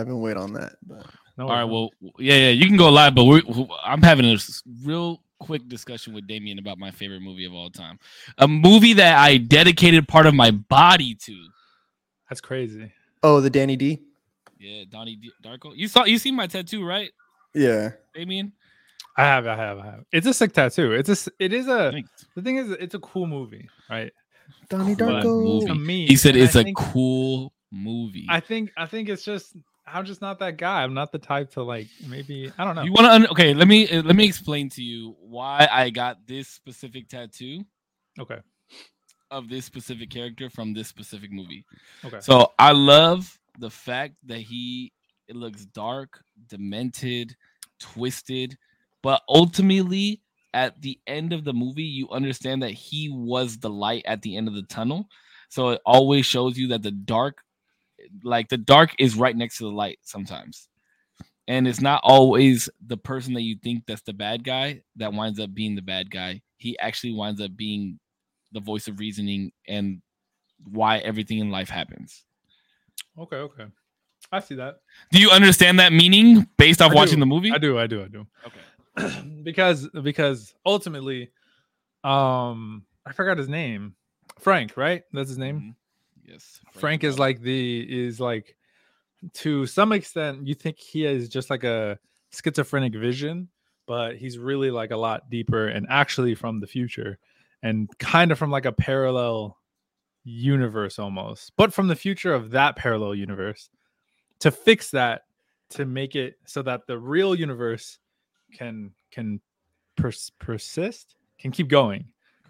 live and wait on that. But No, All right, well, yeah, yeah, you can go live, but we're, I'm having a real quick discussion with Damien about my favorite movie of all time, a movie that I dedicated part of my body to. that's crazy. oh, the Danny D. Yeah, Donnie D- Darko. You saw, you see my tattoo, right, Yeah, Damien? I have, I have, I have. It's a sick tattoo. It's a, it is a. Thanks. The thing is, it's a cool movie, right? Donnie Cool Darko. movie. To me, He said it's a think- cool movie. I think, I think it's just. I'm just not that guy. I'm not the type to like. Maybe I don't know. You want to? Un- okay, let me let me explain to you why I got this specific tattoo okay. of this specific character from this specific movie. Okay. So I love the fact that he it looks dark, demented, twisted, but ultimately at the end of the movie you understand that he was the light at the end of the tunnel. So it always shows you that the dark like the dark is right next to the light sometimes. And it's not always the person that you think that's the bad guy that winds up being the bad guy. He actually winds up being the voice of reasoning and why everything in life happens. Okay. Okay. I see that. Do you understand that meaning based off I watching do. the movie? I do. I do. I do. Okay. because because ultimately, um, I forgot his name. Frank, right? That's his name. Yes. Frank is like the is like to some extent you think he is just like a schizophrenic vision, but he's really like a lot deeper and actually from the future and kind of from like a parallel universe almost, but from the future of that parallel universe to fix that to make it so that the real universe can can pers- persist can keep going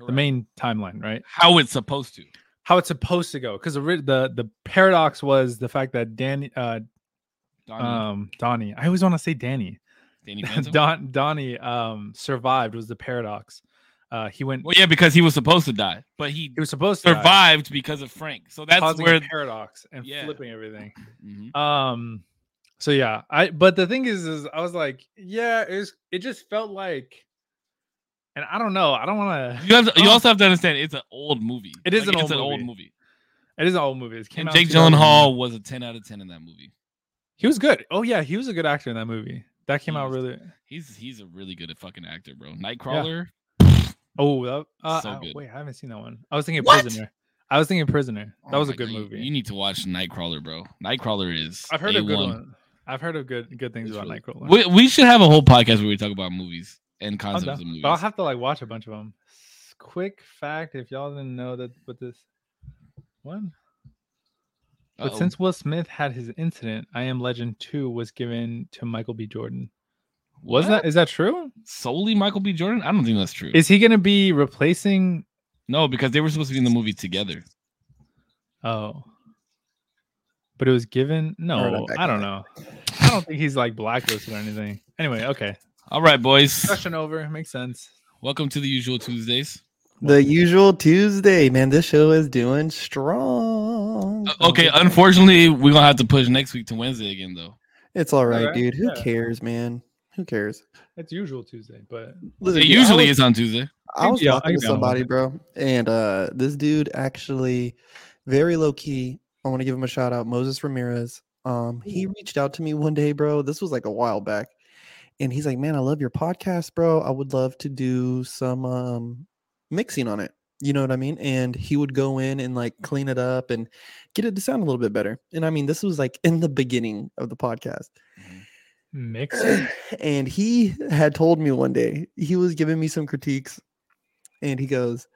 the main timeline right how it's supposed to. How it's supposed to go because the the the paradox was the fact that Danny uh Donnie, um Donnie I always want to say Danny Danny Don Donnie um survived was the paradox uh he went Well, yeah, because he was supposed to die, but he he was supposed to die, survived because of Frank. So that's where. paradox and Yeah. flipping everything Mhm. um so yeah I but the thing is is I was like yeah it was it just felt like and I don't know I don't want to. You have to, you also have to understand it's an old movie. It is Like, an it's old an old movie. movie. it is an old movie it came And out Jake 2001. Gyllenhaal was a ten out of ten in that movie. he was good oh yeah he was a good actor in that movie that came He out was- really He's he's a really good fucking actor, bro. Nightcrawler. Oh, that, uh, So uh, good. wait, I haven't seen that one. I was thinking What? Prisoner. I was thinking Prisoner. That Oh was a good God, movie. You need to watch Nightcrawler, bro. Nightcrawler is. I've heard of good A1. one. I've heard of good good things It's about really- Nightcrawler. We, we should have a whole podcast where we talk about movies and I'm concepts down. of movies. But I'll have to like watch a bunch of them. Quick fact: if y'all didn't know that, what this one. But Uh-oh. since Will Smith had his incident, I Am Legend Two was given to Michael B. Jordan. Was What? that is that true? solely Michael B. Jordan? I don't think that's true. Is he going to be replacing? no, because they were supposed to be in the movie together. Oh, but it was given. No, I don't know. I don't think he's like blacklisted or anything. Anyway, okay. All right, boys. Discussion over. Makes sense. Welcome to the usual Tuesdays. the usual Tuesday, man. This show is doing strong. Uh, okay, unfortunately, we're gonna have to push next week to Wednesday again, though. it's all right, Alright, dude. Who yeah. cares, man? Who cares? It's usual Tuesday, but Listen, It dude, usually was- is on Tuesday. I was be on- I talking to somebody, bro, and uh this dude actually very low key. I want to give him a shout out, Moses Ramirez. Um, he reached out to me one day, bro. This was like a while back, and he's like, "Man, I love your podcast, bro. I would love to do some um mixing on it. You know what I mean?" And he would go in and like clean it up and get it to sound a little bit better. And I mean, this was like in the beginning of the podcast. mix. and he had told me one day he was giving me some critiques and he goes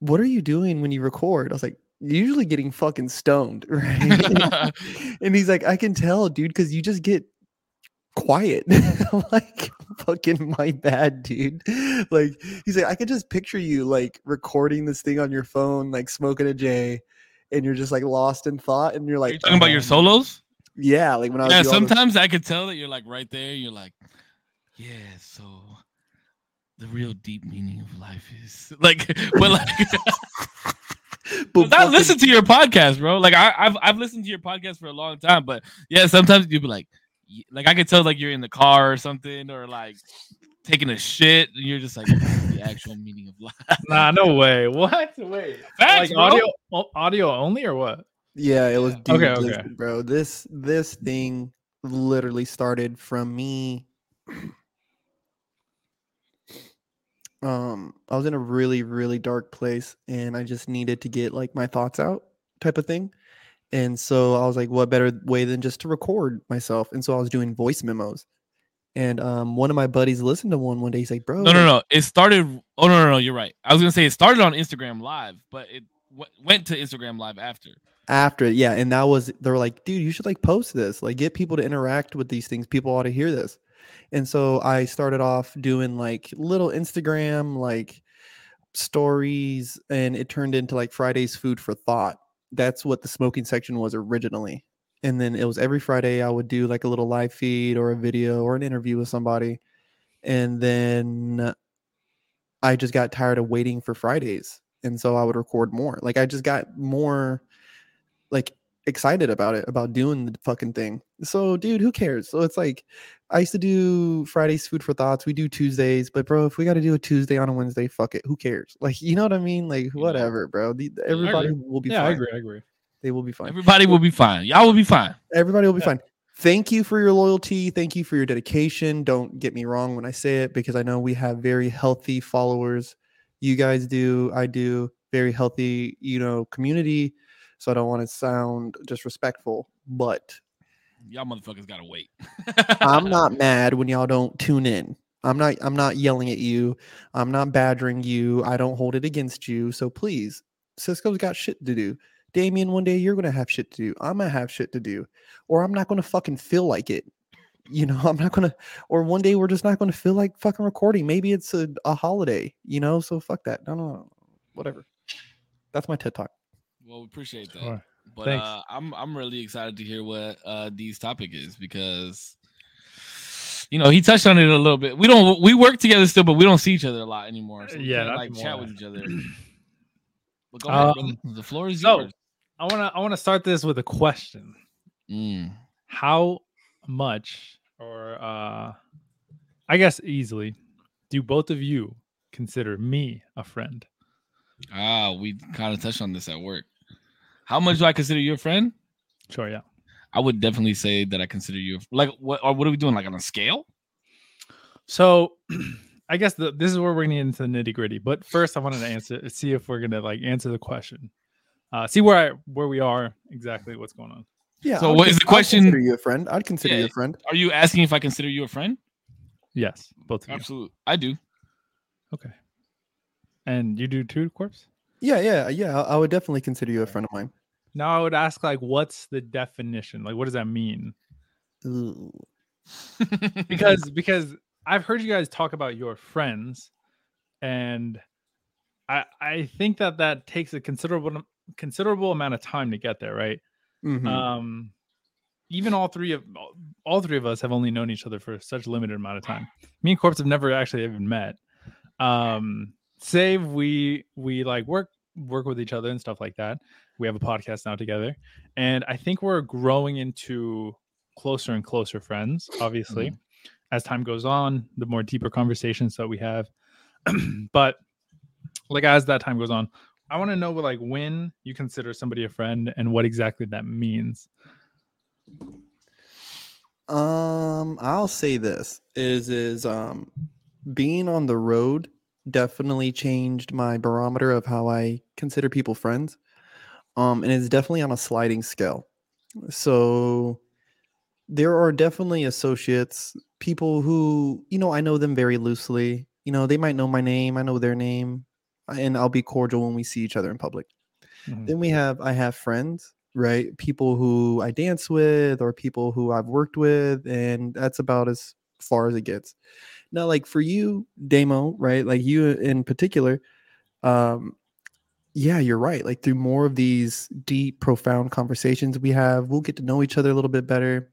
what are you doing when you record i was like usually getting fucking stoned right and he's like i can tell dude because you just get quiet i'm like fucking my bad dude like he's like i could just picture you like recording this thing on your phone like smoking a j and you're just like lost in thought and you're like you talking about your um, solos? yeah like when i was Yeah, doing all the- sometimes I could tell that you're like right there. You're like, yeah. So the real deep meaning of life is like, but like, but I listen to your podcast, bro. Like I, I've I've listened to your podcast for a long time, but yeah, sometimes you'd be like, like I could tell like you're in the car or something, or like taking a shit, and you're just like, the actual meaning of life. Nah, no way. What? Wait. Facts, like bro. audio audio only or what? Yeah, it was Yeah. Okay, okay. bro. This this thing literally started from me. Um, I was in a really, really dark place and I just needed to get like my thoughts out type of thing. And so I was like, what better way than just to record myself? And so I was doing voice memos. And um one of my buddies listened to one one day. He's like, bro, No, no, no. It started. Oh no, no, no. You're right. I was gonna say it started on Instagram Live, but it w- went to Instagram Live after. after yeah and that was they were like dude you should like post this like get people to interact with these things people ought to hear this and so i started off doing like little instagram like stories and it turned into like friday's food for thought that's what the smoking section was originally. And then it was every friday i would do like a little live feed or a video or an interview with somebody. And then i just got tired of waiting for fridays. And so i would record more. Like i just got more like excited about it about doing the fucking thing. So dude who cares? So it's like i used to do fridays food for thoughts we do tuesdays but bro if we got to do a tuesday on a wednesday fuck it who cares like you know what i mean like whatever bro The- everybody will be Yeah, I fine agree. I agree. they will be fine Everybody will be fine. Y'all will be fine. everybody will be Yeah. fine thank you for your loyalty thank you for your dedication don't get me wrong when i say it because i know we have very healthy followers you guys do i do very healthy you know community so i don't want to sound disrespectful but Y'all motherfuckers gotta wait. i'm not mad when y'all don't tune in. I'm not i'm not yelling at you. I'm not badgering you. I don't hold it against you. So please cisco's got shit to do. Damien one day you're gonna have shit to do. I'm gonna have shit to do. Or i'm not gonna fucking feel like it. You know i'm not gonna or one day we're just not gonna feel like fucking recording. Maybe it's a, a holiday you know? So fuck that. No no no. Whatever. That's my ted talk. Well, we appreciate that. Alright. But uh, I'm I'm really excited to hear what uh D's topic is because you know he touched on it a little bit. We don't we work together still, but we don't see each other a lot anymore. So Yeah, like chat with each other. But go ahead. Um, the floor is so- yours. I wanna I wanna start this with a question. Mm. How much, or uh, I guess easily, do both of you consider me a friend? Ah, we kind of touched on this at work. How much do I consider you a friend? Sure, yeah. I would definitely say that I consider you like what or what are we doing? Like on a scale? So I guess the, this is where we're gonna get into the nitty gritty. But first, I wanted to answer, see if we're gonna like answer the question, uh, see where I where we are exactly, what's going on. yeah So I'd what is con- the I'd question- consider you a friend i'd consider you a friend Are you asking if I consider you a friend? Yes, both of you. Absolutely. I do. Okay. And you do too, corpse. yeah yeah yeah i I would definitely consider you a friend of mine Now I would ask, like, what's the definition? Like, what does that mean? Because because I've heard you guys talk about your friends, and I I think that that takes a considerable considerable amount of time to get there, right? Mhm. Um, even all three of all three of us have only known each other for such a limited amount of time. Me and Corpse have never actually even met. Um, save we we like work work with each other and stuff like that. We have a podcast now together, and I think we're growing into closer and closer friends. Obviously, as time goes on, the more deeper conversations that we have. but like as that time goes on, I want to know like when you consider somebody a friend and what exactly that means. Um, I'll say this is is um being on the road definitely changed my barometer of how I consider people friends. Um, and it's definitely on a sliding scale. So there are definitely associates, people who, you know, I know them very loosely. You know, they might know my name, I know their name, and I'll be cordial when we see each other in public. Mhm. Then we have I have friends, right? People who I dance with or people who I've worked with, and that's about as far as it gets. Now, like for you, Damo, right? Like you in particular, um, yeah, you're right. Like through more of these deep, profound conversations we have, we'll get to know each other a little bit better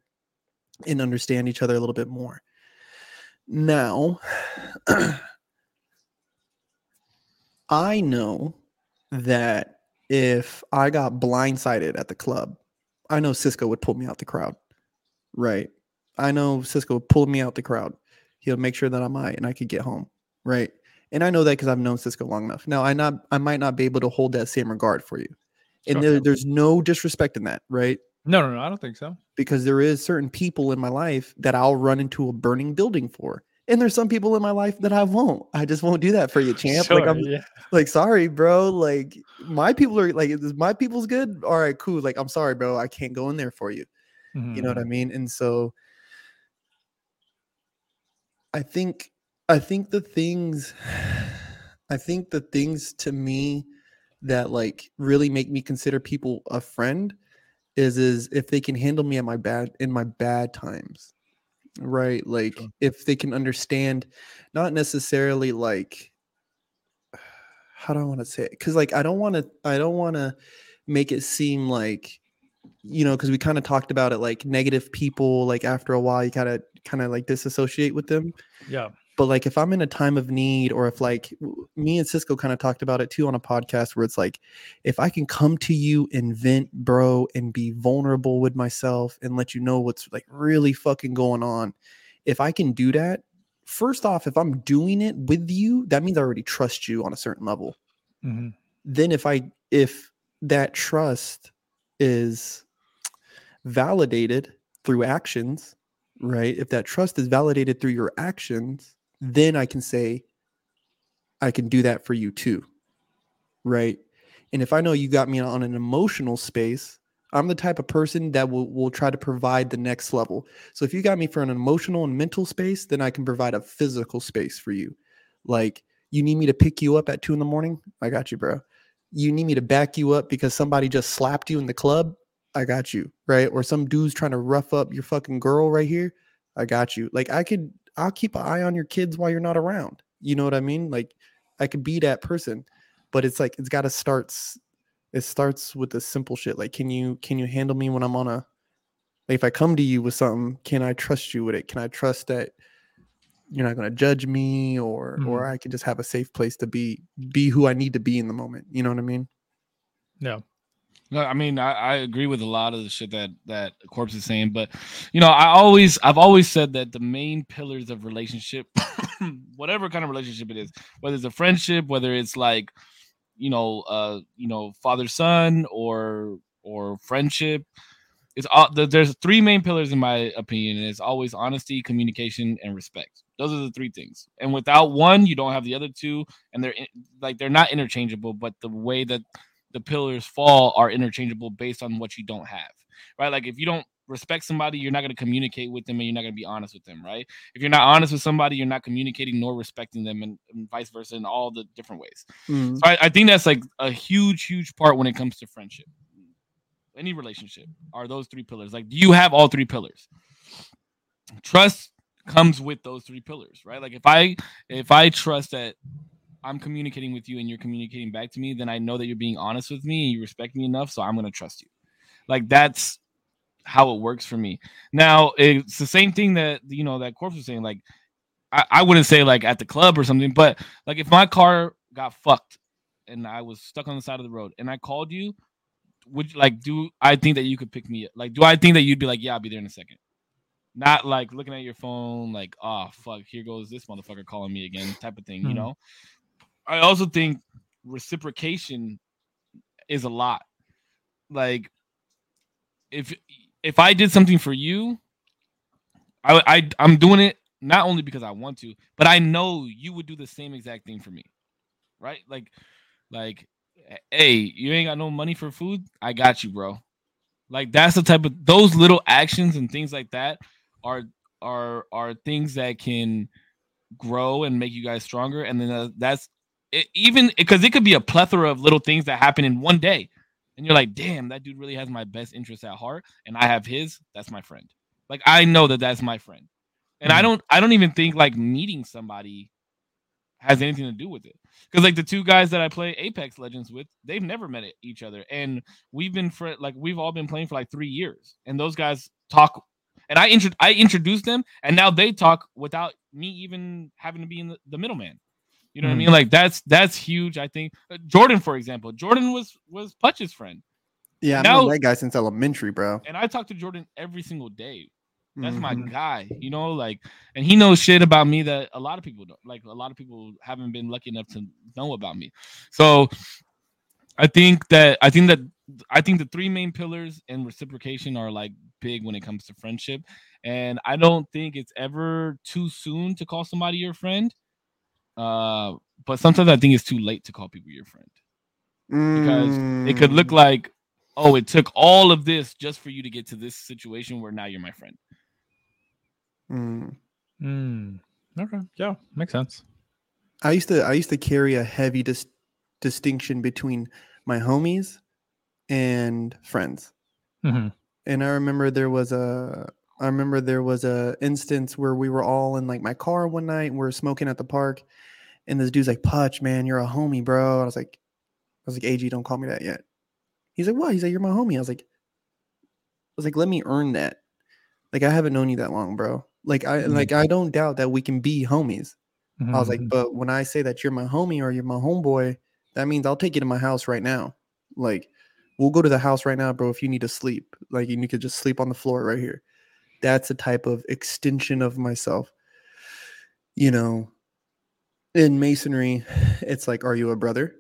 and understand each other a little bit more. Now, I know that if I got blindsided at the club, I know Cisco would pull me out the crowd. Right. I know Cisco would pull me out the crowd. He'll make sure that I'm right and I could get home. Right. And I know that because I've known Cisco long enough. Now I not I might not be able to hold that same regard for you. and Sure. there, there's no disrespect in that, right? No, no, no. I don't think so. Because there is certain people in my life that I'll run into a burning building for. And there's some people in my life that I won't. I just won't do that for you, champ. like I'm yeah. like, sorry, bro. Like my people are like, is my people's good? All right, cool. Like, I'm sorry, bro. I can't go in there for you. You know mm-hmm. what I mean? And so I think I think the things I think the things to me that like really make me consider people a friend is is if they can handle me at my bad in my bad times. Right? Like Sure. if they can understand not necessarily like how do I want to say it? Cuz like I don't want to I don't want to make it seem like you know because we kind of talked about it like negative people like after a while you kind of kind of like disassociate with them Yeah. But like if i'm in a time of need or if like me and cisco kind of talked about it too on a podcast where it's like if i can come to you and vent bro and be vulnerable with myself and let you know what's like really fucking going on if i can do that first off if i'm doing it with you that means i already trust you on a certain level Mhm. then if i if that trust is validated through actions right if that trust is validated through your actions then i can say i can do that for you too right and if i know you got me on an emotional space i'm the type of person that will, will try to provide the next level so if you got me for an emotional and mental space then i can provide a physical space for you like you need me to pick you up at two in the morning i got you bro you need me to back you up because somebody just slapped you in the club I got you, right? Or some dude's trying to rough up your fucking girl right here. I got you. Like I could I'll keep an eye on your kids while you're not around. You know what I mean? Like I could be that person. But it's like it's got to start it starts with the simple shit. Like can you can you handle me when I'm on a like if I come to you with something, can I trust you with it? Can I trust that you're not going to judge me or or Mhm. I can just have a safe place to be be who I need to be in the moment. You know what I mean? Yeah. No, I mean, I, I agree with a lot of the shit that that Corpse is saying, but you know, I always I've always said that the main pillars of relationship, whatever kind of relationship it is, whether it's a friendship, whether it's like, you know, uh, you know, father son or or friendship, it's all the, there's three main pillars in my opinion, and it's always honesty, communication, and respect. Those are the three things, and without one, you don't have the other two, and they're like they're not interchangeable, but the way that the pillars fall are interchangeable based on what you don't have, right? Like if you don't respect somebody, you're not going to communicate with them and you're not going to be honest with them, right? If you're not honest with somebody, you're not communicating nor respecting them, and, and vice versa in all the different ways. Mm, So I, I think that's like a huge, huge part when it comes to friendship. Any relationship are those three pillars. Like, do you have all three pillars? Trust comes with those three pillars, right? Like if I if I trust that I'm communicating with you and you're communicating back to me, then I know that you're being honest with me and you respect me enough, so I'm gonna trust you. Like that's how it works for me. Now it's the same thing that you know that Corpse was saying. Like I, I wouldn't say like at the club or something, but like if my car got fucked and I was stuck on the side of the road and I called you, would you like do I think that you could pick me up? Like, do I think that you'd be like, yeah, I'll be there in a second? Not like looking at your phone, like, oh fuck, here goes this motherfucker calling me again, type of thing, you Hmm. know. I also think reciprocation is a lot. Like, if if I did something for you, I, I I'm doing it not only because I want to, but I know you would do the same exact thing for me, right? Like, like, hey, you ain't got no money for food, I got you, bro. Like that's the type of those little actions and things like that are are are things that can grow and make you guys stronger. And then uh, that's it, even because it could be a plethora of little things that happen in one day, and you're like, damn, that dude really has my best interest at heart, and I have his. That's my friend. Like I know that that's my friend, and I Mhm. don't I don't even think like meeting somebody has anything to do with it. Because like the two guys that I play Apex Legends with, they've never met each other, and we've been for like we've all been playing for like three years, and those guys talk, and I intro- I introduced them, and now they talk without me even having to be in the, the middleman. You know what I Mhm. mean? Like that's that's huge. I think Uh, Jordan, for example, Jordan was was Putch's friend, Yeah, I've Now- known that guy since elementary, bro. and I talk to Jordan every single day. That's my Mhm. guy, you know, like, and he knows shit about me that a lot of people don't. Like, a lot of people haven't been lucky enough to know about me. So, I think that I think that I think the three main pillars and reciprocation are like big when it comes to friendship. And I don't think it's ever too soon to call somebody your friend. Uh, but sometimes I think it's too late to call people your friend because it could look Mm, like, oh, it took all of this just for you to get to this situation where now you're my friend. mm. Mm, okay. Yeah, makes sense. I used to I used to carry a heavy dis- distinction between my homies and friends. hmm And I remember there was a I remember there was a instance where we were all in like my car one night and we are smoking at the park and this dude's like, Putch, man, you're a homie, bro. I was like, I was like, AG, don't call me that yet. He's like, what? He's like, you're my homie. I was like, I was like, let me earn that. Like, I haven't known you that long, bro. Like, I Mhm. like I don't doubt that we can be homies. I was like, Mhm. but when I say that you're my homie or you're my homeboy, that means I'll take you to my house right now. Like, we'll go to the house right now, bro. If you need to sleep, like, you could just sleep on the floor right here. That's a type of extension of myself. You know, in masonry, it's like, are you a brother?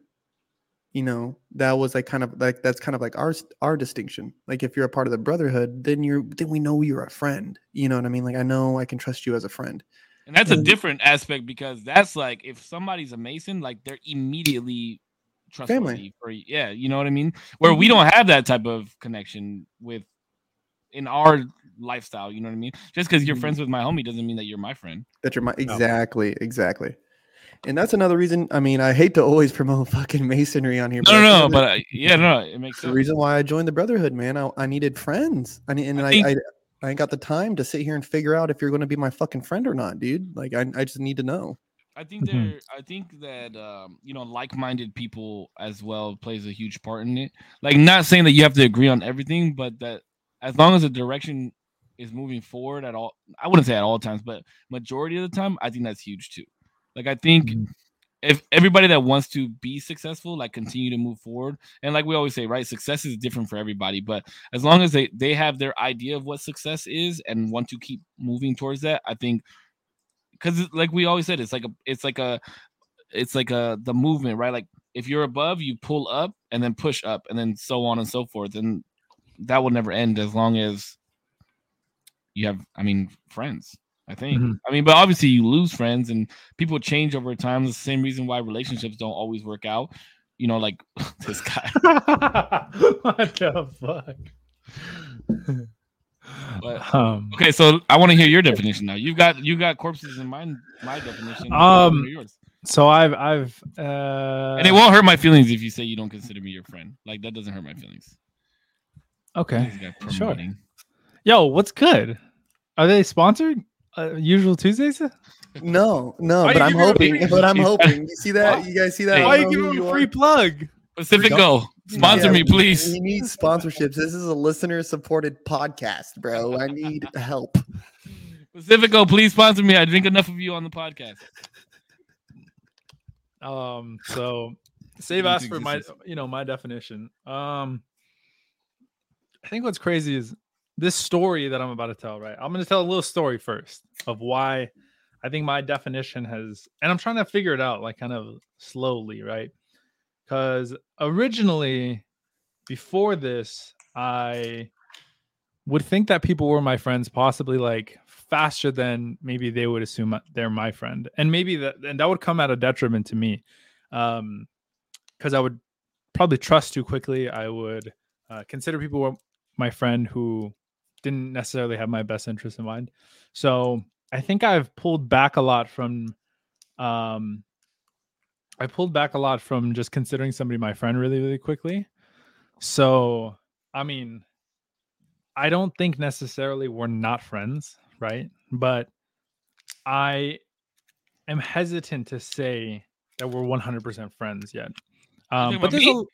You know, that was like kind of like that's kind of like our our distinction. Like, if you're a part of the brotherhood, then you're then we know you're a friend. You know what I mean? Like, I know I can trust you as a friend. And that's a different aspect because that's like if somebody's a Mason, like they're immediately trustworthy for yeah, you know what I mean? Where we Mhm. don't have that type of connection with in our lifestyle, you know what I mean? Just because you're Mhm. friends with my homie doesn't mean that you're my friend. That you're my exactly, exactly. And that's another reason. I mean, I hate to always promote fucking masonry on here. No, no, that's no, another- but uh, yeah, no, it makes it's the reason why I joined the Brotherhood, man. I, I needed friends. I need, and I I, think- I, I ain't got the time to sit here and figure out if you're going to be my fucking friend or not, dude. Like, I, I just need to know. I think Mhm. there. I think that um, you know, like-minded people as well plays a huge part in it. Like, not saying that you have to agree on everything, but that as long as the direction is moving forward at all, I wouldn't say at all times, but majority of the time, I think that's huge too. Like, I think Mhm. if everybody that wants to be successful, like continue to move forward, and like we always say, right, success is different for everybody, but as long as they they have their idea of what success is and want to keep moving towards that, I think because like we always said, it's like a it's like a it's like a the movement, right? Like if you're above, you pull up and then push up and then so on and so forth. And that will never end as long as you have, I mean, friends. I think. Mhm. I mean, but obviously you lose friends and people change over time. The same reason why relationships don't always work out. You know, like this guy. what the fuck? But- um, Okay, so I want to hear your definition now. You've got you got corpses in mind. My definition. Um, yours. so I've I've uh, And it won't hurt my feelings if you say you don't consider me your friend. Like that doesn't hurt my feelings. okay. Sure. Yo, what's good? Are they sponsored? Uh, usual Tuesdays? No, no, Why but I'm give him a hoping. But I'm hoping. You see that? You guys see that? Hey. Why don't you giving give who him you a free are. plug? Pacific Go. Go. Sponsor Yeah, me, please. We need sponsorships. This is a listener supported podcast, bro. I need help. Pacifico, please sponsor me. I drink enough of you on the podcast. Um, so save do you asked for my is? you know my definition. Um I think what's crazy is this story that I'm about to tell, right? I'm gonna tell a little story first of why I think my definition has and I'm trying to figure it out like kind of slowly, right? Because originally before this, I would think that people were my friends possibly like faster than maybe they would assume they're my friend and maybe that and that would come at a detriment to me um because i would probably trust too quickly i would uh, consider people my friend who didn't necessarily have my best interest in mind so i think i've pulled back a lot from um i pulled back a lot from just considering somebody my friend really really quickly so i mean I don't think necessarily we're not friends, right? But I am hesitant to say that we're 100% friends yet. Um, but there's me?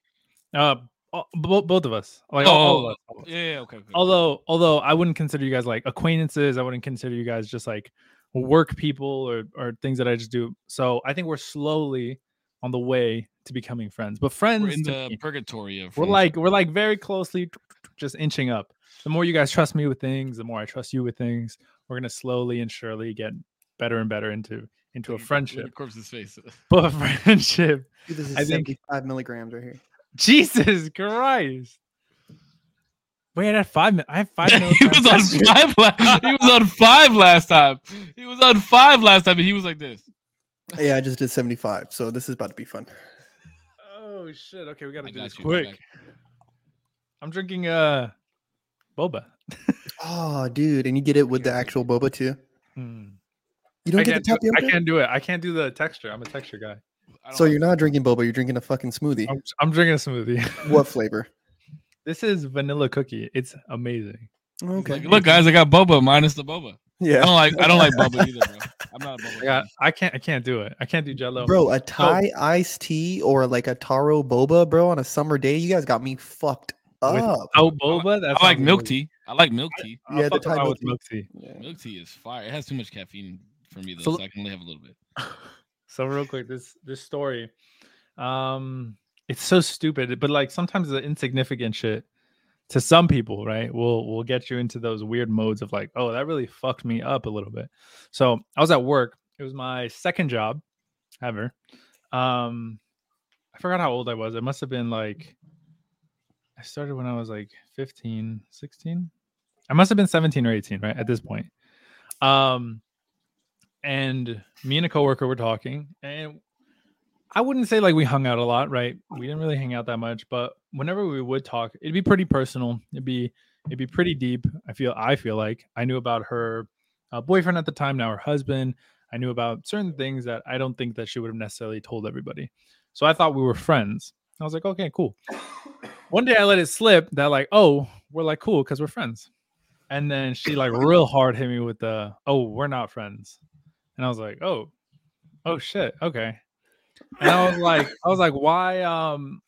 a, uh, bo- bo- both of us, like all, all Oh, us, all of us. Oh, yeah, yeah, okay. okay. Although, although I wouldn't consider you guys like acquaintances, I wouldn't consider you guys just like work people or or things that I just do. So I think we're slowly on the way to becoming friends. But friends, We're in the me- purgatory of we're like we're like very closely just inching up. The more you guys trust me with things, the more I trust you with things. We're gonna slowly and surely get better and better into into a Look at- look at friendship. Corpse's face. But a friendship. Dude, this is I think- 75 milligrams right here. Jesus Christ. Wait, I had five. minutes. I have five. he was on five. la- He was on five last time. He was on five last time, and he was like this. Yeah, I just did 75. So this is about to be fun. Oh shit! Okay, we gotta I do got this you. quick. I'm drinking uh, boba. Oh, dude. And you get it with the actual boba too? Hmm. You don't I get the can't, do, I can't do it. I can't do the texture. I'm a texture guy. I don't So you're not drinking boba, you're drinking a fucking smoothie. I'm, I'm drinking a smoothie. What flavor? this is vanilla cookie. It's amazing. Okay. like, Look, guys, I got boba minus the boba. Yeah. I don't like. I don't like boba either, bro. I'm not a boba. I, got. I can't. I can't do it. I can't do Jello. Bro, a Thai iced tea or like a taro boba, bro, on a summer day, you guys got me fucked up. Oh, boba. That I like milk amazing. tea. I like milk tea. I'll Yeah, the fuck Thai milk tea. milk tea. Yeah. Milk tea is fire. It has too much caffeine for me though, So- so, I can only have a little bit. So real quick, this this story, um, it's so stupid, but like sometimes the insignificant shit to some people, right, will will get you into those weird modes of like, oh, that really fucked me up a little bit. So I was at work. It was my second job ever. Um, I forgot how old I was. It must have been like I started when I was like 15, 16. I must have been 17 or 18, right? At this point. Um, and me and a coworker were talking, and I wouldn't say like we hung out a lot, right? We didn't really hang out that much, but whenever we would talk, it'd be pretty personal. It'd be it'd be pretty deep. I feel I feel like I knew about her uh, boyfriend at the time, now her husband. I knew about certain things that I don't think that she would have necessarily told everybody. So I thought we were friends. I was like, okay, cool. One day I let it slip that like, oh, we're like cool because we're friends. And then she like real hard hit me with the, oh, we're not friends. And I was like, oh, oh shit, okay. And I was like, I was like, why, um,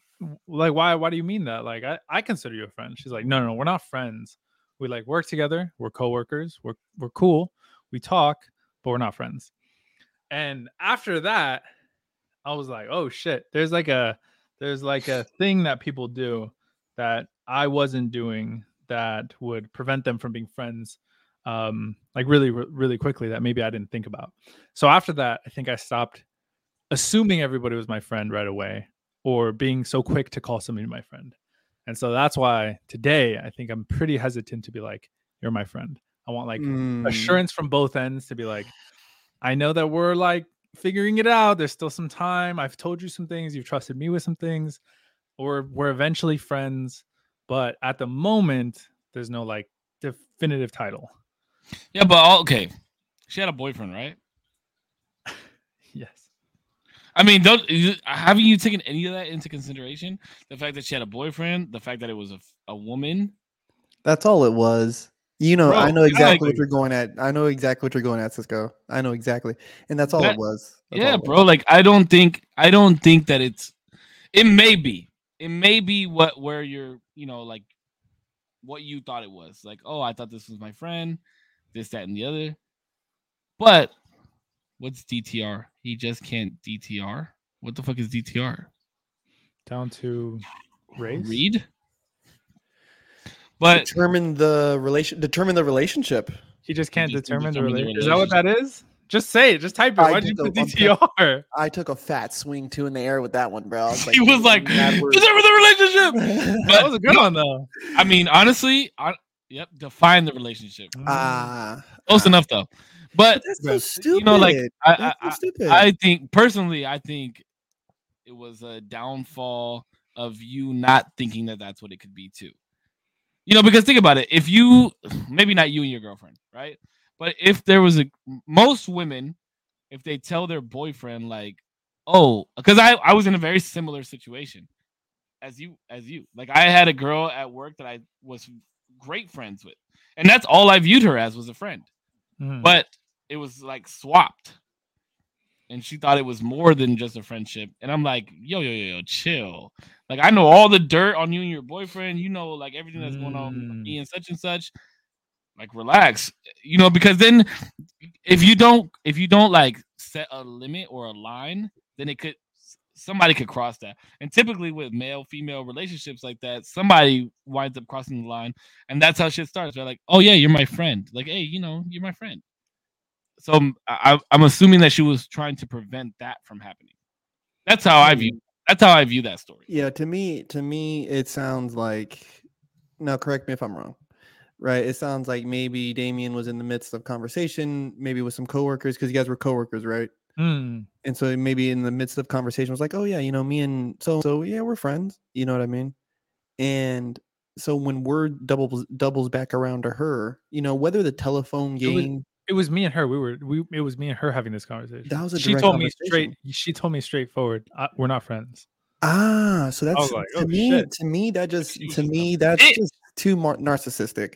like, why, why do you mean that? Like, I, I consider you a friend. She's like, no, no, no, we're not friends. We like work together. We're coworkers. We're we're cool. We talk, but we're not friends. And after that, I was like, oh shit, there's like a, there's like a thing that people do that I wasn't doing that would prevent them from being friends um like really really quickly that maybe I didn't think about. So after that, I think I stopped assuming everybody was my friend right away or being so quick to call somebody my friend. And so that's why today I think I'm pretty hesitant to be like you're my friend. I want like Mm, assurance from both ends to be like I know that we're like figuring it out. There's still some time. I've told you some things. You've trusted me with some things. Or we're eventually friends. But at the moment, there's no like definitive title. Yeah, but all, okay, she had a boyfriend, right? Yes. I mean, don't you- haven't you taken any of that into consideration? The fact that she had a boyfriend, the fact that it was a, a woman. That's all it was. You know, I know yeah, exactly what you're going at. I know exactly what you're going at, Cisco. I know exactly. And that's all That- it was. That's yeah, all it was. bro. Like I don't think I don't think that it's. It may be. It may be what where you're. You know, like what you thought it was. Like, oh, I thought this was my friend. This, that, and the other. But what's DTR? He just can't DTR. What the fuck is DTR? Down to race. Read. But determine the relation determine the relationship. He just can't just determine the determine the relationship. Is that what that is? Just say it. Just type it. I Why'd you put DTR? I took a fat swing two in the air with that one, bro. I was he was like, mad word. deserve the relationship. That was a good one though. I mean, honestly, I, yep, define the relationship. Ah, Close enough though. But that's so you stupid. you know, like I, That's so I. I, I think personally, I think it was a downfall of you not thinking that that's what it could be too. You know, because think about it. If you, maybe not you and your girlfriend, right? But if there was a most women, if they tell their boyfriend like, oh, because I I was in a very similar situation as you as you. Like I had a girl at work that I was great friends with, and that's all I viewed her as was a friend. Mhm. but it was like swapped. And she thought it was more than just a friendship. And i'm like yo yo yo yo chill. Like i know all the dirt on you and your boyfriend. You know like everything that's going on with Mm. me and such and such. Like relax. You know because then if you don't if you don't like set a limit or a line then it could somebody could cross that and typically with male female relationships like that somebody winds up crossing the line and that's how shit starts. They're like, "Oh yeah, you're my friend." Like, "Hey, you know, you're my friend." So um, I, I'm assuming that she was trying to prevent that from happening. That's how I view. That's how I view that story. yeah, to me, to me, it sounds like now correct me if I'm wrong. Right. It sounds like maybe Damien was in the midst of conversation, maybe with some coworkers, because you guys were coworkers, right? Hmm. And so maybe in the midst of conversation was like, oh yeah, you know, me and so so yeah, we're friends. You know what I mean? And so when word doubles doubles back around to her, you know, whether the telephone It was- game It was me and her. We were we. It was me and her having this conversation. That was a she told me straight. She told me straightforward. I, we're not friends. Ah, so that's like, to "Oh, me. shit." To me, that just to me that's just too mar- narcissistic,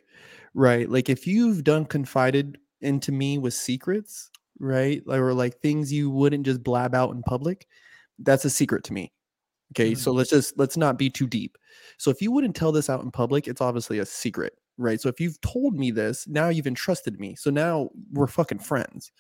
right? Like if you've done confided into me with secrets, right, like, or like things you wouldn't just blab out in public, that's a secret to me. Okay, so mm-hmm. let's just let's not be too deep. So if you wouldn't tell this out in public, it's obviously a secret, right? So if you've told me this, now you've entrusted me. So now we're mm. fucking friends.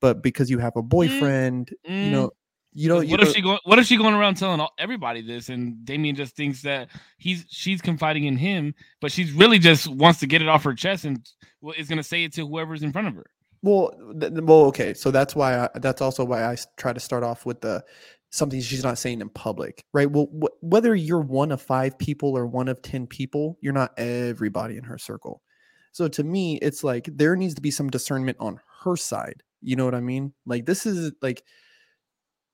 But because you have a mm. boyfriend, you mm. know, you know, you what if know- she going? What if she going around telling all, everybody this, and Damien just thinks that he's she's confiding in him, but she's really just wants to get it off her chest and well, is going to say it to whoever's in front of her. Well, th- well, okay. So that's why I, that's also why I try to start off with the something she's not saying in public, right? Well, wh- whether you're one of five people or one of ten people, you're not everybody in her circle. So to me, it's like there needs to be some discernment on her side. You know what I mean? Like this is like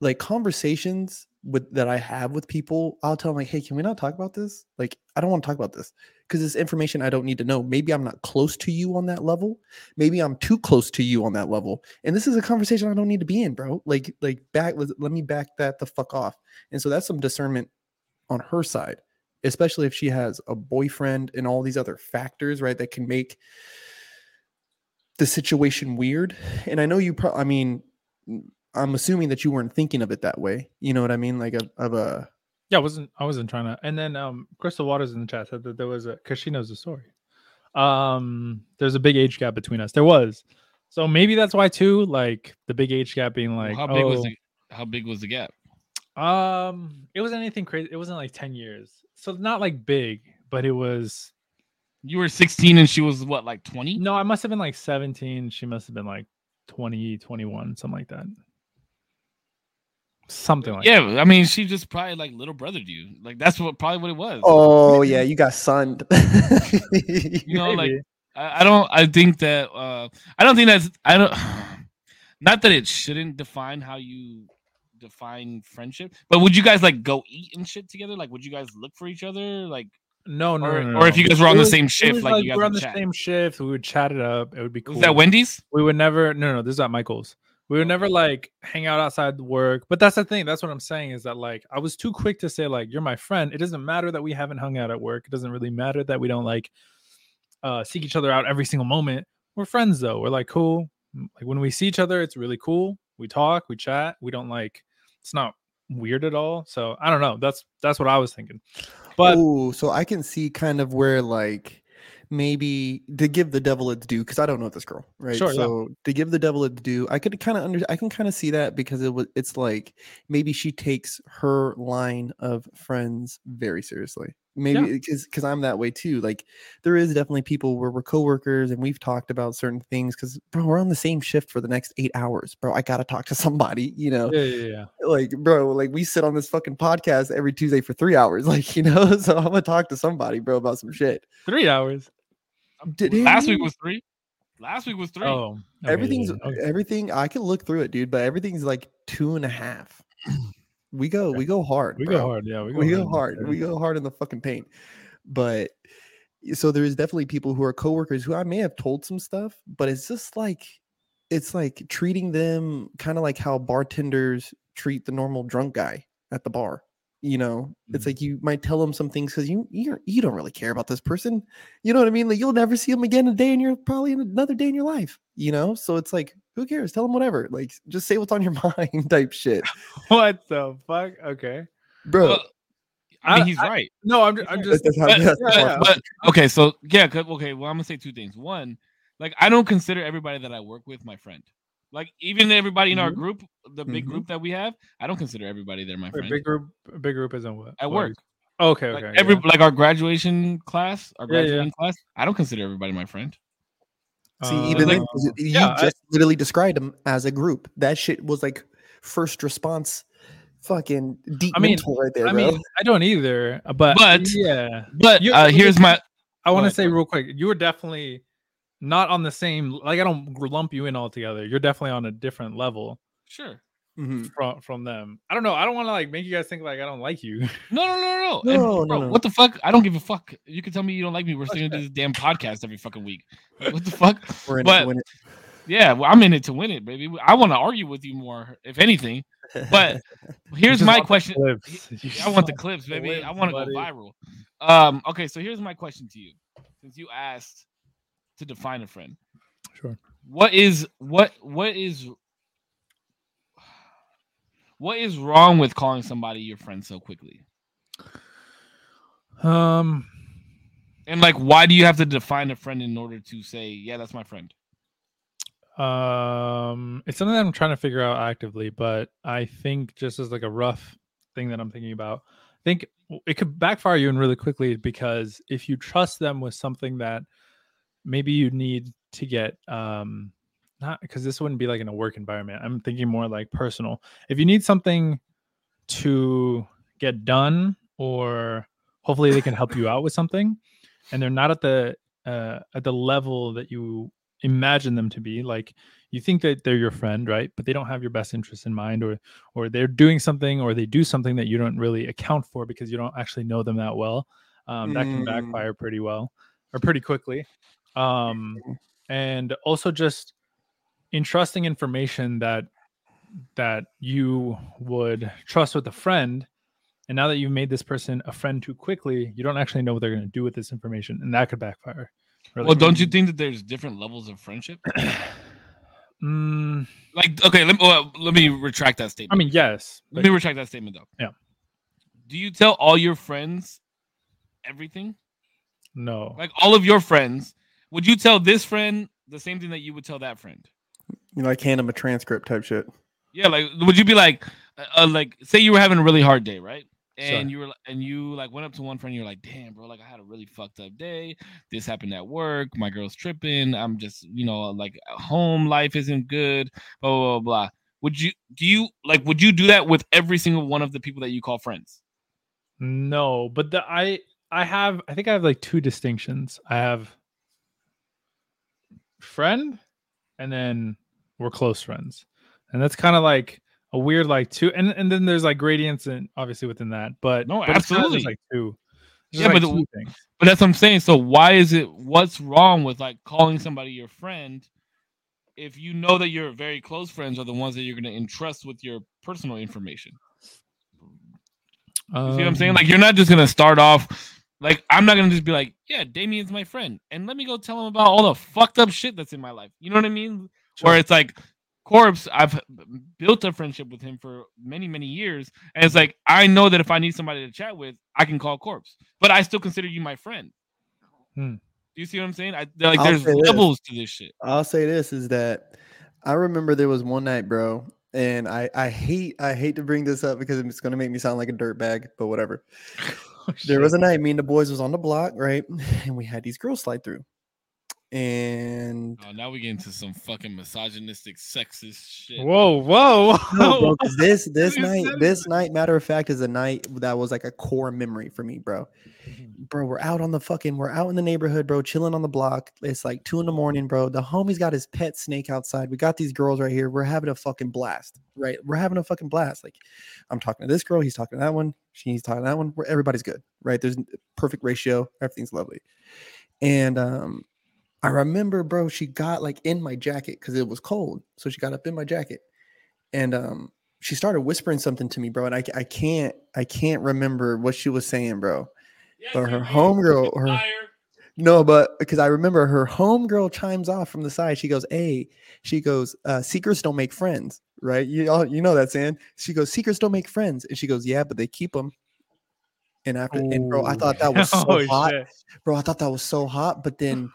like conversations with that I have with people. I'll tell them like, hey, can we not talk about this? Like, I don't want to talk about this because it's information I don't need to know. Maybe I'm not close to you on that level maybe I'm too close to you on that level. And this is a conversation I don't need to be in, bro. Like, like back, let, let me back that the fuck off. And so that's some discernment on her side, especially if she has a boyfriend and all these other factors, right, that can make the situation weird. And I know you, pro- I mean, I'm assuming that you weren't thinking of it that way. You know what I mean? Like a, of a, Yeah, I wasn't. I wasn't trying to. And then um, Crystal Waters in the chat said that there was a because she knows the story. Um, there's a big age gap between us. There was, so maybe that's why too. Like the big age gap being Well, like, how big was oh, the how big was the gap? Um, it wasn't anything crazy. It wasn't like ten years, so not like big, but it was. You were 16 and she was what, like 20? No, I must have been like seventeen. She must have been like 20, 21, something like that. Something like Yeah, I mean, she just probably like little brothered you. Like that's what probably what it was. oh yeah, you got sunned. you know, like I, I don't. I think that. uh I don't think that's. I don't. Not that it shouldn't define how you define friendship, but would you guys like go eat and shit together? Like, would you guys look for each other? Like, no, no, or, no, no, or if you guys were on It the same it shift, was like, you guys we're on would the chat. same shift, we would chat it up. It would be cool. Was that Wendy's? we would never no no this is at michael's we would never like hang out outside work but that's the thing that's what i'm saying is that like i was too quick to say like you're my friend. It doesn't matter that we haven't hung out at work it doesn't really matter that we don't like uh seek each other out every single moment we're friends though we're like cool like when we see each other it's really cool we talk we chat we don't like it's not weird at all so i don't know that's that's what i was thinking but oh, so I can see kind of where like maybe to give the devil its due because I don't know this girl, right? Sure, yeah. so to give the devil its due, I could kind of under I can kind of see that because it was it's like maybe she takes her line of friends very seriously. Maybe because because I'm that way too. Like there is definitely people where we're coworkers and we've talked about certain things because bro, we're on the same shift for the next eight hours, bro. I gotta talk to somebody, you know yeah yeah yeah like bro like we sit on this fucking podcast every tuesday for three hours like you know so i'm gonna talk to somebody bro about some shit three hours Did Last week was three. Last week was three. oh okay, everything's yeah, okay. everything i can look through it dude but everything's like two and a half we go we go hard we bro. go hard yeah we go we go in hard we go hard in the fucking paint but so there is definitely people who are coworkers who i may have told some stuff but it's just like it's like treating them kind of like how bartenders treat the normal drunk guy at the bar you know it's Mhm. like you might tell them some things because you you're, you don't really care about this person you know what i mean like you'll never see them again a day and you're probably in another day in your life you know so it's like who cares tell them whatever like just say what's on your mind type shit what the fuck okay bro Well, I mean, I- he's right. No, I'm, ju- I'm just. that's how- but- yeah, yeah, But okay, so yeah, okay. Well, I'm gonna say two things. One, like I don't consider everybody that I work with my friend. Like even everybody in our Mhm. group, the big Mhm. group that we have, I don't consider everybody there my Wait, friend. big group. Big group isn't what At what work. is- Okay, Like okay. every yeah. like our graduation class, our Yeah, yeah. class, I don't consider everybody my friend. See, Uh, even like- then, 'cause you yeah, I- just literally described them as a group. That shit was like first response, fucking deep I mean- mental right there, I bro. mean, I don't either. But, But- yeah, But You- uh, here's my I want to say real quick, you were definitely not on the same. Like I don't lump you in altogether. You're definitely on a different level Sure. Mhm. from from them. I don't know. I don't want to like make you guys think like I don't like you. No, no, no, no. No, And, no, bro, no. What the fuck? I don't give a fuck. You can tell me you don't like me. We're still gonna do this damn podcast every fucking week. What the fuck? We're in it But- to win it. Yeah, well, I'm in it to win it, baby. I want to argue with you more, if anything. But here's my question. I want the clips, baby. clips, I want to go viral. Um, okay, so here's my question to you. Since you asked to define a friend, Sure. what is what what is what is wrong with calling somebody your friend so quickly? Um, And like, why do you have to define a friend in order to say, yeah, that's my friend? um, it's something that I'm trying to figure out actively, but I think just as like a rough thing that I'm thinking about, I think it could backfire you in really quickly because if you trust them with something that maybe you need to get um not because this wouldn't be like in a work environment. I'm thinking more like personal. If you need something to get done or hopefully they can help you out with something and they're not at the uh, at the level that you imagine them to be like you think that they're your friend right but they don't have your best interest in mind or or they're doing something or they do something that you don't really account for because you don't actually know them that well um, that can Mm. backfire pretty well or pretty quickly um and also just entrusting information that that you would trust with a friend and now that you've made this person a friend too quickly you don't actually know what they're going to do with this information and that could backfire really Well, don't you think that there's different levels of friendship? Mm, Like, okay, let me well, let me retract that statement. i mean yes let but me retract that statement though. Yeah. Do you tell all your friends everything? no Like all of your friends, would you tell this friend the same thing that you would tell that friend? You know, like hand him a transcript type shit. Yeah, like would you be like, uh, uh, like say you were having a really hard day, right? And Sure. you were and you like went up to one friend, you're like, damn, bro, like I had a really fucked up day. This happened at work. My girl's tripping. I'm just, you know, like home life isn't good. Blah blah blah. blah. Would you do you like would you do that with every single one of the people that you call friends? no but the i i have i think i have like two distinctions i have friend and then we're close friends and that's kind of like a weird like two and and then there's like gradients and obviously within that but No, but it's absolutely. like two It's Yeah, just, but like, the- But that's what I'm saying. So why is it what's wrong with like calling somebody your friend if you know that your very close friends are the ones that you're gonna entrust with your personal information? You see what I'm saying? Um, Like you're not just gonna start off like I'm not gonna just be like, yeah, Damien's my friend, and let me go tell him about all the fucked up shit that's in my life. You know what I mean? Where it's like Corpse, I've built a friendship with him for many, many years, and it's like I know that if I need somebody to chat with, I can call Corpse, but I still consider you my friend. Hmm. Do you see what I'm saying? I like I'll there's say this. levels to this shit. I'll say this is that I remember there was one night, bro, and I I hate I hate to bring this up because it's gonna make me sound like a dirtbag, but whatever. There was a night me and the boys was on the block, right? And we had these girls slide through. And Oh, now we get into some fucking misogynistic, sexist shit. whoa whoa no, bro, 'cause this this night, this night, matter of fact, is a night that was like a core memory for me, bro. Bro, we're out on the fucking, we're out in the neighborhood, bro, chilling on the block. It's like two in the morning, bro. The homie's got his pet snake outside. We got these girls right here. We're having a fucking blast, right? We're having a fucking blast. Like, I'm talking to this girl, he's talking to that one, she's talking to that one. Where everybody's good, right? There's n- perfect ratio, everything's lovely. And um, I remember, bro, she got like in my jacket because it was cold. So she got up in my jacket and um she started whispering something to me, bro. And I, I can't I can't remember what she was saying, bro. But her homegirl, her no, but because I remember her homegirl chimes off from the side. She goes, "Hey," she goes, uh, "Secrets don't make friends, right? You all, you know that saying." She goes, "Secrets don't make friends," and she goes, "Yeah, but they keep them." And after, and bro, I thought that was so Oh, hot, shit. bro. I thought that was so hot, but then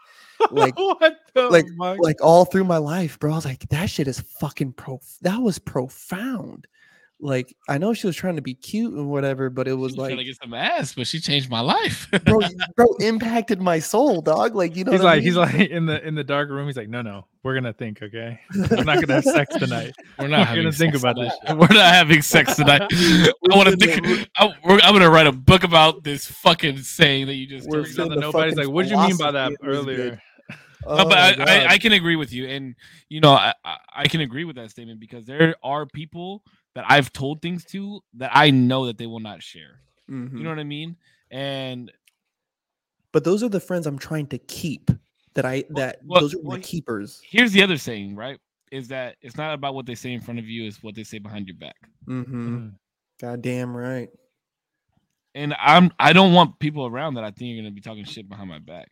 like- what the like- fuck? like all through my life, bro. I was like, that shit is fucking prof. That was profound. like I know she was trying to be cute and whatever, but it was She was trying like, to get some ass, but she changed my life. bro, bro, impacted my soul, dog. Like you know, he's what I like, he's like in the in the dark room. He's like, no, no, we're gonna think, okay? I'm not gonna have sex tonight. We're We're not gonna think about tonight. this. We're not having sex tonight. I want to think. I'm, we're, I'm gonna write a book about this fucking saying that you just. We're told Brings me. on saying the the nobody's fucking like, what did you mean by that philosophy was earlier? Good. No, Oh but I, I, I can agree with you, and you know, I, I I can agree with that statement because there are people that I've told things to that I know that they will not share. Mhm. You know what I mean? And but those are the friends I'm trying to keep. That I that well- those are well, my keepers. here's the other saying, right? Is that it's not about what they say in front of you; it's what they say behind your back. Mm-hmm. Mm. God damn right. and I'm I don't want people around that I think are gonna be talking shit behind my back.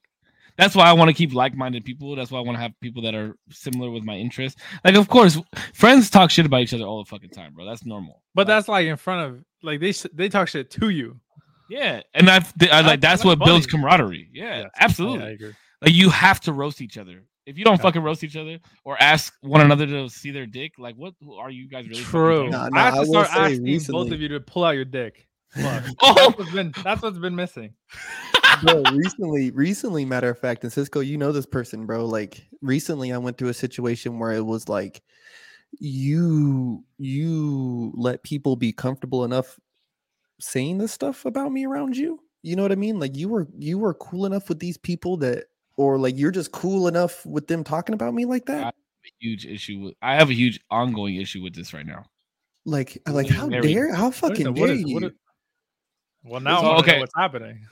That's why I want to keep like-minded people. That's why I want to have people that are similar with my interests. Like, of course, friends talk shit about each other all the fucking time, bro. That's normal. But Like, that's like in front of like they they talk shit to you. yeah, and I've, I like that's that's what builds camaraderie. Yeah, Yes, oh, absolutely. I agree. Like you have to roast each other. If you don't Yeah. fucking roast each other or ask one another to see their dick, like what are you guys really? True. talking Nah, nah, I have to will start say asking both of you to pull out your dick. Fuck. Oh! that's what's been that's what's been missing. bro, recently, recently, matter of fact, and Cisco, you know this person, bro. Like recently, I went through a situation where it was like you you let people be comfortable enough saying this stuff about me around you. You know what I mean? Like you were you were cool enough with these people that, or like you're just cool enough with them talking about me like that. huge issue with. I have a huge ongoing issue with this right now. Like like how dare how fucking dare you? What is- well, now I wanna know okay. what's happening.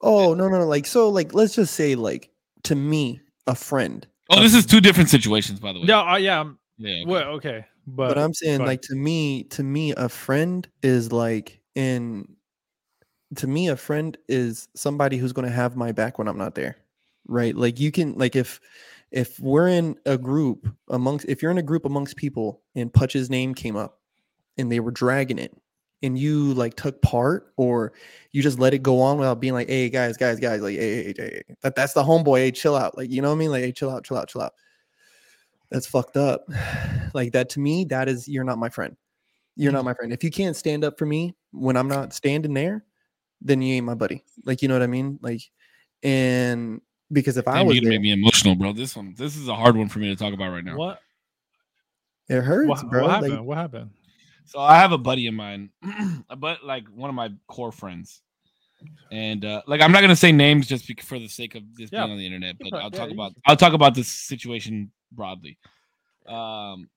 oh no no no like so like let's just say like to me a friend. Oh, this is two different situations, by the way. Yeah, uh, yeah. I'm, yeah. okay. Well, okay, but, but I'm saying go like to me, to me, a friend is like in to me, a friend is somebody who's gonna have my back when I'm not there. Right. Like you can like if if we're in a group amongst if you're in a group amongst people and Putch's name came up and they were dragging it and you like took part or you just let it go on without being like, hey guys, guys, guys, like hey, hey, hey, hey. that that's the homeboy, hey, chill out. Like, you know what I mean? Like, hey, chill out, chill out, chill out. That's fucked up. Like that to me, that is you're not my friend. You're Mm-hmm. not my friend. If you can't stand up for me when I'm not standing there, then you ain't my buddy. Like, you know what I mean? Like, and because if I Damn, was you gonna there, make me emotional, bro. This one, this is a hard one for me to talk about right now. what it hurts, what, bro. what Like, what happened? So I have a buddy of mine, but like one of my core friends, and uh, like I'm not gonna say names just for the sake of this Yeah. being on the internet, but I'll yeah, talk about I'll talk about this situation broadly. Um,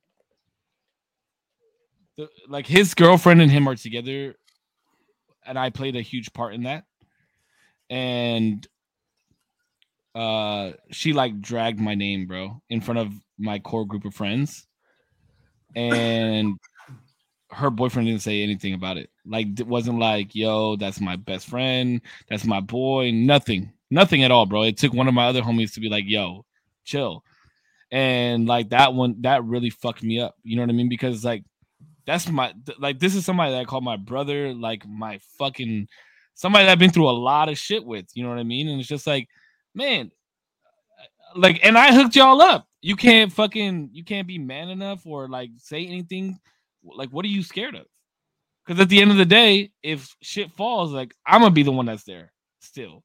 the, like his girlfriend and him are together, and I played a huge part in that, and uh, she like dragged my name, bro, in front of my core group of friends, and her boyfriend didn't say anything about it. Like it wasn't like, yo, that's my best friend, that's my boy, nothing. Nothing at all, bro. It took one of my other homies to be like, yo, chill. And like that one, that really fucked me up. You know what I mean? Because like that's my th- like this is somebody that I call my brother, like my fucking somebody that I've been through a lot of shit with. You know what I mean? And it's just like, man, uh, like, and I hooked y'all up. You can't fucking you can't be man enough or like say anything like what are you scared of? Because at the end of the day, if shit falls, like I'm gonna be the one that's there still.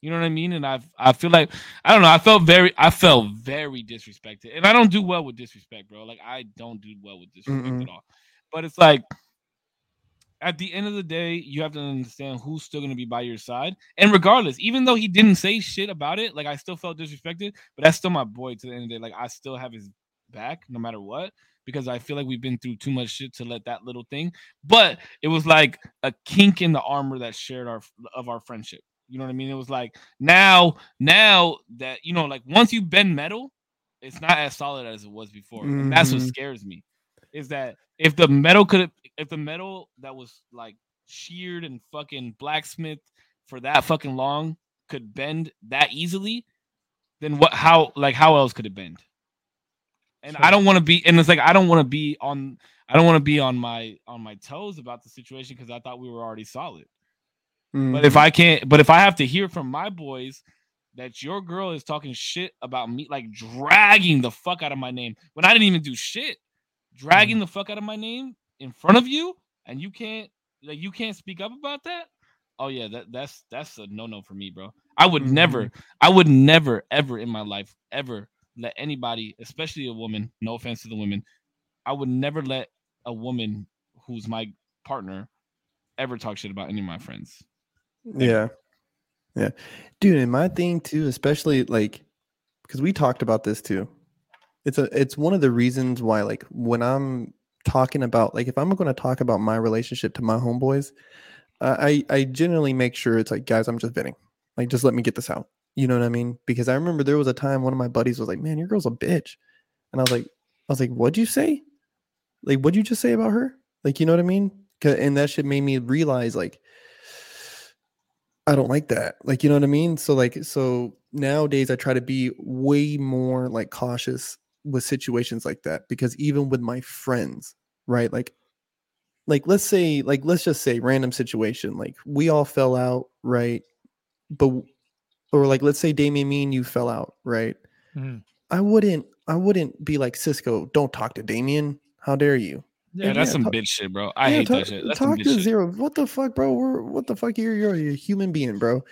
You know what I mean? And I I feel like I don't know. I felt very I felt very disrespected, and I don't do well with disrespect, bro. Like I don't do well with disrespect Mm-mm. at all. But it's like at the end of the day, you have to understand who's still gonna be by your side. And regardless, even though he didn't say shit about it, like I still felt disrespected. But that's still my boy to the end of the day. Like I still have his back no matter what because I feel like we've been through too much shit to let that little thing. But it was like a kink in the armor that shared our of our friendship. You know what I mean? It was like now, now that you know, like once you bend metal, it's not as solid as it was before. And that's what Mhm. scares me. Is that if the metal could if the metal that was like sheared and fucking blacksmith for that fucking long could bend that easily, then what how like how else could it bend? And I don't want to be and it's like I don't want to be on I don't want to be on my on my toes about the situation because I thought we were already solid. But if I can't, but if I have to hear from my boys that your girl is talking shit about me, like dragging the fuck out of my name when I didn't even do shit, dragging the fuck out of my name in front of you and you can't like you can't speak up about that, oh yeah, that that's that's a no no for me, bro. I would Mm-hmm. never, I would never ever in my life ever let anybody, especially a woman, no offense to the women, I would never let a woman who's my partner ever talk shit about any of my friends. Yeah. Yeah. Dude, and my thing too, especially like because we talked about this too. It's a it's one of the reasons why like when I'm talking about like if I'm going to talk about my relationship to my homeboys, uh, I I generally make sure it's like guys, I'm just venting. Like just let me get this out. You know what I mean? Because I remember there was a time one of my buddies was like, "Man, your girl's a bitch." And I was like I was like, "What'd you say? Like what'd you just say about her?" Like, you know what I mean?" And that shit made me realize like I don't like that. Like, you know what I mean? So like so nowadays I try to be way more like cautious with situations like that because even with my friends, right? Like like let's say like let's just say random situation like we all fell out, right? But or like let's say Damien me and you fell out, right? Mhm. I wouldn't I wouldn't be like Cisco, don't talk to Damien. How dare you? Yeah, And that's yeah, some talk- bitch shit, bro. I Yeah, hate talk, that shit. That's talk to shit. zero. What the fuck, bro? We're what the fuck? You're you're a human being, bro.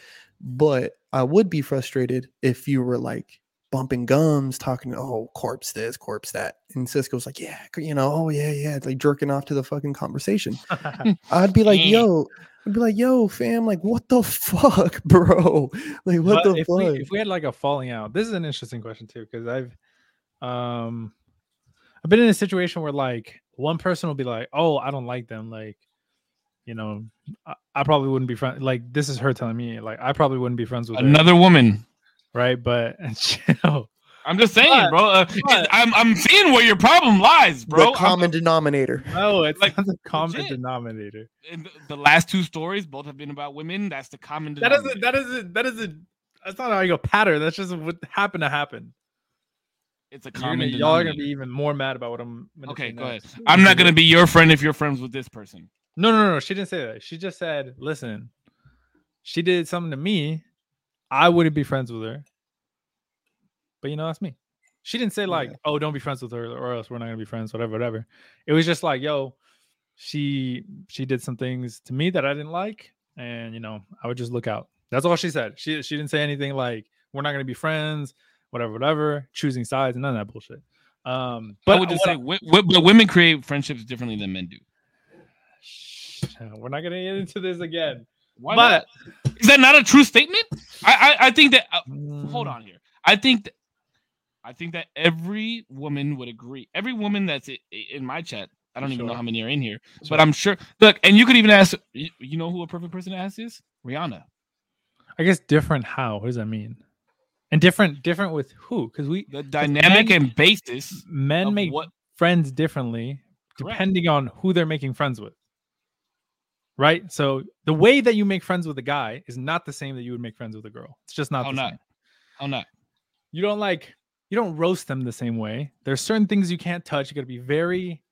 But I would be frustrated if you were like bumping gums, talking, oh, corpse this, corpse that. And Cisco's like, yeah, you know, oh yeah, yeah. It's like jerking off to the fucking conversation. I'd be like, yo, I'd be like, yo, fam, like, what the fuck, bro? Like, what But the if fuck? we, if we had like a falling out, this is an interesting question too because I've um I've been in a situation where like one person will be like, "Oh, I don't like them," like you know, I, I probably wouldn't be friends. Like this is her telling me, like I probably wouldn't be friends with her, Another woman. right? But chill. I'm just saying, But- bro. Uh, it- I'm I'm seeing where your problem lies, bro. the I'm- common denominator. No, it's Like, like the common legit. denominator. and the- the last two stories both have been about women. That's the common That denominator. isn't. That isn't. That isn't. That's not how you go pattern. That's just what happened to happen. It's a common gonna, y'all are gonna be even more mad about what I'm. Gonna Okay, say go ahead. I'm not gonna be your friend if you're friends with this person. No, no, no, no. She didn't say that. She just said, listen, she did something to me. I wouldn't be friends with her. But you know, that's me. She didn't say like, Yeah. oh, don't be friends with her or else we're not gonna be friends, whatever, whatever. It was just like, yo, she she did some things to me that I didn't like. And you know, I would just look out. That's all she said. She she didn't say anything like we're not gonna be friends, whatever, whatever, choosing sides and none of that bullshit. Um, But but I would just what say, wi- wi- but women create friendships differently than men do. we're not gonna get into this again. Why but not? Is that not a true statement? I I, I think that. Uh, hold Mm, on here. I think that. I think that every woman would agree. Every woman that's in my chat, I don't even know how many are in here, Sure. but I'm sure. Look, and you could even ask. You know who a perfect person to ask is? Rihanna. I guess different. How? What does that mean? And different, different with who? Because we The dynamic men- and basis men make what friends differently Correct. depending on who they're making friends with. Right. So the way that you make friends with a guy is not the same that you would make friends with a girl. It's just not. How the not? same. How not? You don't like. You don't roast them the same way. There's certain things you can't touch. You got to be very.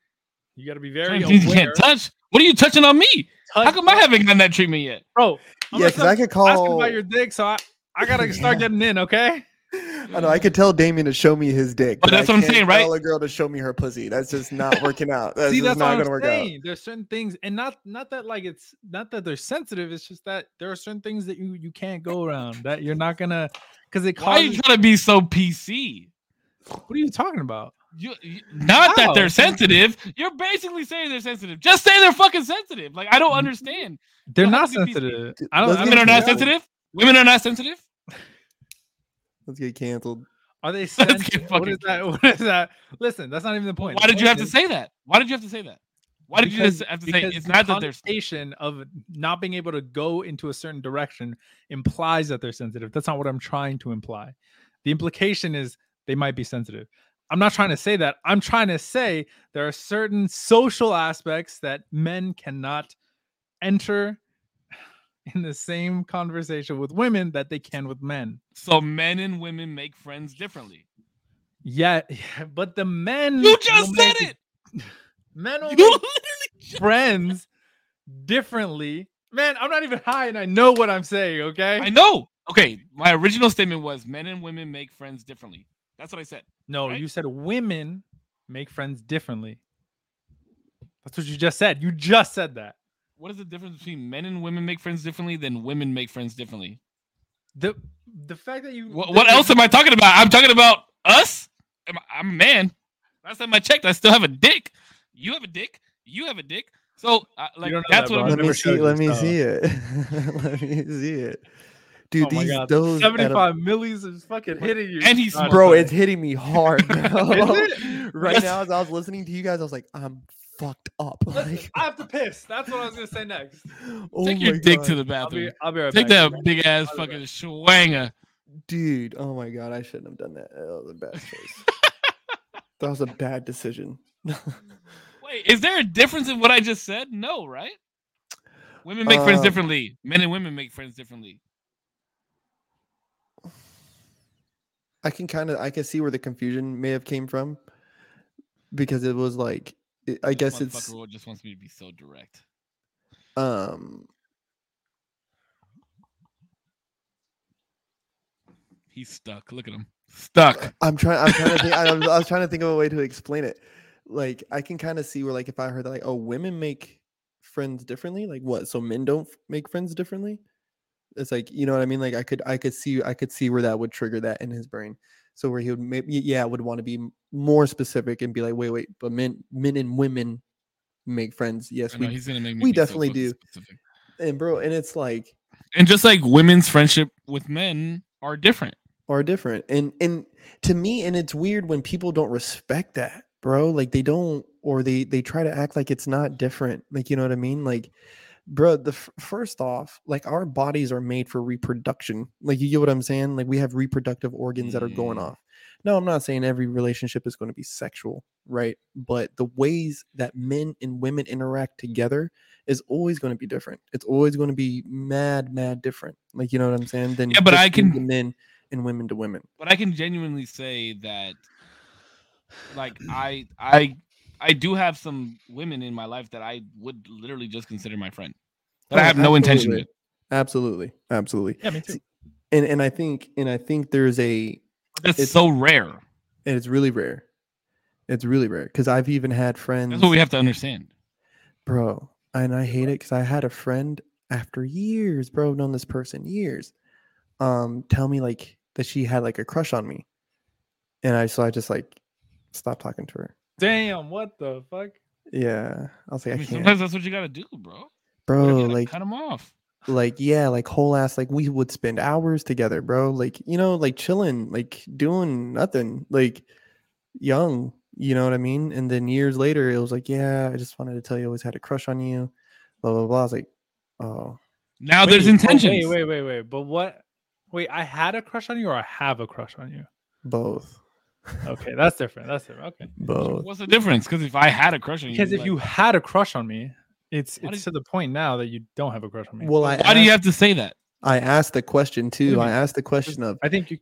You got to be very Certain things you can't touch. What are you touching on me? How come I haven't gotten that treatment yet? bro? I'm Yeah, because I start could asking call. about your dick, so I, I gotta start getting in. Okay. I know I could tell Damien to show me his dick. But that's I what I'm saying, right? Tell a girl to show me her pussy. That's just not working out. That's See, that's not what gonna I'm work saying. There's certain things, and not not that like it's not that they're sensitive. It's just that there are certain things that you you can't go around that you're not gonna because it Why are you causes. trying to be so PC? What are you talking about? You, you- not that they're sensitive. You're basically saying they're sensitive. Just say they're fucking sensitive. Like I don't understand. They're Well, not could you be- sensitive. Dude, I don't. let's I get Women are not sensitive. Women are not sensitive. Let's get canceled. Are they sensitive? What is that? What is that? Listen, that's not even the point. Why The did you have point to say that? Why did you have to say that? Why did you because- just have to say it's the not that they're connotation of not being able to go into a certain direction implies that they're sensitive. That's not what I'm trying to imply. The implication is they might be sensitive. I'm not trying to say that. I'm trying to say there are certain social aspects that men cannot enter in the same conversation with women that they can with men. so men and women make friends differently. Yeah, yeah, but the men You just said it. Men will You friends differently. Man, I'm not even high and I know what I'm saying, okay? I know. Okay, my original statement was men and women make friends differently. That's what I said. no, right? you said women make friends differently. That's what you just said. You just said that. What is the difference between men and women make friends differently than women make friends differently? The the fact that you What, what else am I talking about? I'm talking about us. I'm, I'm a man. Last time I checked, I still have a dick. You have a dick. You have a dick. So, uh, like, that's that, what. I'm Let me see. Let me see it. let me see it, dude. oh my these God. those at a- 75 millis is fucking hitting you. And he's God, bro, it's it's hitting me hard. Is it? right Yes. now, as I was listening to you guys, I was like, I'm fucked up. Like, I have to piss. That's what I was gonna say next. oh Take my your dick God. to the I'll bathroom. be I'll be right Take back. that big ass fucking back. schwanger. dude. Oh my god, I shouldn't have done that. That was a bad choice. that was a bad decision. Wait, is there a difference in what I just said? No, right? Women make friends Um, differently. Men and women make friends differently. I can kind of I can see where the confusion may have came from because it was like it- I guess it's just wants me to be so direct. um He's stuck. Look at him. Stuck. I'm trying I'm trying to think I, was- I was trying to think of a way to explain it. Like I can kind of see where like if I heard that like oh women make friends differently like what so men don't f- make friends differently it's like you know what I mean like I could I could see I could see where that would trigger that in his brain so where he would maybe yeah would want to be more specific and be like wait wait but men men and women make friends yes I know we he's gonna make me. we be so definitely do. specific. and bro and it's like And just like women's friendship with men are different. are different and and to me and it's weird when people don't respect that bro like they don't or they they try to act like it's not different like you know what i mean? Like bro the f- first off like our bodies are made for reproduction like you get what i'm saying? Like we have reproductive organs that are going Mm. off. No i'm not saying every relationship is going to be sexual right? But the ways that men and women interact together is always going to be different. It's always going to be mad mad different like you know what i'm saying? Than Yeah, but I can- men and women to women. But I can genuinely say that, like I I I do have some women in my life that I would literally just consider my friend. But I Oh, have no intention absolutely. with. Absolutely, absolutely. Yeah, me too. And and I think and I think there's a That's It's- so rare. and it's really rare. It's really rare because I've even had friends, That's what we have to understand. bro, and I hate it because I had a friend after years, bro, known this person years, um, tell me like that she had like a crush on me, and I so I just like stopped talking to her. Damn, what the fuck? Yeah, I was like, I I, mean, can't, sometimes that's what you gotta do, bro. bro, like cut them off. like yeah like whole ass like we would spend hours together bro like you know like chilling like doing nothing like young you know what i mean and then years later it was like yeah i just wanted to tell you i always had a crush on you blah blah blah i was like oh Now there's Wait, oh, intentions. Wait, wait, wait, wait. But what? Wait, I had a crush on you, or I have a crush on you? both Okay, that's different. That's different. Okay. both What's the difference? Because if I had a crush on you, Because if like, you had a crush on me, it's Why it's did- to the point now that you don't have a crush on me. well i why do you have to say that? i asked the question too i asked the question of I think you.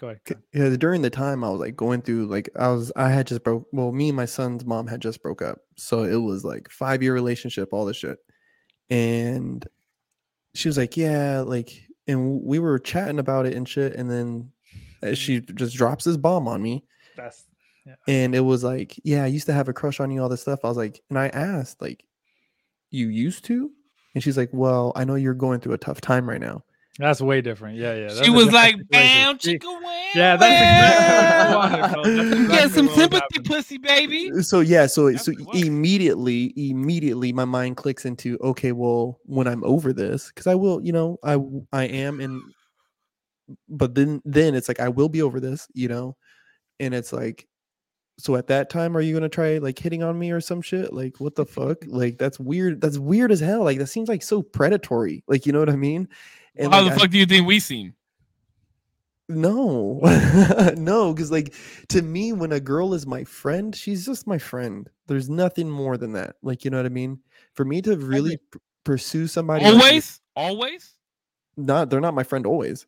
Go ahead. because during the time I was like going through like I was I had just broke well me and my son's mom had just broke up so it was like five year relationship all this shit and she was like yeah like and we were chatting about it and shit and then Mm-hmm. she just drops this bomb on me That's and it was like yeah I used to have a crush on you all this stuff I was like and I asked like you used to and she's like well I know you're going through a tough time right now that's way different. Yeah, yeah. that's She was like, situation. "Bam, See, chicka, Yeah, that's exactly what wham. I wanted, bro. That's Get Get some what sympathy, happening. pussy, baby. Uh, so yeah so That's so what it was. immediately immediately my mind clicks into okay well when i'm over this because i will you know I I am and but then then it's like i will be over this you know and it's like so at that time are you gonna try like hitting on me or some shit like what the fuck like that's weird that's weird as hell like that seems like so predatory like you know what i mean Well, how like, the I- fuck do you think we seem? no, no, because like to me, when a girl is my friend, she's just my friend. There's nothing more than that. Like, you know what I mean? For me to really p- pursue somebody, like, Always, always. not they're not my friend always.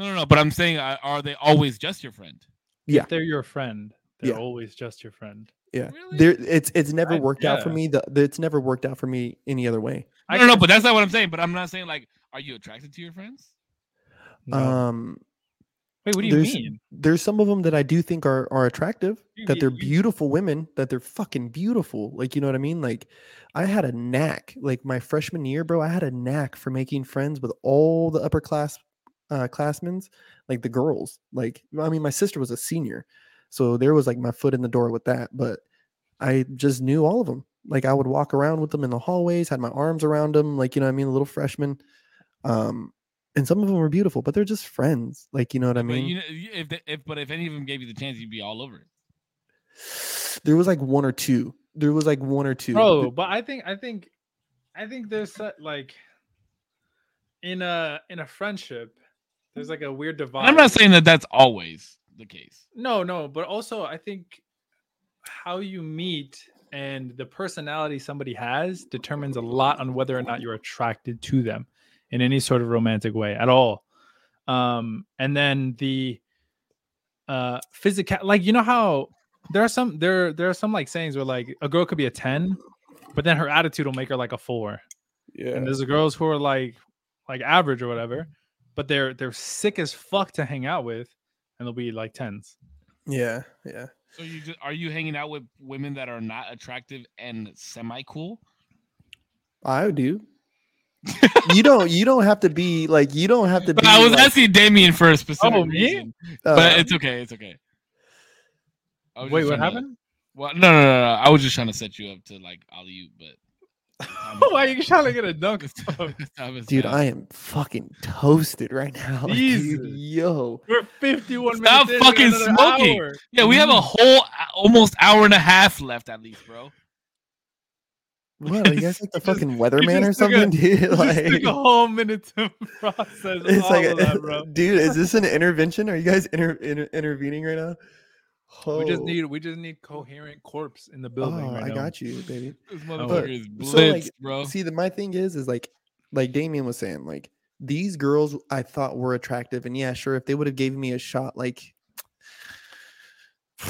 No, no, no. But I'm saying, uh, are they always just your friend? Yeah. If they're your friend, they're Yeah. always just your friend. Yeah, Really? there it's it's never I- worked out for me. The, the it's never worked out for me any other way. I I don't know, but that's not what I'm saying. But I'm not saying like, are you attracted to your friends? No. Um, Wait, what do you There's- mean? There's some of them that I do think are are attractive, You- that they're you- beautiful women, that they're fucking beautiful. Like, you know what I mean? Like, I had a knack, like my freshman year, bro. I had a knack for making friends with all the upper class uh classmen, like the girls. Like, I mean, my sister was a senior, so there was like my foot in the door with that. But I just knew all of them. Like, I would walk around with them in the hallways, had my arms around them, like you know what I mean, a little freshman. Um, and some of them were beautiful, but they're just friends. Like, you know what I But mean? you know, if the, if but if any of them gave you the chance, you'd be all over it. There was like one or two. There was like one or two. bro but i think i think i think there's like in a in a friendship there's like a weird divide And I'm not saying that that's always the case. no no but also i think how you meet and the personality somebody has determines a lot on whether or not you're attracted to them in any sort of romantic way at all um and then the uh physical like you know how there are some there there are some like sayings where like a girl could be a 10 but then her attitude will make her like a 4 yeah. and there's girls who are like like average or whatever but they're they're sick as fuck to hang out with and they'll be like 10s Yeah. Yeah. So you just, are you hanging out with women that are not attractive and semi cool? I do. you don't you don't have to be like you don't have to be But I was like, asking Damien for a specific Oh, reason, uh, but it's okay. It's okay. Wait what trying to- happened Well, no, no, no, no. I was just trying to set you up to like alley you, but why are you trying to get a dunk This stuff? time- this time it's dude, not. I am fucking toasted right now. Like, dude, yo. we're 51 Stop minutes in, we fucking smoking. hour. yeah, we have a mm-hmm. whole almost hour and a half left at least, bro. What are you guys like the just- fucking weatherman or just took a- something, dude? It just Like took a whole minute to process it's all like of that, bro. dude, is this an intervention? Are you guys inter- inter- intervening right now? We just Oh. need we just need coherent corpse in the building. Oh, right I now. got you, baby. This oh. But- motherfucker is so, like, bro. See, the my thing is, is like, like Damien was saying, like these girls I thought were attractive, and yeah, sure, if they would have given me a shot, like,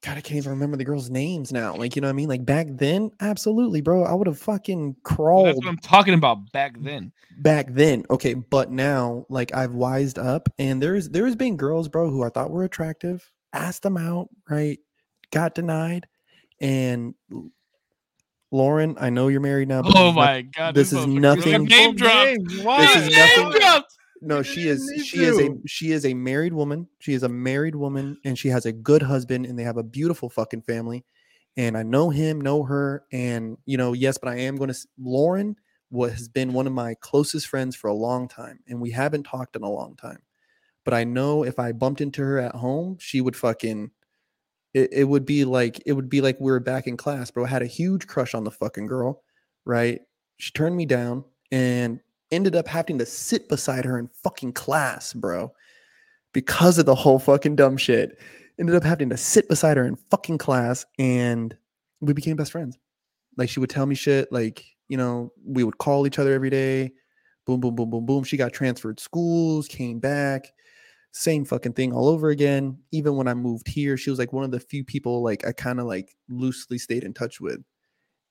God, I can't even remember the girls' names now. Like, you know what I mean? Like back then, absolutely, bro, I would have fucking Well, crawled that's what I'm talking about back then. back then. Okay, but now, like, I've wised up, and there's there's been girls, bro, who I thought were attractive, asked them out, right, got denied, and. Lauren, I know you're married now. but Oh this not- my god, this is nothing- Name drop. Why? This is Name nothing- drop. no she is need she is a she is a married woman she is a married woman and she has a good husband and they have a beautiful fucking family and i know him know her and you know yes but i am going to lauren what has been one of my closest friends for a long time and we haven't talked in a long time but i know if i bumped into her at home she would fucking it, it would be like it would be like we were back in class bro i had a huge crush on the fucking girl right she turned me down and ended up having to sit beside her in fucking class, bro, because of the whole fucking dumb shit. Ended up having to sit beside her in fucking class, and we became best friends. Like she would tell me shit, like you know, we would call each other every day. Boom, boom, boom, boom, boom. She got transferred schools, came back, same fucking thing all over again. Even when I moved here, she was like one of the few people like I kind of like loosely stayed in touch with.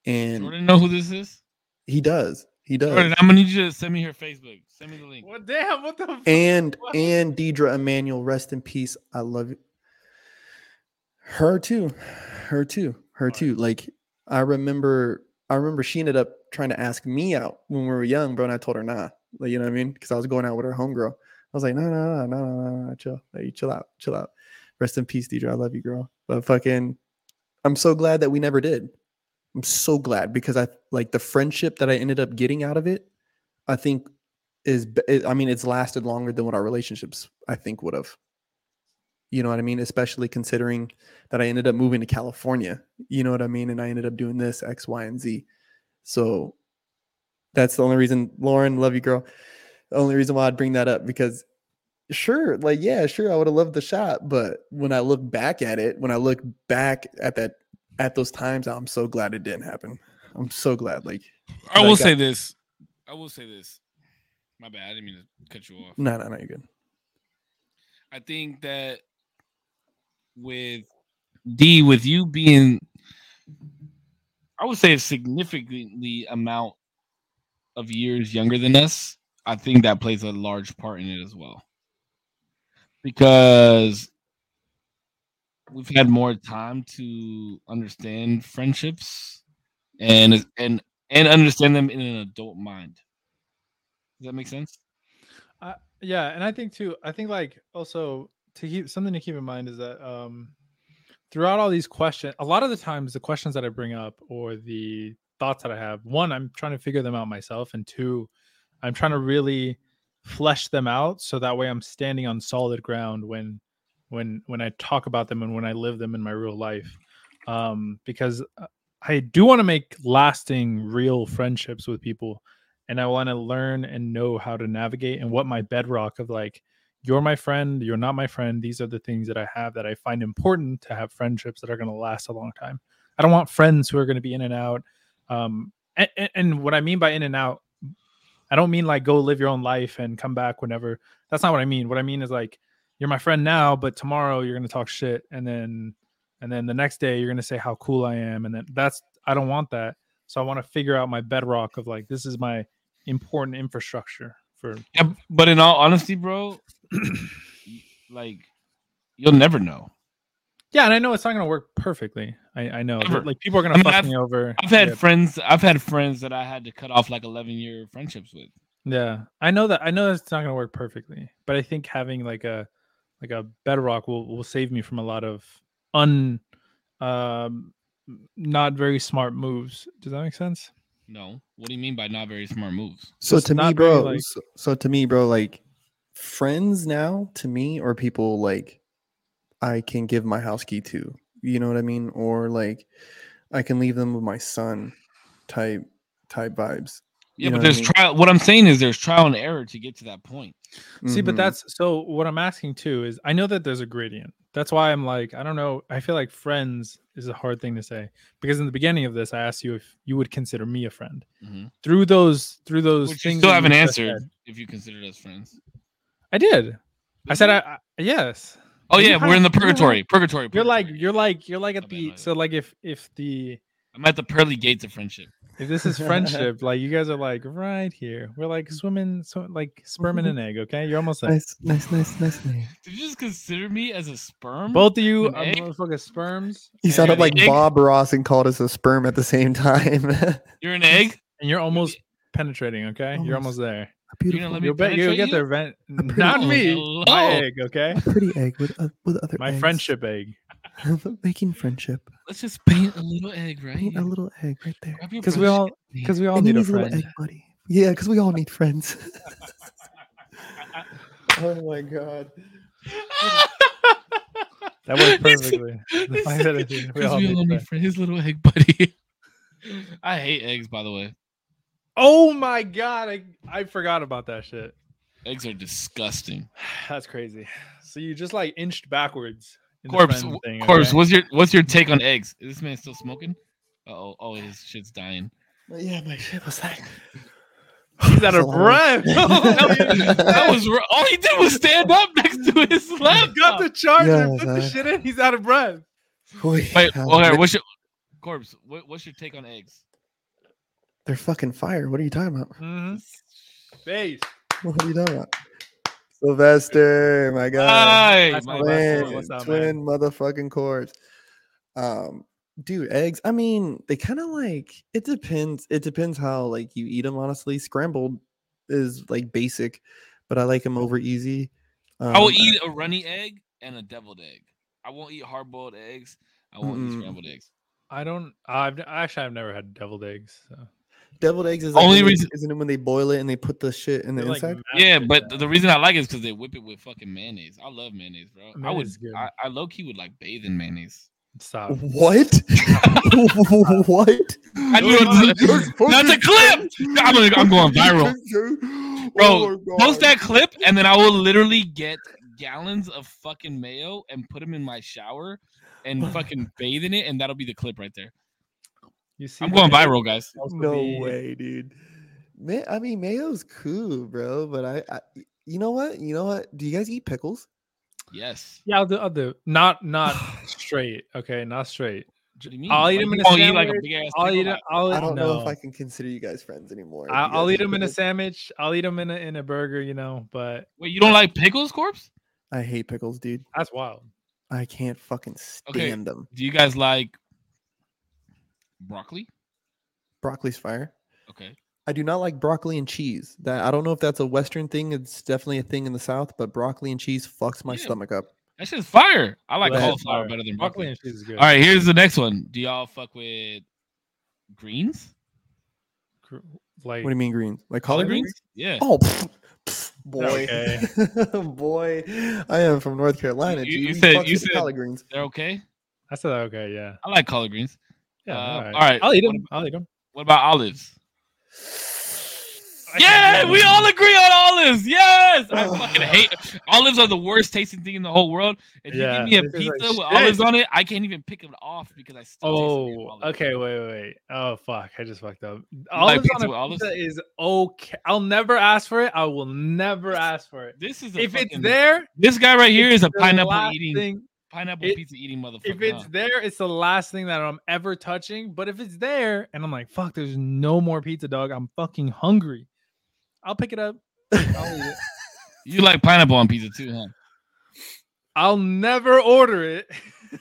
And Jordan, know who this is? he does. He does. Jordan, I'm gonna need you to send me her Facebook. Send me the link. What damn? What the? fuck? and What? and Deidre Emmanuel, rest in peace. I love you. Her too, her too, her Alright. too. Like I remember, I remember she ended up trying to ask me out when we were young, bro, and I told her nah. Like you know what I mean? Because I was going out with her homegirl. I was like, no, no, no, no, no, no, chill, hey, chill out, chill out. Rest in peace, Deidre. I love you, girl. But fucking, I'm so glad that we never did. I'm so glad because I like the friendship that I ended up getting out of it. I think is I mean it's lasted longer than what our relationships I think would have. You know what I mean? Especially considering that I ended up moving to California. You know what I mean? And I ended up doing this X, Y, and Z. So that's the only reason, Lauren, love you, girl. The only reason why I'd bring that up because sure, like, yeah, sure, I would have loved the shot. But when I look back at it, when I look back at that at those times, I'm so glad it didn't happen. I'm so glad. Like, I will like, I- say this. I will say this. My bad. I didn't mean to cut you off. no, no, no, you're good. I think that with D, with you being, I would say a significantly amount of years younger than us, I think that plays a large part in it as well. because we've had more time to understand friendships and and and understand them in an adult mind. Does that make sense? yeah and i think too i think like also to keep something to keep in mind is that um throughout all these questions a lot of the times the questions that i bring up or the thoughts that i have one i'm trying to figure them out myself and two i'm trying to really flesh them out so that way i'm standing on solid ground when when when i talk about them and when i live them in my real life um because uh, i do want to make lasting real friendships with people and I want to learn and know how to navigate and what my bedrock of like you're my friend, you're not my friend. These are the things that I have that I find important to have friendships that are going to last a long time. I don't want friends who are going to be in and out. Um, and, and what I mean by in and out, I don't mean like go live your own life and come back whenever. That's not what I mean. What I mean is like you're my friend now, but tomorrow you're to talk shit, and then and then the next day you're to say how cool I am, and then that's I don't want that. So I want to figure out my bedrock of like this is my important infrastructure for Yeah, but in all honesty, bro, like you'll never know. Yeah and i know it's not going to work perfectly i, I know Never. like people are going I to mean, fuck I've- me over I've had yeah, friends. I've had friends that I had to cut off like eleven year friendships with. yeah i know that i know it's not going to work perfectly but i think having like a like a bedrock will will save me from a lot of un um not very smart moves does that make sense No, what do you mean by not very smart moves? So Just to me, not very, bro. like- so, so to me, bro, like friends now to me are people like I can give my house key to. You know what I mean? Or like I can leave them with my son type type vibes. Yeah, You know but what I there's mean? trial. What I'm saying is there's trial and error to get to that point. See, but Mhm. that's so what I'm asking too is I know that there's a gradient. That's why I'm like, I don't know. I feel like friends is a hard thing to say because in the beginning of this, I asked you if you would consider me a friend. Mhm. Through those, through those Which you things, still that haven't just answered said- if you consider us friends. I did. I said, I, I yes. Oh You yeah, we're in the have- you purgatory. Purgatory. You're like, you're like, you're like at the so like if if the I'm at the pearly gates of friendship. if this is friendship, like you guys are like right here. We're like mm-hmm. swimming, so like sperm and mm-hmm. an egg. Okay, you're almost there. nice, nice, nice, nice name. Did you just consider me as a sperm? Both of you An are egg? motherfucking sperms. He sounded like egg? Bob Ross and called us a sperm at the same time. You're an egg. and you're almost penetrating. Okay, you're Almost. almost there. Beautiful, let me You'll bet you'll penetrate get you? there, Vent. Not me. Hello. My egg, okay? a pretty egg with uh, with other My eggs. friendship egg. making friendship. Let's just paint a little egg, right? Paint a little egg right there. Because we all because we all And need a little friend. egg buddy. Yeah, because we all need friends. oh my god. That worked perfectly. The fact that we all need friends. his little egg buddy. I hate eggs, by the way. Oh my god, I, I forgot about that shit. Eggs are disgusting. That's crazy. So you just like inched backwards. in Corpse, friend thing, corpse. okay? What's your what's your take on eggs? Is this man still smoking? Oh, oh, his shit's dying. Yeah, my shit was like. He's out of breath. That was r- all he did was stand up next to his He laptop. got the charger, Yeah, put the shit in. He's out of breath. Wait, Wait, okay, what's your corpse? What, what's your take on eggs? They're fucking fire. What are you talking about? Mm-hmm. Base. What are you talking about? Sylvester, my god. Hi, my my twin, What's up, twin motherfucking corpse. Um, dude, eggs. I mean, they kind of like it depends. It depends how like you eat them. Honestly, scrambled is like basic, but I like them over easy. Um, I will eat a runny egg and a deviled egg. I won't eat hard boiled eggs. I won't eat Mm-mm. scrambled eggs. I don't. I've actually I've never had deviled eggs. So. Deviled eggs. Is like Only when they- reason- isn't it when they boil it and they put the shit in the They're, like, inside? Yeah, but the reason I like it is because they whip it with fucking mayonnaise. I love mayonnaise, bro. I would. Mayonnaise is good. I, I low key would like bathe in mayonnaise. stop. What? what? I do. That's a clip. I'm, gonna, I'm going viral, bro. Oh Post that clip, and then I will literally get gallons of fucking mayo and put them in my shower and fucking bathe in it, and that'll be the clip right there. You see, I'm going the viral, guys. No be- way, dude. Ma- I mean, mayo's cool, bro. But I, I, you know what? You know what? Do you guys eat pickles? Yes. Yeah, I'll do. I'll do. Not not straight. Okay, not straight. What do you mean? I'll eat Like, them in a sandwich. Oh, like a big ass I'll eat. it. Like, I'll. I don't know if. I can consider you guys friends anymore. I, I'll eat them in a sandwich. I'll eat them in a in a burger. You know, but Wait, you don't like pickles, corpse? I hate pickles, dude. That's wild. I can't fucking Okay. stand them. Do you guys like broccoli? Broccoli's fire. Okay. I do not like broccoli and cheese. That I don't know if that's a Western thing. It's definitely a thing in the South, but broccoli and cheese fucks my Yeah. stomach up. That shit's fire. I like That shit's cauliflower fire. better than Broccoli broccoli. and cheese is good. All right, here's the next one. Do y'all fuck with greens? Like What do you mean greens? Like collard greens? Yeah. Oh, pff, pff, boy, Okay. boy, I am from North Carolina. You- dude. you said- you said- collard greens. They're okay. I said okay, yeah. I like collard greens. Yeah. Uh, all, right. all right, I'll eat them. I'll eat them. What about olives? Yeah, we all agree on olives. Yes, I fucking hate olives. Are the worst tasting thing in the whole world. If you give me a is like pizza with shit. olives on it, I can't even pick it off because I still. taste the damn Oh, okay. Wait, wait, wait. Oh, fuck. I just fucked up. Olives pizza on a with olives? pizza is okay. I'll never ask for it. I will never ask for it. This is a If it's there, This guy right here is a pineapple eating thing- pineapple it- pizza eating motherfucker. if it's huh? there, it's the last thing that I'm ever touching. But if it's there and I'm like, fuck, there's no more pizza, dog. I'm fucking hungry. I'll pick it up. I'll eat it. you like pineapple on pizza too, huh? I'll never order it.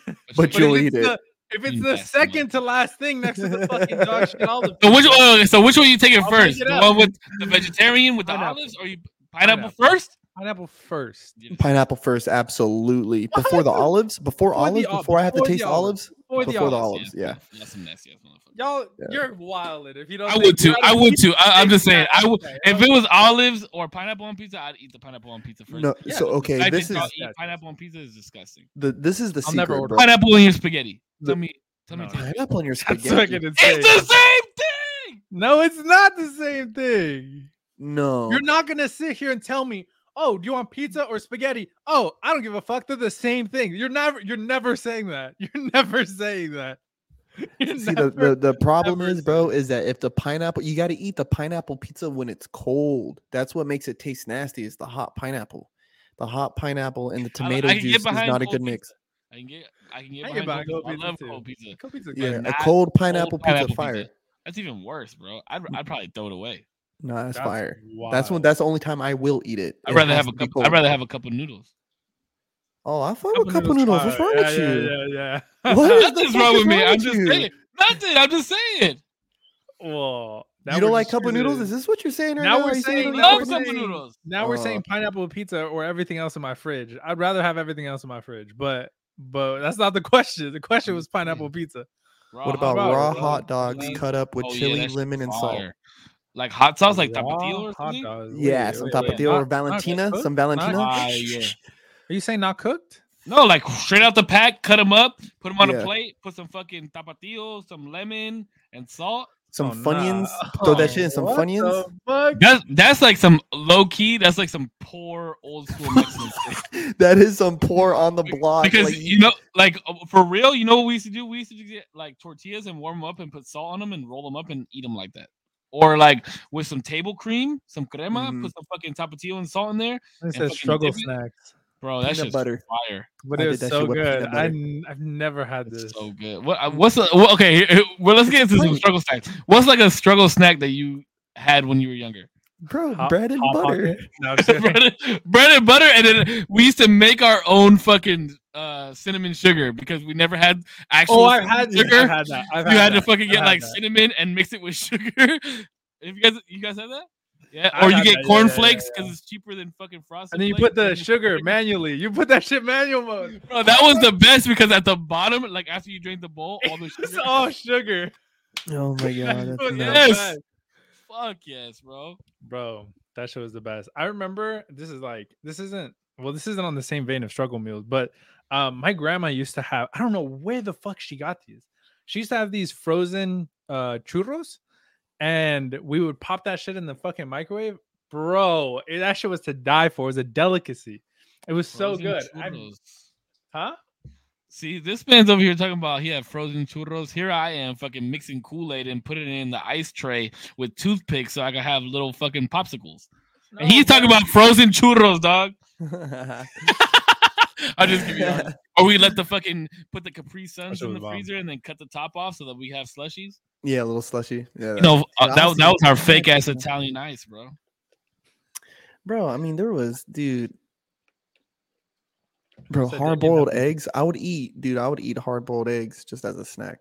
But But you'll if eat it's it. the, if it's You the nasty second to last thing next to the fucking dog shit olive. So which one? So which one you taking I'll first? pick The one with the vegetarian with the olives, or you pineapple, Pineapple. first? Pineapple first. Pineapple first, absolutely. Before the olives, before, Before olives, ol- before I have to taste olives. olives. Before the Before the olives. olives. yeah. That's some nasty ass. Y'all, Yeah. you're wilding if you don't. I would too. I would pizza, too. I, I'm just saying. I would okay, if it was olives or pineapple on pizza. I'd eat the pineapple on pizza first. No, Yeah, so okay, The this is eat pineapple on pizza is disgusting. the this is the I'll never secret, order bro. Pineapple in your spaghetti. Tell The- me. Tell me. No. me. Pineapple in your spaghetti. It's the same thing. No, it's not the same thing. No, You're not gonna sit here and tell me, "Oh, do you want pizza or spaghetti?" Oh, I don't give a fuck. They're the same thing. You're never, you're never saying that. You're never saying that. You're See the, never- the, the problem is, bro, is that if the pineapple, you got to eat the pineapple pizza when it's cold. That's what makes it taste nasty. Is the hot pineapple, the hot pineapple and the tomato I can juice is not a cold good pizza. mix. I can get. I can get. I behind get behind cold cold pizza. I love cold pizza. Cold pizza Yeah, good. a not cold pineapple pizza pineapple fire. pizza. That's even worse, bro. I'd, I'd probably throw it away. No, that's, That's fire. That's when. That's the only time I will eat it. I'd It rather has have a to be couple. I'd rather have a couple noodles. Oh, I fuck with couple noodles. What's wrong yeah, with yeah, you? Yeah, yeah. What is the Nothing's wrong with me. wrong I'm just you? saying. Nothing. I'm just saying. Well, now You don't like just cup of noodles? Is this what you're saying right Now now? we're Are you saying- now Love we're cup of noodles. Now we're Uh, saying pineapple pizza or everything else in my fridge. I'd rather have everything else in my fridge, but but that's not the question. The question was pineapple pizza. Raw What about about raw raw hot dogs chili? cut up with Oh, chili, that shit's lemon, and salt? Fire. Like hot sauce, like Raw tapatio or hot something. dogs. Yeah, Wait, some wait, wait, tapatio not- or not Valentina. cooked? Some Not Valentina. Fire. Are you saying not cooked? No, like straight out the pack, cut them up, put them on Yeah. a plate, put some fucking tapatio, some lemon, and salt. Some Oh, nah. Funyuns. Throw that shit in some What Funyuns. the fuck? That's that's like some low key. That's like some poor old school Mexican shit. that is some poor on the block. Because like, you know, like uh, for real, you know what we used to do? We used to get like tortillas and warm them up and put salt on them and roll them up and eat them like that. Or like with some table cream, some crema, Mhm. put some fucking tapatio and salt in there, It and says struggle dip snacks, bro. That's Peanut just butter. fire. but I it did was that shit so good. peanut I, butter. n- I've never had It's this. so good. What? uh, What's the? Well, okay, here- here- well, let's get into some struggle snacks. What's like a struggle snack that you had when you were younger? bro, Hot- bread and butter. No, I'm just kidding. bread, and- bread and butter, and then we used to make our own fucking uh, cinnamon sugar because we never had actual oh, I've had, sugar. I've had that. I've you had to that. fucking get like that. cinnamon and mix it with sugar. If you guys, you guys had that? Yeah, I or you get that, yeah, corn yeah, yeah, flakes yeah. because it's cheaper than fucking frosted. And then you put the and you- sugar manually. You put that shit manual mode. Bro, that was the best because at the bottom, like after you drink the bowl, all the It's sugar. all sugar. Oh my god, that's Yes. Fuck yes, bro. bro that show was the best i remember this is like this isn't well this isn't on the same vein of struggle meals but um my grandma used to have i don't know where the fuck she got these. She used to have these frozen uh churros and we would pop that shit in the fucking microwave. Bro it, that shit was to die for. It was a delicacy. It was so Frozen good. I- huh? See, this man's over here talking about he had frozen churros. Here I am, fucking mixing Kool Aid and putting it in the ice tray with toothpicks so I can have little fucking popsicles. and No, he's talking about frozen churros, dog. I'll just give you. that. Or we let the fucking put the Capri Suns shit in was the bomb. freezer and then cut the top off so that we have slushies. yeah, a little slushy. Yeah, You know, uh, that, honestly, that was our fake ass. Italian ice, bro. bro. I mean, there was, dude. Bro, Said that, hard you know. boiled eggs. I would eat, dude. I would eat hard boiled eggs just as a snack.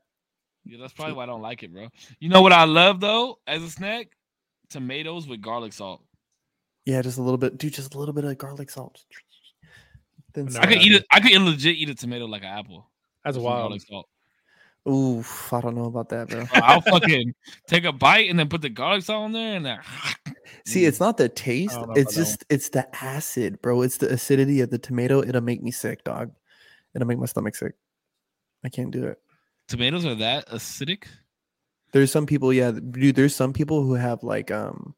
Yeah, that's probably why I don't like it, bro. You know what I love though, as a snack? Tomatoes with garlic salt. Yeah, just a little bit, dude. Just a little bit of garlic salt. Then I could eat it. I could legit eat a tomato like an apple. That's wild. salt. Oof, I don't know about that, bro. Bro, I'll fucking take a bite and then put the garlic salt in there and then. See, it's not the taste. It's about that one. just it's the acid, bro. It's the acidity of the tomato. It'll make me sick, dog. It'll make my stomach sick. I can't do it. tomatoes are that acidic. There's some people, yeah, dude. There's some people who have like um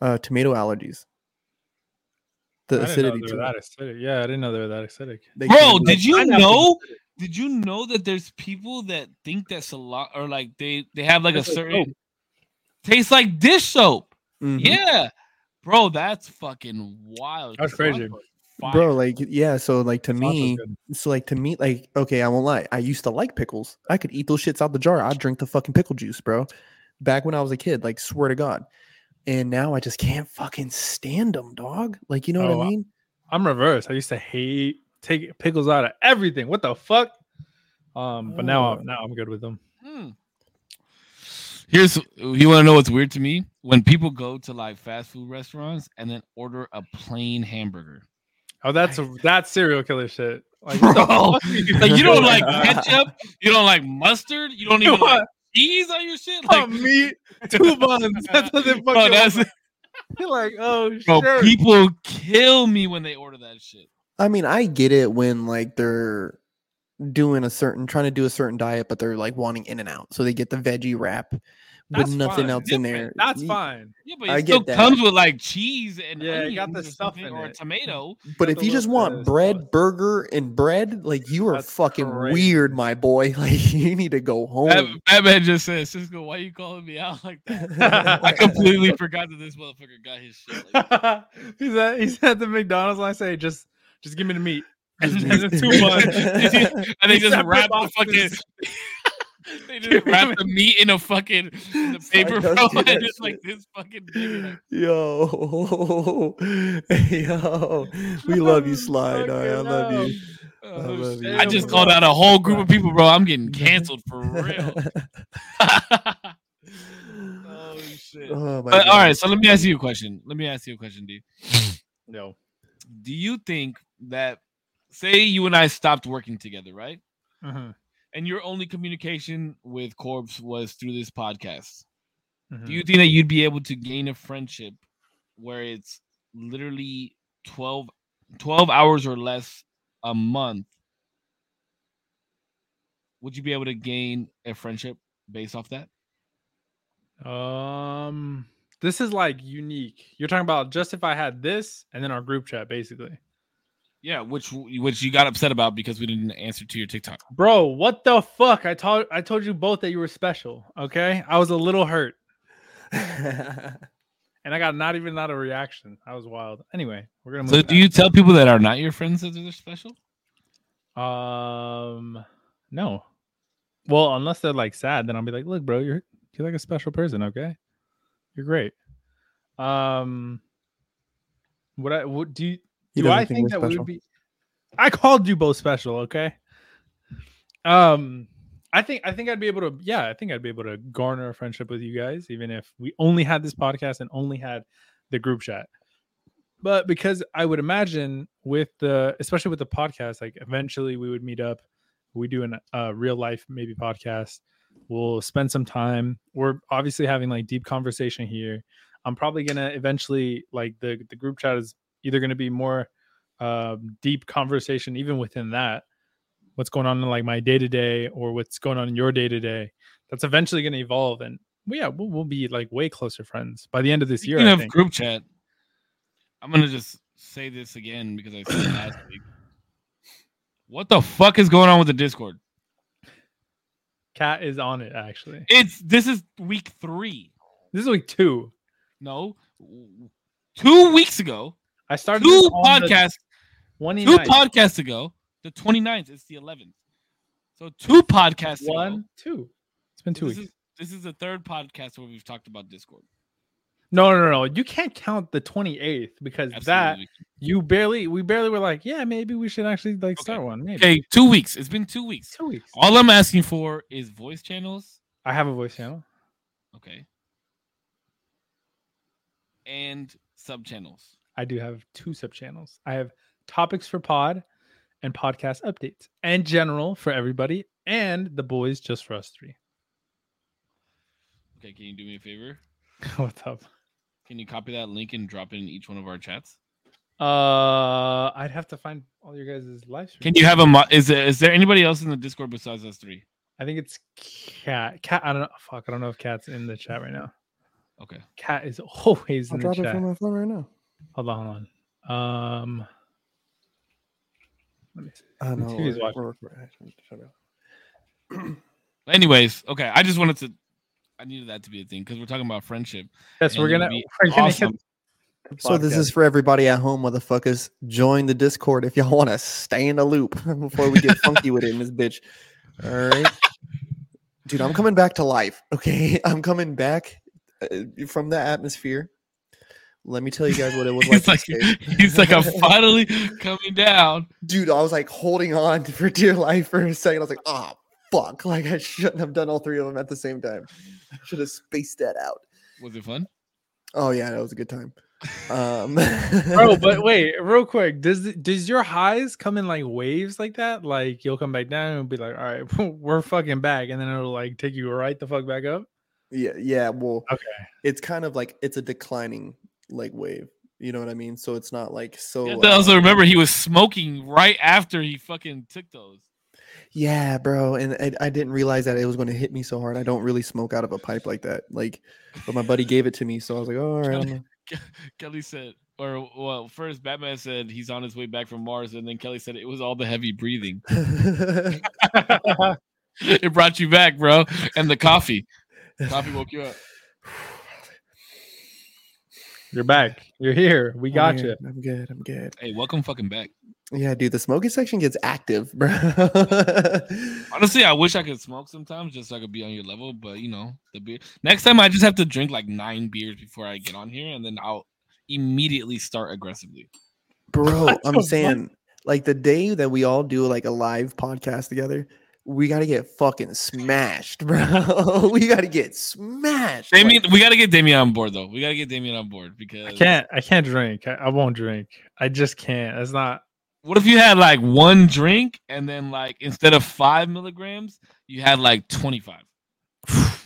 uh tomato allergies. The I didn't know acidity they were that acidic. Yeah, I didn't know they were that acidic. They Bro, can't- did you pineapple know? Did you know that there's people that think that salad or like they they have like a like certain soap. tastes like dish soap? Mhm. Yeah, bro, that's fucking wild. That's crazy. Fire. bro like yeah so like to Cilantro's me so like to me like okay i won't lie i used to like pickles i could eat those shits out the jar i'd drink the fucking pickle juice bro back when i was a kid like swear to god and now i just can't fucking stand them dog like you know Oh, what I- i mean I'm reverse. I used to hate take pickles out of everything. What the fuck? Um, but now Oh. I'm now I'm good with them. Hmm. Here's you want to know what's weird to me when people go to like fast food restaurants and then order a plain hamburger. Oh, that's a, that's serial killer shit. Like, Bro, you Like you don't like ketchup, you don't like mustard, you don't even like What? Cheese on your shit. Oh, Like meat, two buns. That doesn't Bro, fucking. that's You're like, oh bro. shit. People kill me when they order that shit. i mean i get it when like they're doing a certain trying to do a certain diet but they're like wanting in and out so they get the veggie wrap with nothing fine. else in there That's Ye- fine. Yeah, but it I still get that. comes with like cheese and Yeah, you got the stuff something, in or a it. tomato. But if you just want bit bread, sauce. burger, and bread, like you are That's fucking crazy. weird, my boy. Like you need to go home. that man just said, "Cisco, why you calling me out like that?" I completely forgot that this motherfucker got his shit. Like, he's at he's at the McDonald's and I say, just just give me the meat. and Just then give me the two buns. and they These just separate wrap the fucking. they just wrap the meat in a fucking in the paper, bro, and just like this fucking. Like, Yo, yo, we love you, Slide. dog. I love you. oh, love you, I just called out a whole group of people, bro. I'm getting canceled for real. oh shit. oh But, all right, so let me ask you a question. Let me ask you a question, D. No. Do you think that, say, you and I stopped working together, right? Mhm, And your only communication with Corbs was through this podcast. mhm. Do you think that you'd be able to gain a friendship where it's literally 12, 12 hours or less a month? Would you be able to gain a friendship based off that? Um, this is like unique. You're talking about just if I had this and then our group chat, basically. Yeah, which which you got upset about because we didn't answer to your TikTok. Bro, what the fuck? I told I told you both that you were special. Okay, I was a little hurt, and I got not even not a reaction. I was wild. Anyway, we're gonna move. So do you tell people that are not your friends that they're special? Um, no. Well, unless they're like sad, then I'll be like, look, bro, you're you're like a special person. Okay, you're great. Um, what I what do you He do? I think think that we special. would be. I called you both special. Okay. Um, I think I think I'd be able to. Yeah, I think I'd be able to garner a friendship with you guys, even if we only had this podcast and only had the group chat. But because I would imagine with the, especially with the podcast, like eventually we would meet up. We do a uh, real life maybe podcast. We'll spend some time. We're obviously having like deep conversation here. I'm probably gonna eventually like the the group chat is either gonna be more um, deep conversation even within that what's going on in like my day to day or what's going on in your day to day that's eventually going to evolve and well, yeah we'll, we'll be like way closer friends by the end of this year Speaking I of group chat, I'm gonna just say this again because I said it last week. What the fuck is going on with the Discord? cat is on it actually It's this is week three. this is week two No, two weeks ago, i started two on podcasts, 29th. two podcasts ago, the 29th. It's the 11th. So two podcasts. ago, one two it's been two this weeks is this is the third podcast where we've talked about Discord. No, no, no. You can't count the 28th because that you barely we barely were like, yeah, maybe we should actually like start one. Maybe. Okay, two weeks. It's been two weeks. Two weeks. All I'm asking for is voice channels. I have a voice channel. Okay. And sub channels. I do have two sub channels. I have topics for pod and podcast updates and general for everybody and the boys just for us three. Okay, can you do me a favor? What's up? Can you copy that link and drop it in each one of our chats? Uh, I'd have to find all your guys' live streams. Can you have a mo- is there is there anybody else in the Discord besides us three? I think it's cat. Cat. I don't know. Fuck. I don't know if cat's in the chat right now. Okay. Cat is always I'll in the drop it chat. from my phone right now. Hold on. Hold on. Um. Let me see. I know. TV's we're- we're recording. Shut. Anyways, okay. I just wanted to I needed that to be a thing because we're talking about friendship. Yes, and we're gonna. We're gonna awesome. hit So this is for everybody at home, motherfuckers. Join the Discord if y'all want to stay in the loop before we get funky with it in this bitch. All right, dude, I'm coming back to life. Okay, I'm coming back uh, from the atmosphere. Let me tell you guys what it was like. He's like, to he's like, I'm finally coming down. dude, I was like holding on for dear life for a second. I was like, oh fuck, like I shouldn't have done all three of them at the same time. I should have spaced that out. Was it fun? Oh yeah, that was a good time. Um, bro. But wait, real quick, does does your highs come in like waves like that? Like you'll come back down and be like, all right, we're fucking back, and then it'll like take you right the fuck back up. yeah, yeah. Well, Okay. it's kind of like it's a declining like wave. You know what I mean? So it's not like so. Have to uh, also remember he was smoking right after he fucking took those. yeah, bro. And I, I didn't realize that it was going to hit me so hard. I don't really smoke out of a pipe like that. Like, but my buddy gave it to me, so I was like, oh, all right. Kelly said, or well, first Batman said he's on his way back from Mars, and then Kelly said it was all the heavy breathing. it brought you back, bro, and the coffee. Coffee woke you up. You're back. You're here. We oh, got I'm you. I'm good. I'm good. Hey, welcome fucking back. Yeah, dude, the smoking section gets active, bro. Honestly, I wish I could smoke sometimes just so I could be on your level, but you know, the beer. Next time, I just have to drink like nine beers before I get on here, and then I'll immediately start aggressively. bro, I'm saying, like the day that we all do like a live podcast together, we got to get fucking smashed, bro. we got to get smashed. like- we got to get Damien on board though. We got to get Damien on board because I can't. I can't drink. I, I won't drink. I just can't. That's not. What if you had like one drink and then like instead of five milligrams, you had like twenty five?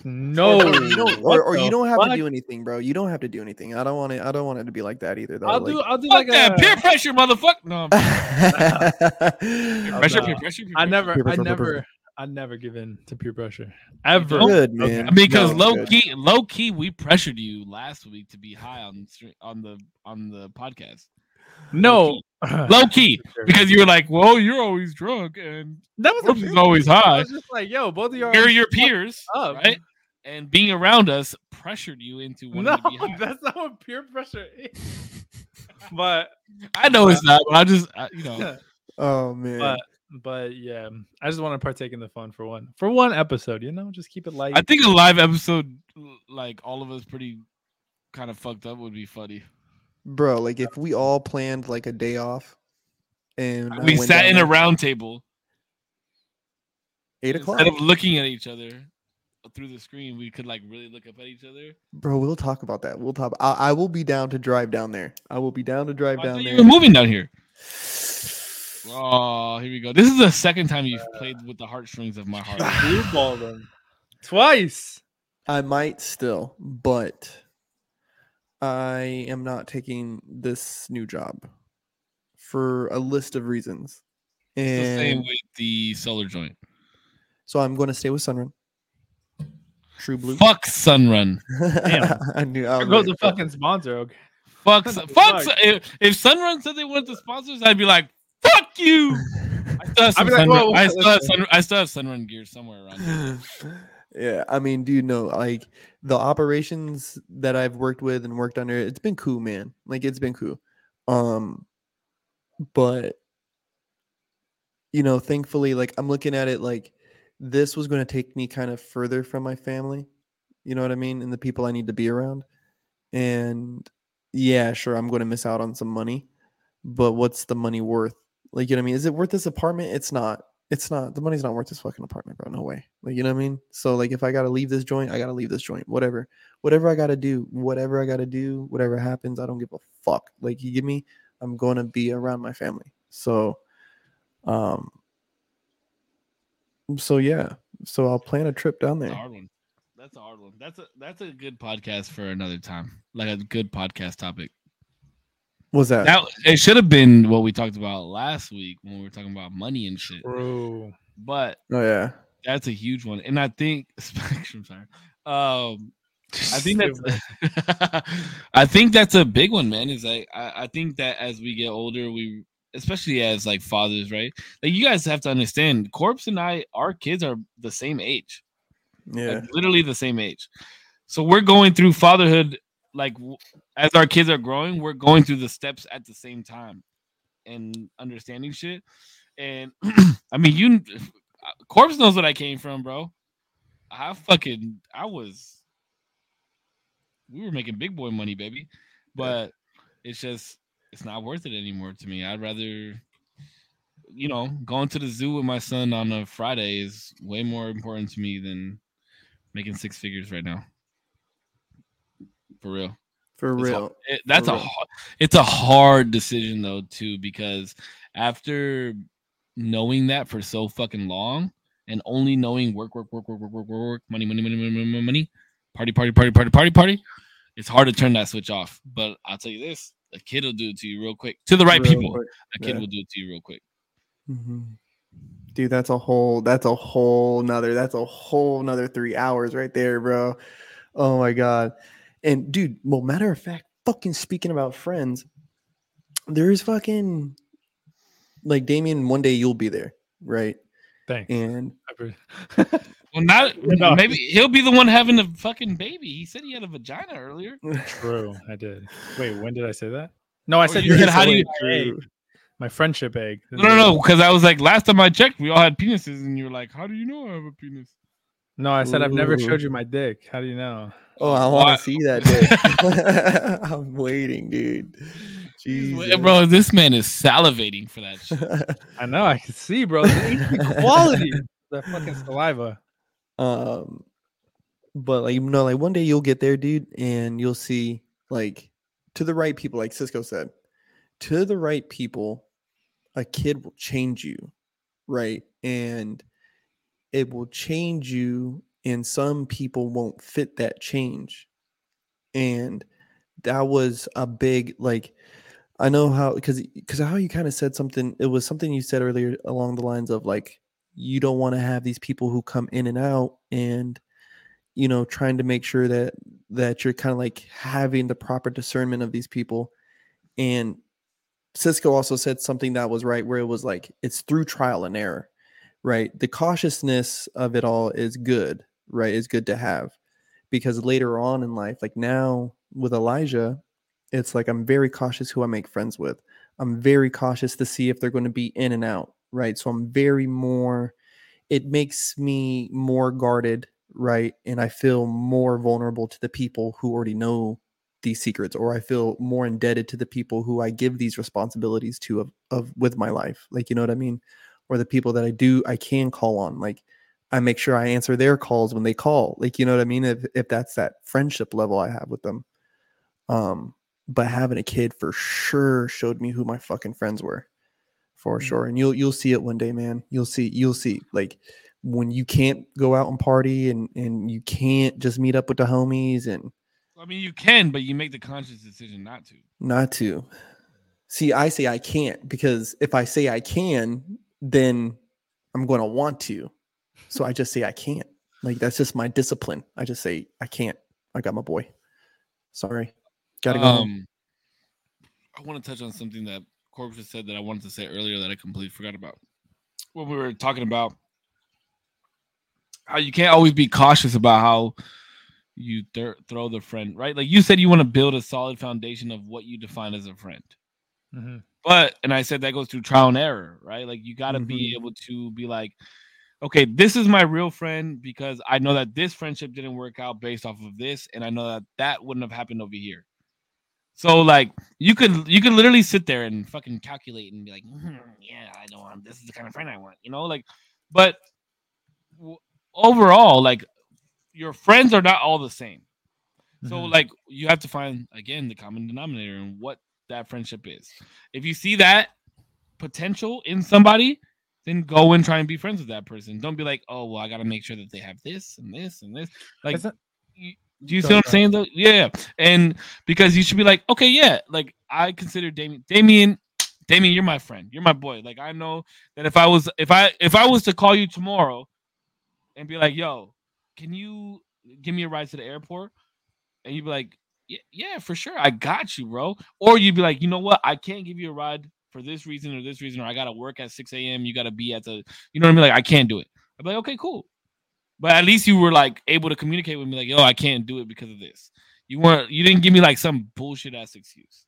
No. or, you don't, or, or you don't have fuck? to do anything, bro. You don't have to do anything. I don't want it. I don't want it to be like that either, though. I'll like- do. I'll do Fuck like that a. peer pressure, motherfucker. No, I'm- peer I'll pressure, peer pressure. I never. Peer I pressure, peer never. I never give in to peer pressure ever. don't? good, Okay. man. because No, low good. key, low key, we pressured you last week to be high on stre- on the on the podcast. No. Low key, because you were like, "Well, you're always drunk, and that was a is always pressure. I was just like, yo, both of you are. Your peers, up. right?" And being around us pressured you into wanting No, to be high. that's not what peer pressure is. but I know it's not, but I just, I, you know, Oh man. but but yeah, I just want to partake in the fun for one for one episode. You know, just keep it light. I think a live episode, like all of us, pretty kind of fucked up, would be funny. Bro, like if we all planned like a day off, and we sat down in a there- round table eight o'clock, instead of looking at each other through the screen. We could like really look up at each other. bro. We'll talk about that. We'll talk. I, I will be down to drive down there. I will be down to drive oh, I down thought you there. were moving down here. Oh, here we go. This is the second time you've played with the heartstrings of my heart. blue ball them twice. I might still, but I am not taking this new job for a list of reasons. the same with the solar joint. so I'm going to stay with Sunrun. True Blue. Fuck Sunrun. Damn. I knew. I was goes the fucking sponsor. Okay. Fuck. What Sun- the fuck. fuck? If, if Sunrun said they wanted to sponsor us, I'd be like, fuck you. I still have, I'd some be like, Sunrun- whoa, whoa, I still have listen. I still have Sunrun gear somewhere around. here. yeah, I mean, dude, no, like the operations that I've worked with and worked under, it's been cool, man. Like it's been cool. Um, but you know, thankfully, like I'm looking at it like this was going to take me kind of further from my family. You know what I mean? And the people I need to be around. and yeah, sure, I'm going to miss out on some money, but what's the money worth? Like, you know what I mean? Is it worth this apartment? It's not. It's not. The money's not worth this fucking apartment, bro. No way. Like, you know what I mean? So, like, if I gotta leave this joint, I gotta leave this joint. Whatever, whatever I gotta do, whatever I gotta do, whatever happens, I don't give a fuck. Like, you give me, I'm gonna be around my family. So, um, so yeah. So I'll plan a trip down That's a there. hard one. That's a hard one. That's a that's a good podcast for another time. Like a good podcast topic. Was that? That it should have been what we talked about last week when we were talking about money and shit. Bro. But oh yeah. that's a huge one, and I think Spectrum. Sorry. Um, I think that's I think that's a big one, man. Is like I, I think that as we get older, we especially as like fathers, right? Like you guys have to understand, Corpse and I, our kids are the same age, Yeah. like literally the same age. So we're going through fatherhood, like as our kids are growing, we're going through the steps at the same time and understanding shit. And I mean, you, Corpse knows what I came from, bro. I fucking, I was, we were making big boy money, baby. But it's just, it's not worth it anymore to me. I'd rather, you know, going to the zoo with my son on a Friday is way more important to me than making six figures right now. For real. For It's real. it- that's a real. hard, it's a hard decision though too because after knowing that for so fucking long and only knowing work work work work work work work, work money money money money money money, money party party party party party party it's hard to turn that switch off but I'll tell you this a kid will do it to you real quick to the right Real people quick. a kid yeah. will do it to you real quick Mhm. Dude, that's a whole that's a whole nother that's a whole nother three hours right there, bro. Oh my god. And dude, well, matter of fact, fucking speaking about friends, there's fucking like Damien, one day you'll be there, right? Thanks. And well not No. maybe he'll be the one having a fucking baby he said he had a vagina earlier True, I did. Wait, when did I say that? No, I Oh, said you you said said how do you- my egg, my friendship egg. No, no, no, because I was like, last time I checked, we all had penises, and you're like, how do you know I have a penis? No, I said I've never showed you my dick. How do you know? oh, I want to see that dick. I'm waiting, dude. He's Jesus. Bro, this man is salivating for that shit. I know, I can see, bro. The quality, the fucking saliva. um but like you know like one day you'll get there dude and you'll see like to the right people like cisco said to the right people a kid will change you right and it will change you and some people won't fit that change. And that was a big like i know how because because how you kind of said something it was something you said earlier along the lines of like you don't want to have these people who come in and out and you know trying to make sure that that you're kind of like having the proper discernment of these people. And cisco also said something that was right where it was like it's through trial and error right? The cautiousness of it all is good right? Is good to have because later on in life like now with elijah it's like i'm very cautious who i make friends with. I'm very cautious to see if they're going to be in and out right? So i'm very more it makes me more guarded right? And i feel more vulnerable to the people who already know these secrets or i feel more indebted to the people who i give these responsibilities to of, of with my life like you know what i mean or the people that i do i can call on like i make sure i answer their calls when they call like you know what i mean if, if that's that friendship level i have with them um but having a kid for sure showed me who my fucking friends were for Mm. sure and you'll you'll see it one day man you'll see you'll see like when you can't go out and party and and you can't just meet up with the homies and I mean, you can, but you make the conscious decision not to. not to see i say i can't because if i say i can then i'm going to want to so i just say i can't like that's just my discipline i just say i can't i got my boy sorry gotta go. Um, I want to touch on something that Corpse just said that I wanted to say earlier that I completely forgot about. When we were talking about how you can't always be cautious about how you th- throw the friend, right? Like you said, you want to build a solid foundation of what you define as a friend. Mhm. But and I said that goes through trial and error, right? Like you got to be Mhm. able to be like, okay, this is my real friend because I know that this friendship didn't work out based off of this, and I know that that wouldn't have happened over here. So like you could you could literally sit there and fucking calculate and be like, "Mhm, yeah, I know I'm this is the kind of friend I want, you know, like, but w- overall, like your friends are not all the same. So Mhm. like you have to find again the common denominator and what that friendship is. If you see that potential in somebody, then go and try and be friends with that person. Don't be like, oh well, I gotta make sure that they have this and this and this. Like, not- you- do you see what. I'm saying though? Yeah, and because you should be like, okay, yeah, like I consider Damien, Damien, Damien, you're my friend, you're my boy. Like I know that if I was, if I, if I was to call you tomorrow and be like, yo, can you give me a ride to the airport? And you'd be like, yeah, yeah, for sure, I got you, bro. Or you'd be like, you know what, I can't give you a ride for this reason or this reason, or I gotta work at 6 a.m. You gotta be at the, you know what I mean? Like I can't do it. I'd be like, okay, cool. But at least you were like able to communicate with me, like, yo, I can't do it because of this. You weren't, you didn't give me like some bullshit ass excuse.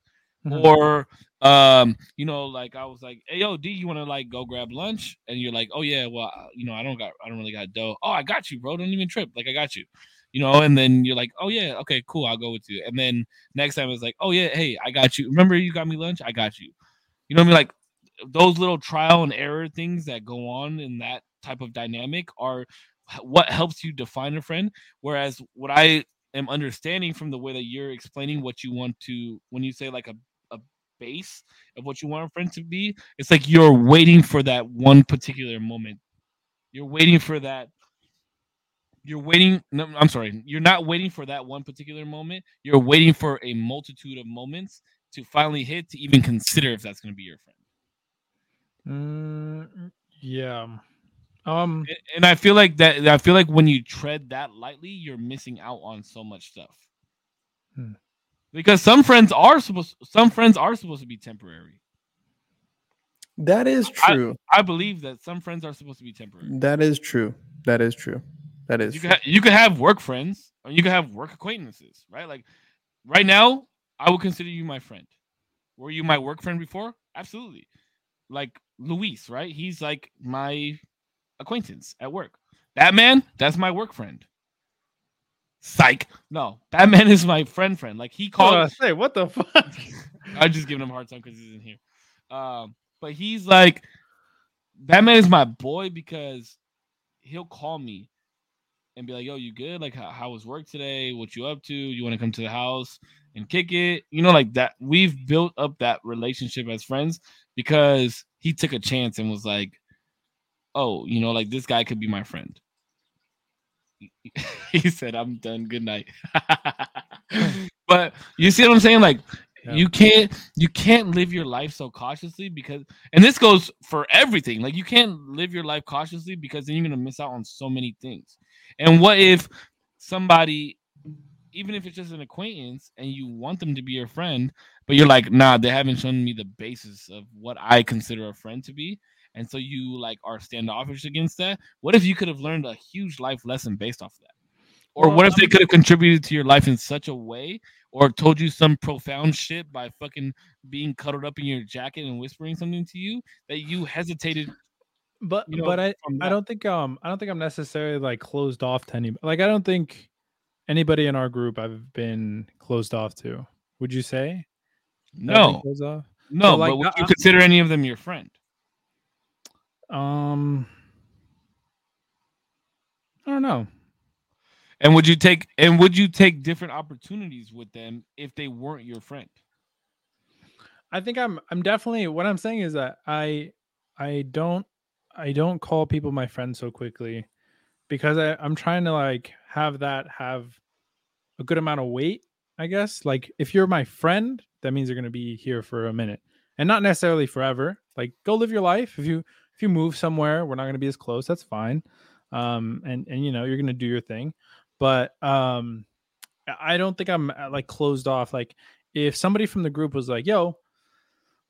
Mhm. Or um, you know, like I was like, hey yo, D, you wanna like go grab lunch? And you're like, oh yeah, well, you know, I don't got I don't really got dough. Oh, I got you, bro. Don't even trip. Like I got you. You know, and then you're like, oh yeah, okay, cool, I'll go with you. And then next time it's like, oh yeah, hey, I got you. Remember you got me lunch? I got you. You know what I mean? Like those little trial and error things that go on in that type of dynamic are what helps you define a friend. Whereas what I am understanding from the way that you're explaining what you want to when you say like a, a base of what you want a friend to be, it's like you're waiting for that one particular moment. You're waiting for that. You're waiting. No, I'm sorry. You're not waiting for that one particular moment. You're waiting for a multitude of moments to finally hit to even consider if that's going to be your friend. Mm, yeah. Um. A- And I feel like that. I feel like when you tread that lightly, you're missing out on so much stuff. Hmm. Because some friends are supposed. Some friends are supposed to be temporary. That is I- true. I believe that some friends are supposed to be temporary. That is true. That is true. That is you true. can ha- you can have work friends or you can have work acquaintances, right? Like right now, I would consider you my friend. Were you my work friend before? Absolutely. Like Luis, right? He's like my acquaintance at work. Batman, that's my work friend. Psych. No, Batman is my friend friend. Like he called was gonna say what the fuck. I'm just giving him a hard time because he's in here. Um, but he's like, Batman is my boy because he'll call me and be like, "Yo, you good? Like, how, how was work today? What you up to? You want to come to the house and kick it? You know, like that. We've built up that relationship as friends because he took a chance and was like, "Oh, you know, like this guy could be my friend." he said, "I'm done. Good night." but you see what I'm saying? Like, Yeah. you can't you can't live your life so cautiously because and this goes for everything like you can't live your life cautiously because then you're gonna miss out on so many things and what if somebody even if it's just an acquaintance and you want them to be your friend but you're like nah they haven't shown me the basis of what i consider a friend to be. And so you like are standoffish against that. What if you could have learned a huge life lesson based off of that? Or Well, what if they could have contributed to your life in such a way or told you some profound shit by fucking being cuddled up in your jacket and whispering something to you that you hesitated But you know, but I I don't think um I don't think I'm necessarily like closed off to anybody. Like I don't think anybody in our group I've been closed off to. Would you say? no no like, but would you consider any of them your friend Um. I don't know. and would you take and would you take different opportunities with them if they weren't your friend I think I'm I'm definitely what I'm saying is that I I don't I don't call people my friends so quickly because I, I'm trying to like have that have a good amount of weight, I guess. Like if you're my friend, that means you're gonna be here for a minute. And not necessarily forever. Like go live your life. If you if you move somewhere, we're not gonna be as close, that's fine. Um and and you know, you're gonna do your thing. But um I I don't think I'm uh, like closed off. Like if somebody from the group was like, yo,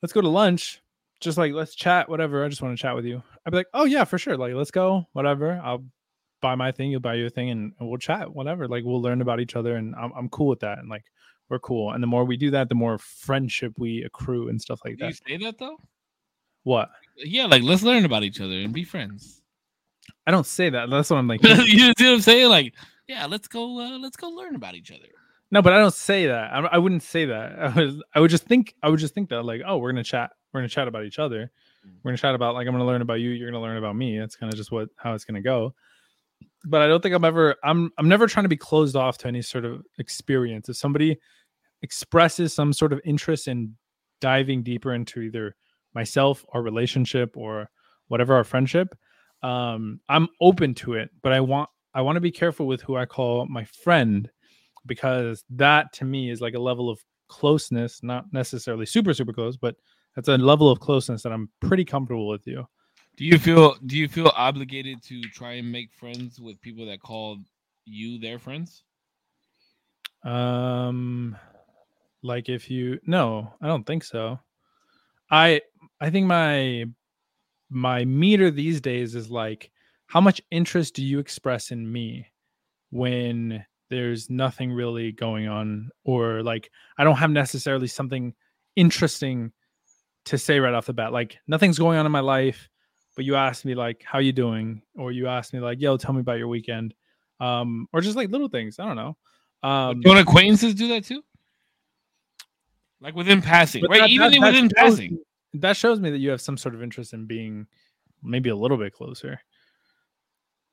let's go to lunch. Just like let's chat, whatever. I just want to chat with you. I'd be like, oh yeah, for sure. Like let's go, whatever. I'll buy my thing, you'll buy your thing, and, and we'll chat, whatever. Like we'll learn about each other, and I'm I'm cool with that. And like we're cool. And the more we do that, the more friendship we accrue and stuff like do you that. say that though What? yeah like let's learn about each other and be friends I don't say that. That's what I'm like. you see what I'm saying? Like, yeah, let's go. Uh, let's go learn about each other. No, but I don't say that. I, I wouldn't say that. I was. I would just think. I would just think that like, oh, we're gonna chat. We're gonna chat about each other. We're gonna chat about like I'm gonna learn about you. You're gonna learn about me. That's kind of just what how it's gonna go. But I don't think I'm ever. I'm. I'm never trying to be closed off to any sort of experience. If somebody expresses some sort of interest in diving deeper into either myself, our relationship, or whatever our friendship, um, I'm open to it. But I want. I want to be careful with who I call my friend because that to me is like a level of closeness, not necessarily super super close, but that's a level of closeness that I'm pretty comfortable with you. Do you feel do you feel obligated to try and make friends with people that call you their friends? Um like if you no, I don't think so. I I think my my meter these days is like how much interest do you express in me when there's nothing really going on or like I don't have necessarily something interesting to say right off the bat like nothing's going on in my life but you ask me like how you doing or you ask me like yo tell me about your weekend um or just like little things i don't know um Don't acquaintances do that too? Like within passing, right? that- Even that- that within shows passing. that shows me that you have some sort of interest in being maybe a little bit closer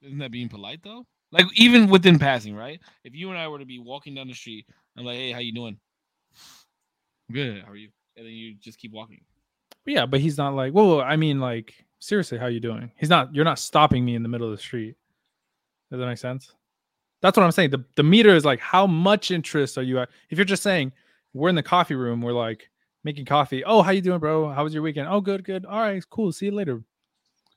Isn't that being polite though? Like even within passing, right? If you and I were to be walking down the street, I'm like, "Hey, how you doing?" Good. How are you? And then you just keep walking. Yeah but he's not like whoa, whoa i mean like seriously how you doing? He's not you're not stopping me in the middle of the street. Does that make sense? That's what i'm saying. The, the meter is like how much interest are you at? If you're just saying we're in the coffee room we're like making coffee oh how you doing bro? How was your weekend? Oh good good. All right cool. See you later.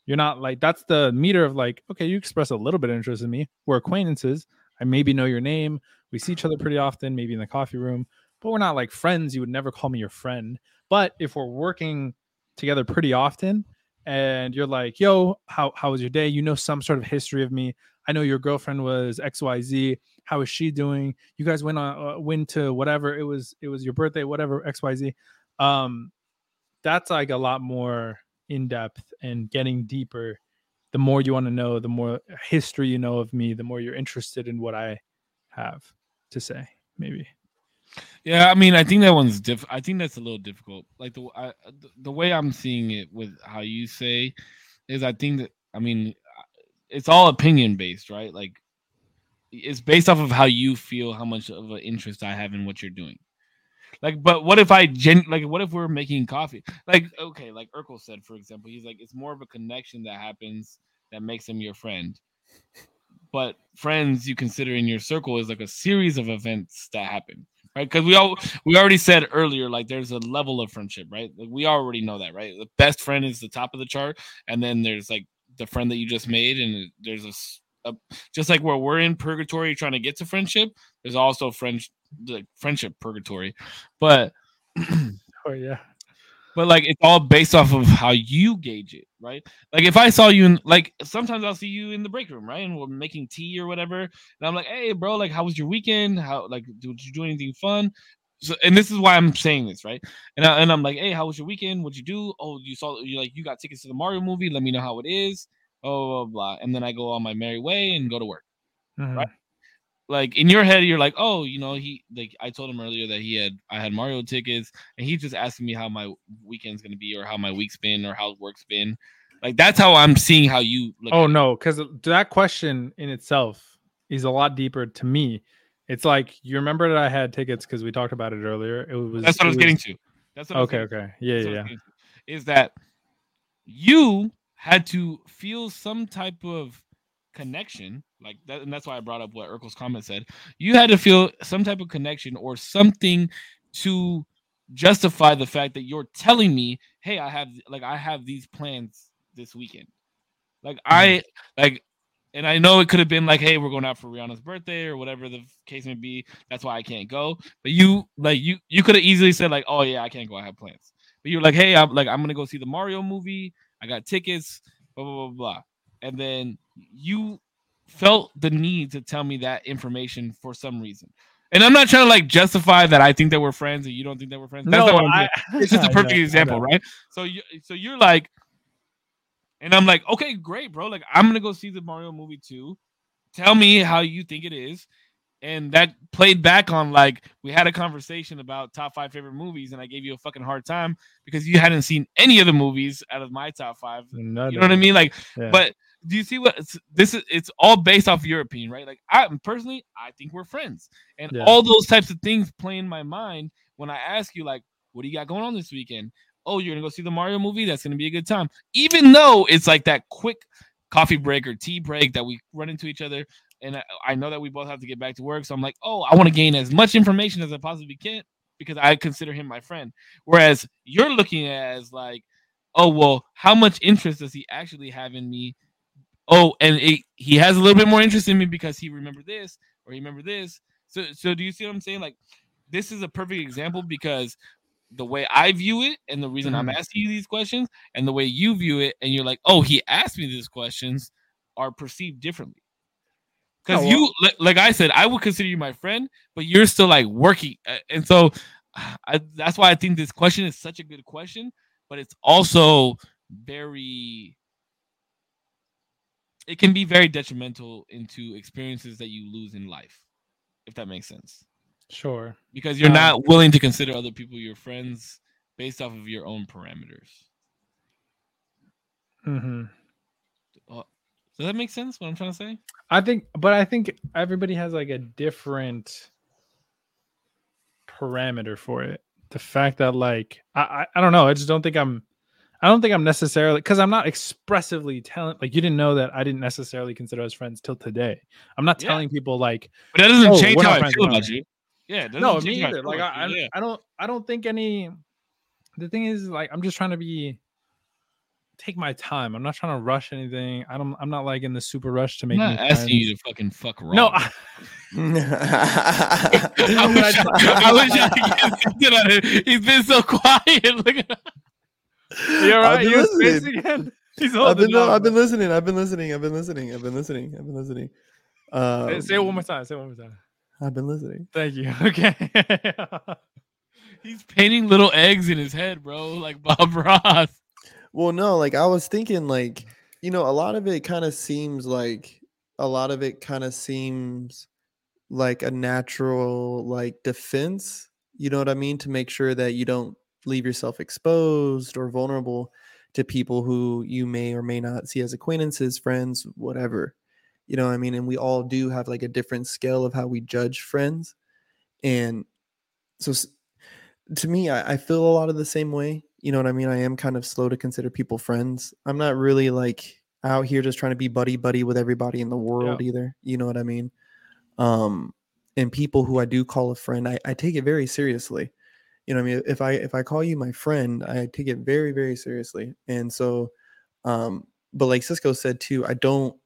You're not like that's the meter of like okay you express a little bit of interest in me. We're acquaintances. I maybe know your name. We see each other pretty often maybe in the coffee room but we're not like friends. You would never call me your friend. But if we're working together pretty often and you're like yo how, how was your day? You know some sort of history of me. I know your girlfriend was xyz how is she doing? You guys went on uh, went to whatever. It was it was your birthday whatever xyz um that's like a lot more in depth and getting deeper. The more you want to know the more history you know of me the more you're interested in what i have to say maybe Yeah, I mean, I think that one's diff. I think that's a little difficult. Like the I, the- way I'm seeing it with how you say is, I think that I mean, it's all opinion based, right? Like it's based off of how you feel, how much of an interest I have in what you're doing. Like, but what if I gen like what if we're making coffee? Like, okay, like Urkel said, for example, he's like, it's more of a connection that happens that makes him your friend. But friends you consider in your circle is like a series of events that happen right? Because we all we already said earlier, like there's a level of friendship, right? Like we already know that, right? The best friend is the top of the chart, and then there's like the friend that you just made, and there's a, a- just like where we're in purgatory trying to get to friendship. There's also friend like friendship purgatory, but oh yeah but like it's all based off of how you gauge it, right? Like if I saw you in like sometimes I'll see you in the break room, right? And we're making tea or whatever. And I'm like, hey bro, like how was your weekend? How like did you do anything fun? So and this is why I'm saying this, right? And I, and I'm like, hey, how was your weekend? What'd you do? Oh, you saw you like you got tickets to the Mario movie. Let me know how it is. Oh blah, blah. And then I go on my merry way and go to work Mhm. Right. Like in your head you're like oh you know he like i told him earlier that he had i had mario tickets and he's just asking me how my weekend's gonna be or how my week's been or how work's been like that's how i'm seeing how you look Oh no, because that question in itself is a lot deeper to me. It's like you remember that I had tickets because we talked about it earlier. It was that's what i was getting to that's what I was Okay, okay, yeah, yeah, yeah. was getting to, is that you had to feel some type of connection like that and that's why i brought up what urkel's comment said. You had to feel some type of connection or something to justify the fact that you're telling me hey i have like i have these plans this weekend. Like i mm-hmm. like and i know it could have been like hey we're going out for rihanna's birthday or whatever the case may be. That's why i can't go. But you like you you could have easily said like oh yeah i can't go. I have plans. But you're like hey i'm like i'm gonna go see the mario movie. I got tickets blah blah blah blah. And then you felt the need to tell me that information for some reason and i'm not trying to like justify that i think that we're friends and you don't think that we're friends That's not what I'm I, it's just a perfect know, example right so you so you're like And I'm like, okay, great, bro. Like, I'm gonna go see the Mario movie too. Tell me how you think it is. And that played back on like we had a conversation about top five favorite movies, and I gave you a fucking hard time because you hadn't seen any of the movies out of my top five. None You know what I mean? Like, Yeah. but do you see what this is? It's all based off your opinion, right? Like, I personally, I think we're friends, and Yeah. all those types of things play in my mind when I ask you, like, what do you got going on this weekend? Oh, you're gonna go see the Mario movie. That's gonna be a good time, even though it's like that quick coffee break or tea break that we run into each other. And I, I know that we both have to get back to work, so I'm like, oh, I want to gain as much information as I possibly can because I consider him my friend. Whereas you're looking at it as like, oh well, how much interest does he actually have in me? Oh, and it, he has a little bit more interest in me because he remembered this or he remembered this. So, so do you see what I'm saying? Like, this is a perfect example because the way I view it and the reason I'm Mhm. asking you these questions and the way you view it, and you're like, oh, he asked me these questions are perceived differently. Because Oh, well- you, li- like I said, I would consider you my friend, but you're still like working, and so I, that's why I think this question is such a good question, but it's also very. It can be very detrimental into experiences that you lose in life, if that makes sense Sure. because you're Um, not willing to consider other people your friends based off of your own parameters. Mm-hmm. Does that make sense? What I'm trying to say? I think, but I think everybody has like a different parameter for it. The fact that like I I, I don't know. I just don't think I'm. I don't think I'm necessarily because I'm not expressively telling. Like you didn't know that I didn't necessarily consider us friends till today. I'm not Yeah. telling people like But that doesn't Oh, change we're how I feel about you. Yeah, it doesn't no change me how either. feel Like I, I, yeah. I don't I don't think any. The thing is like I'm just trying to be take my time. I'm not trying to rush anything. I don't. I'm not like in the super rush to I'm make. not asking friends. you to fucking fuck wrong. No, I, I wish not- I, I wish I could get on it. He's been so quiet. Look at You're right. You listening. again. He's I've been, on, I've been listening. I've been listening. I've been listening. I've been listening. I've been listening. Um, Say- Say it one more time. Say it one more time. I've been listening. Thank you. Okay. He's painting little eggs in his head, bro, like Bob Ross. Well, no, like I was thinking, like you know, a lot of it kind of seems like a lot of it kind of seems like a natural like defense. You know what I mean? To make sure that you don't leave yourself exposed or vulnerable to people who you may or may not see as acquaintances, friends, whatever. You know what I mean? And we all do have like a different scale of how we judge friends. And so to me, I, I feel a lot of the same way. You know what I mean? I am kind of slow to consider people friends. I'm not really like out here just trying to be buddy buddy with everybody in the world either. You know what I mean? Um, and people who I do call a friend, I, I take it very seriously. You know what I mean? If I if I call you my friend, I take it very, very seriously. And so um, but like Cisco said too, I don't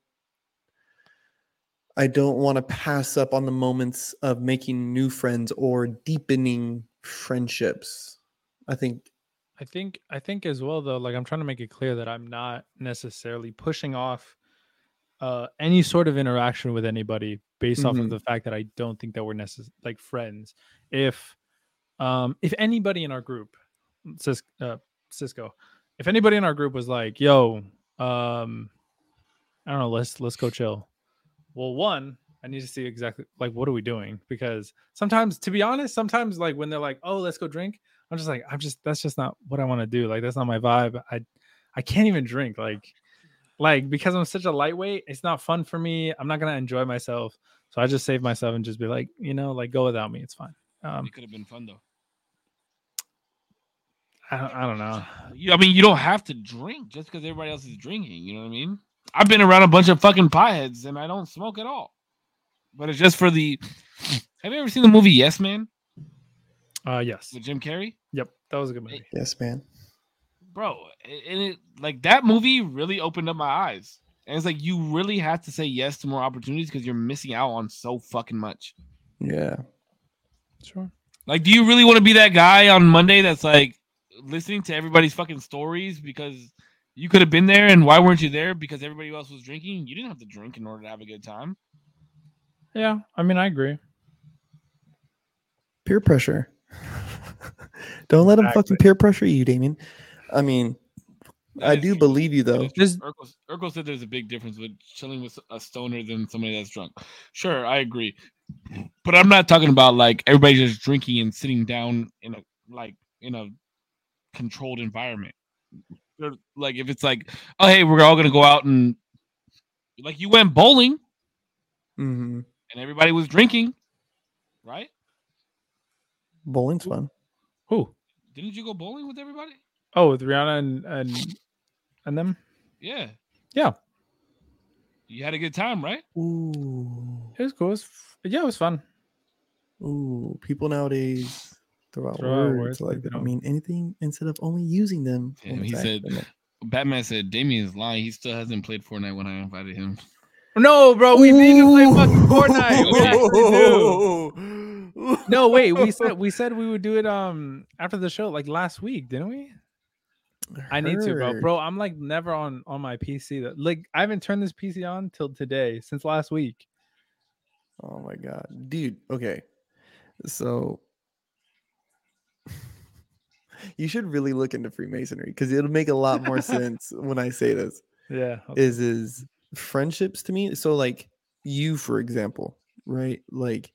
I don't want to pass up on the moments of making new friends or deepening friendships. I think I think I think as well though, like I'm trying to make it clear that I'm not necessarily pushing off uh any sort of interaction with anybody based off Mhm. of the fact that I don't think that we're necess- like friends. If um if anybody in our group Cis- uh, Cisco, if anybody in our group was like, "Yo, um I don't know, let's let's go chill." Well, one, I need to see exactly like what are we doing because sometimes to be honest, sometimes like when they're like, "Oh, let's go drink." I'm just like, I'm just that's just not what I want to do. Like that's not my vibe. I I can't even drink. Like like because I'm such a lightweight, it's not fun for me. I'm not gonna enjoy myself. So I just save myself and just be like, you know, like go without me. It's fine. Um, It could have been fun though. I don't, I don't know. You, I mean, you don't have to drink just because everybody else is drinking. You know what I mean? I've been around a bunch of fucking pieheads and I don't smoke at all. But it's just for the. Have you ever seen the movie Yes Man Uh, yes. with Jim Carrey? Yep. That was a good movie. yes, man. Bro, a- and it like that movie really opened up my eyes. And it's like you really have to say yes to more opportunities because you're missing out on so fucking much. Yeah. Sure. Like, do you really want to be that guy on Monday that's like listening to everybody's fucking stories because you could have been there and why weren't you there? Because everybody else was drinking. You didn't have to drink in order to have a good time. Yeah. I mean, I agree. Peer pressure. don't let them fucking peer pressure you, Damien. I mean, That I do true. believe you though. is. Just- Urkel, Urkel said there's a big difference with chilling with a stoner than somebody that's drunk. Sure, I agree, but I'm not talking about like everybody just drinking and sitting down in a like in a controlled environment. They're- Like if it's like, oh hey, we're all gonna go out and like you went bowling hmm and everybody was drinking, right? Bowling's fun. Who? Didn't you go bowling with everybody? Oh, with Rihanna and and and them. Yeah. Yeah. You had a good time, right? Ooh, It was cool. It was, f- yeah, it was fun. ooh. People nowadays throw out Throw out words words like that they don't don't- mean anything instead of only using them. when Damn, he said- actually meant. Batman said Damien's lying. He still hasn't played Fortnite when I invited him. No, bro, we need to play fucking Fortnite. We actually do. No, wait, we said we said we would do it um after the show like last week, didn't we? I need to, bro. Bro, I'm like never on on my PC. That like I haven't turned this PC on till today since last week. Oh my god, dude. Okay, so you should really look into Freemasonry because it'll make a lot more sense when I say this. Yeah. Is is friendships to me? So like you, for example, right? Like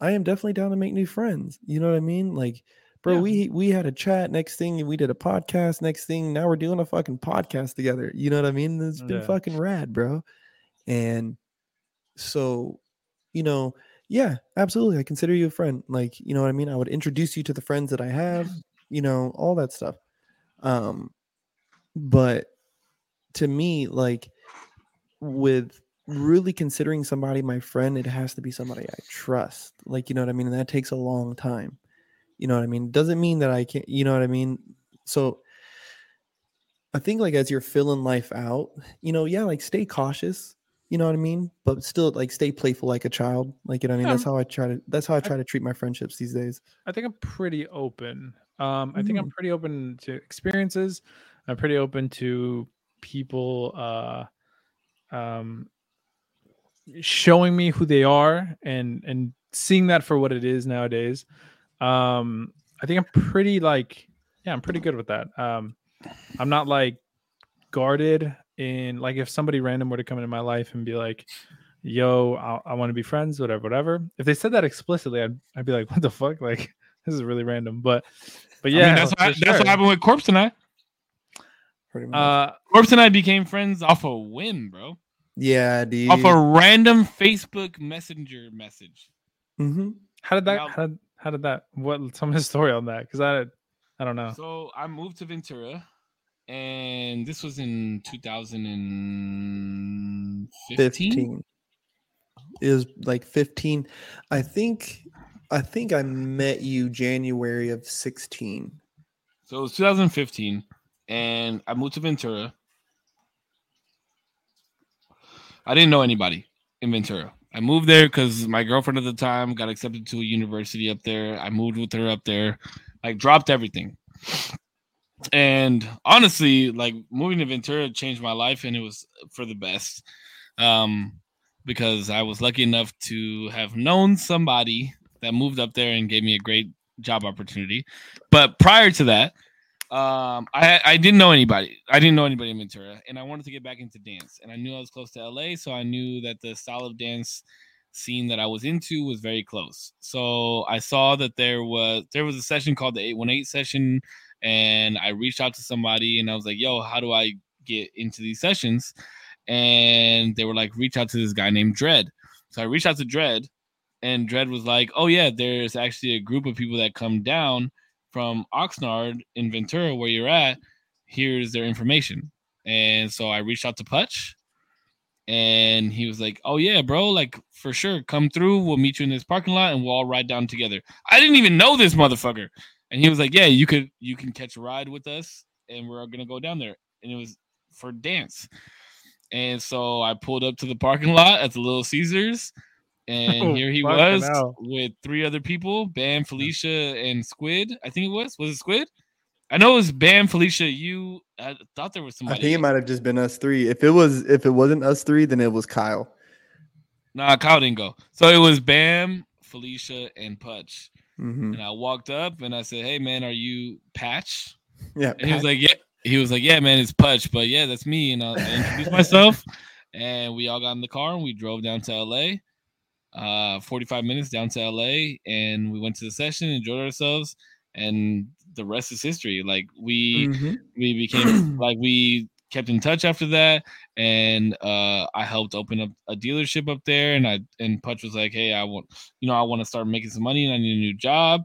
I am definitely down to make new friends. You know what I mean? Like, bro, Yeah. we we had a chat. Next thing we did a podcast. Next thing now we're doing a fucking podcast together. You know what I mean? It's been Yeah. fucking rad, bro. And so, you know, yeah, absolutely. I consider you a friend. Like, you know what I mean? I would introduce you to the friends that I have, you know, all that stuff. Um, but to me, like with really considering somebody my friend, it has to be somebody I trust. Like, you know what I mean? And that takes a long time. You know what I mean? Doesn't mean that I can't, you know what I mean? So I think like as you're filling life out, you know, yeah, like stay cautious, you know what I mean? But still like stay playful like a child. Like, you know what I mean? Yeah, That's how I try to that's how I try to treat my friendships these days. I think I'm pretty open. Um, I think I'm Mm. pretty open to experiences. I'm pretty open to people uh um showing me who they are and and seeing that for what it is nowadays. Um I think I'm pretty like yeah, I'm pretty good with that. Um I'm not like guarded in like if somebody random were to come into my life and be like yo i, I want to be friends whatever whatever if they said that explicitly I'd, I'd be like what the fuck like this is really random but but I yeah mean, that's, what, for that's what happened with Corpse and I. Pretty much. uh Corpse and I became friends off a win, bro. yeah, dude. Off a random Facebook Messenger message. Mm-hmm. how did that Now- how, did- how did that what Tell me his story on that because i i don't know So I moved to Ventura, and this was in 2015. 15 it was like 15 i think i think i met you january of 16 So it was 2015, and I moved to Ventura. I didn't know anybody in Ventura. I moved there because my girlfriend at the time got accepted to a university up there. I moved with her up there, like dropped everything. And honestly, like moving to Ventura changed my life, and it was for the best. Um, because I was lucky enough to have known somebody that moved up there and gave me a great job opportunity. But prior to that, um, I I didn't know anybody. I didn't know anybody in Ventura, and I wanted to get back into dance. And I knew I was close to LA, so I knew that the style of dance scene that I was into was very close. So I saw that there was there was a session called the 818 session, and I reached out to somebody and I was like, "Yo, how do I get into these sessions?" And they were like, "Reach out to this guy named Dread." So I reached out to Dread, and Dread was like, "Oh yeah, there's actually a group of people that come down from Oxnard in Ventura, where you're at. Here's their information." And so I reached out to Putch, and he was like, "Oh yeah, bro, like for sure, come through. We'll meet you in this parking lot, and we'll all ride down together." I didn't even know this motherfucker, and he was like, "Yeah, you could you can catch a ride with us, and we're gonna go down there." And it was for dance. And so I pulled up to the parking lot at the Little Caesars, and Oh, here he was hell. with three other people: Bam, Felicia, and Squid. I think it was. Was it Squid? I know it was Bam, Felicia. You. I thought there was somebody. i somebody. think it might have just been us three if it was if it wasn't us three then it was kyle Nah, Kyle didn't go. So it was Bam, Felicia, and Putch. Hmm And I walked up and I said, "Hey, man, are you Patch?" yeah And he was like, "Yeah." he was like, "Yeah, man, it's Patch." but yeah, that's me." And I, I introduced myself, and we all got in the car and we drove down to LA. Uh, 45 minutes down to LA, and we went to the session, enjoyed ourselves, and the rest is history. Like we Mhm. we became like we kept in touch after that, and uh, I helped open up a dealership up there, and I and Putch was like, "Hey, I want you know I want to start making some money, and I need a new job."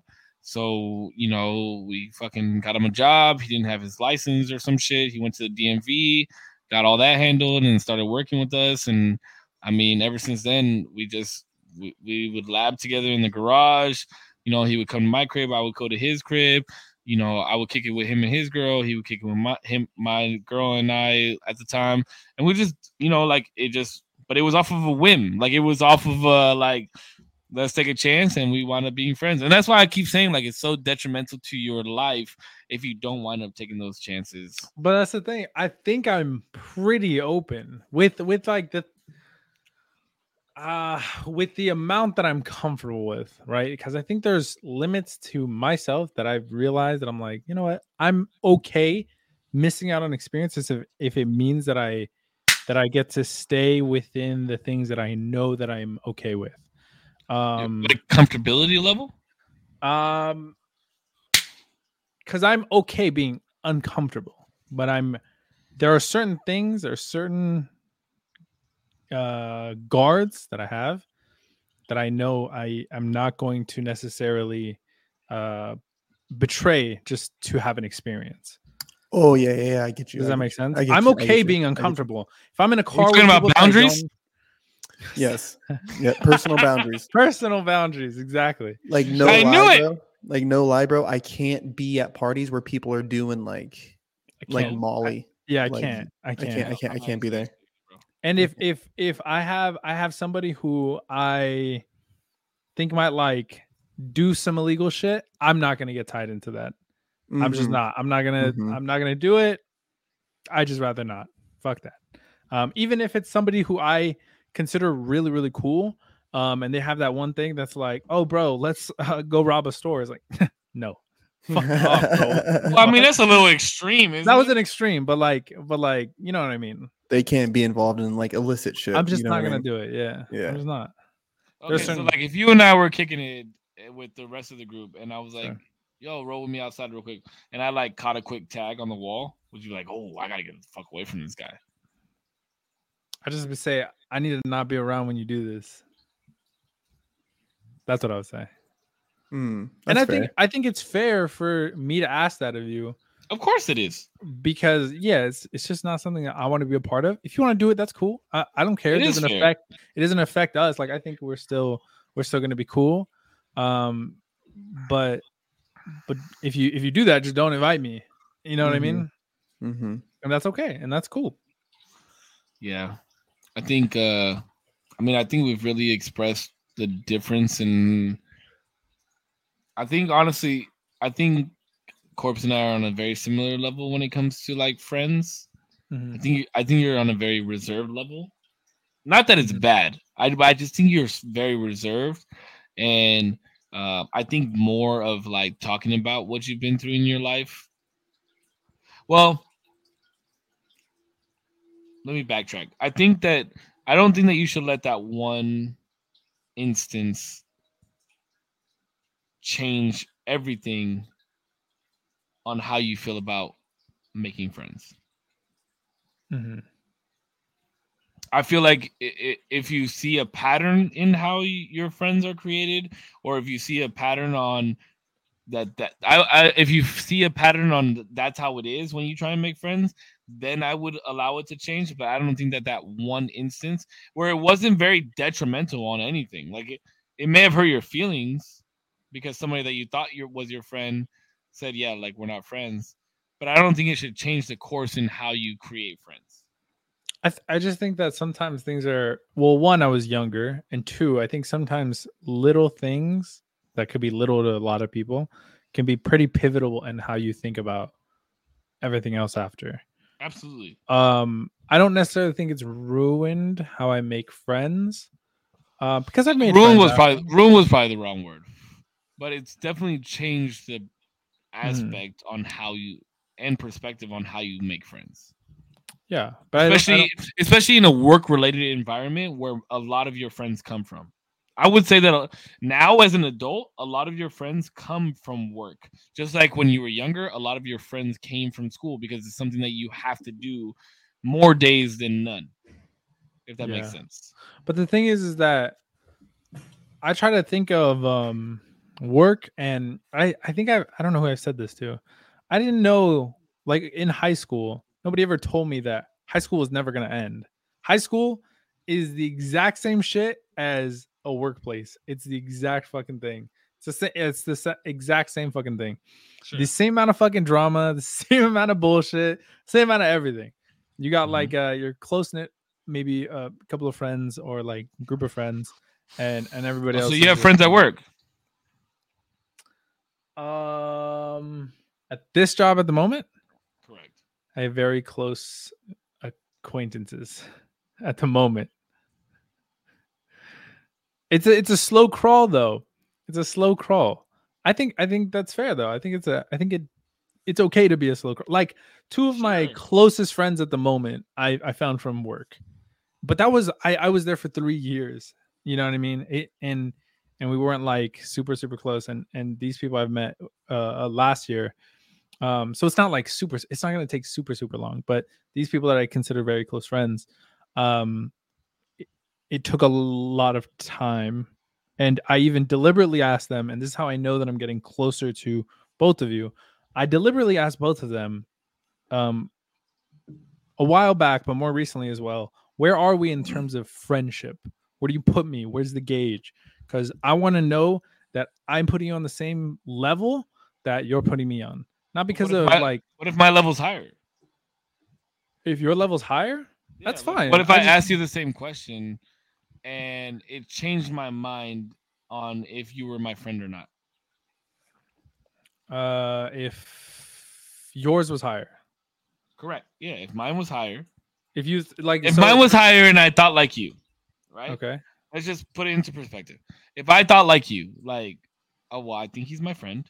So, you know, we fucking got him a job. He didn't have his license or some shit. He went to the DMV, got all that handled, and started working with us. And I mean, ever since then, we just we, we would lab together in the garage. You know, he would come to my crib, I would go to his crib. You know, I would kick it with him and his girl. He would kick it with my him, my girl and I at the time. And we just, you know, like it just but it was off of a whim. Like it was off of uh like let's take a chance and we wind up being friends. And that's why I keep saying like it's so detrimental to your life if you don't wind up taking those chances. But that's the thing. I think I'm pretty open with with like the uh with the amount that I'm comfortable with, right? Because I think there's limits to myself that I've realized that I'm like, you know what? I'm okay missing out on experiences if, if it means that I that I get to stay within the things that I know that I'm okay with. Um like comfortability level. um, because I'm okay being uncomfortable, but I'm there are certain things, there are certain uh guards that I have that I know I am not going to necessarily uh betray just to have an experience. Oh yeah, yeah, yeah, I get you. Does I that make sense? I get I'm you, I okay get you, being you. uncomfortable. If I'm in a car talking with about people that I boundaries? Yes. Yeah, personal boundaries. personal boundaries, exactly. Like no I lie, knew it. bro. Like no lie, bro. I can't be at parties where people are doing like like can't. Molly. yeah, I like, can't. I I can't. can't. I can't. I can't be there. And if if if I have I have somebody who I think might like do some illegal shit, I'm not gonna get tied into that. I'm just Mhm. not. I'm not gonna. Mhm. I'm not gonna do it. I just rather not. Fuck that. Um, even if it's somebody who I consider really really cool, um, and they have that one thing that's like, oh bro, let's uh, go rob a store. It's like, no. Fuck off, bro. Well, I mean, that's a little extreme. Isn't That was it? an extreme, but like, but like, you know what I mean. they can't be involved in like illicit shit. I'm just you know not gonna mean? do it. Yeah, Yeah. I'm just not. Okay, There's so like if you and I were kicking it eh, with the rest of the group, and I was like, Sure. "Yo, roll with me outside real quick," and I like caught a quick tag on the wall, would you be like, "Oh, I gotta get the fuck away from this guy"? I just would say I need to not be around when you do this. That's what I would say. Mm, and I that's think. I think it's fair for me to ask that of you Of course it is. because yeah, it's it's just not something that I want to be a part of. If you want to do it, that's cool. I, I don't care. It It, is doesn't fair. affect it doesn't affect us. Like I think we're still we're still gonna be cool. Um but but if you if you do that, just don't invite me. You know what I mean? Mhm. And that's okay. And that's cool. Yeah, I think. uh I mean, I think we've really expressed the difference in. I think honestly, I think Corpse and I are on a very similar level when it comes to like friends. I Mhm. think I think you're on a very reserved level. Not that it's Mhm. bad. I I just think you're very reserved, and uh, I think more of like talking about what you've been through in your life. Well, let me backtrack. I think that I don't think that you should let that one instance change everything on how you feel about making friends. Mhm. I feel like if you see a pattern in how your friends are created, or if you see a pattern on that that I, I if you see a pattern on that's how it is when you try and make friends, then I would allow it to change. But I don't think that that one instance where it wasn't very detrimental on anything, like it, it may have hurt your feelings because somebody that you thought your was your friend said, "Yeah, like we're not friends." But I don't think it should change the course in how you create friends. I, th- I just think that sometimes things are well one i was younger and two i think sometimes little things that could be little to a lot of people can be pretty pivotal in how you think about everything else after Absolutely. um i don't necessarily think it's ruined how i make friends uh, because i've made ruin was after- probably ruin was probably the wrong word, but it's definitely changed the Mm-hmm. aspect on how you and perspective on how you make friends. Yeah, but I don't- I especially especially in a work related environment where a lot of your friends come from. I would say that uh, now as an adult, a lot of your friends come from work. Just like when you were younger, a lot of your friends came from school because it's something that you have to do more days than none. If that makes sense. But the thing is, is that I try to think of um work, and I I think I I don't know who I said this to. I didn't know like in high school, nobody ever told me that high school was never gonna end. High school is the exact same shit as a workplace. It's the exact fucking thing. It's the it's the exact same fucking thing. The same amount of fucking drama, the same amount of bullshit, same amount of everything. You got Mhm. like uh your close knit, maybe a couple of friends or like group of friends, and and everybody Oh, else. so you have friends at work. Um, at this job at the moment, Correct. I have very close acquaintances at the moment. It's a it's a slow crawl though. It's a slow crawl. I think I think that's fair though. I think it's a I think it it's okay to be a slow crawl. Like two of my closest friends at the moment I I found from work. But that was I I was there for 3 years. You know what I mean? It, and and we weren't like super super close and and these people I've met uh, uh last year um so it's not like super it's not going to take super super long but these people that i consider very close friends um it, it took a lot of time and i even deliberately asked them and this is how i know that i'm getting closer to both of you i deliberately asked both of them um a while back but more recently as well where are we in terms of friendship? Where do you put me? Where's the gauge because i want to know that i'm putting you on the same level that you're putting me on not because of my- like What if my level's higher? if your level's higher Yeah, That's like, fine. What if I I, just- asked you the same question and it changed my mind on if you were my friend or not? uh if yours was higher Correct. Yeah. If mine was higher, if you like if so- mine was higher and I thought like you, right? okay Let's just put it into perspective. If I thought like you, like, oh well, I think he's my friend,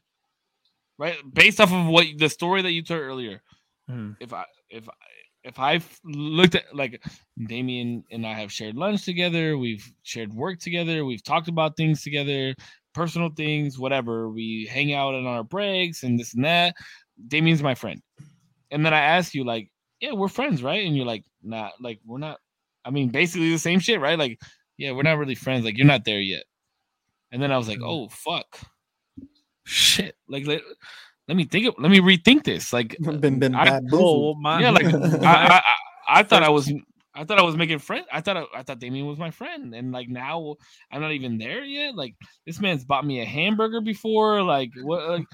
right? Based off of what the story that you told earlier, Mhm. if I if I if I've looked at like Damien and I have shared lunch together, we've shared work together, we've talked about things together, personal things, whatever. We hang out on our breaks and this and that. Damien's my friend. And then I ask you, like, yeah, we're friends, right? And you're like, nah, like we're not. I mean, basically the same shit, right? Like, yeah, we're not really friends. Like, you're not there yet. And then I was like, Mhm. oh fuck, shit. Like, let, let me think. Of, let me rethink this. Like, been been I- bad oh my yeah, like I, I, I, I thought I was I thought I was making friends. I thought I, I thought Damien was my friend, and like now I'm not even there yet. Like this man's bought me a hamburger before. Like what? Like,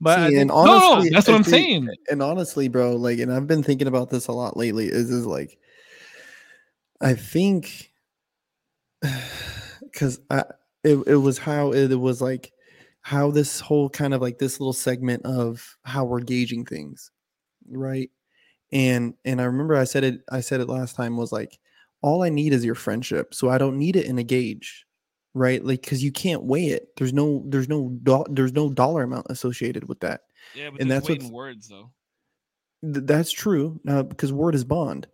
but I See, think- and no, no, honestly, that's what I I'm think- saying. and honestly, bro, like, and I've been thinking about this a lot lately. Is is like, I think, because I it, it was how it, was like how this whole kind of like this little segment of how we're gauging things, right? And and I remember I said it I said it last time was like all I need is your friendship, so I don't need it in a gauge, right? Like because you can't weigh it. There's no there's no do- there's no dollar amount associated with that. Yeah, but and that's in words though. Th- that's true uh, because word is bond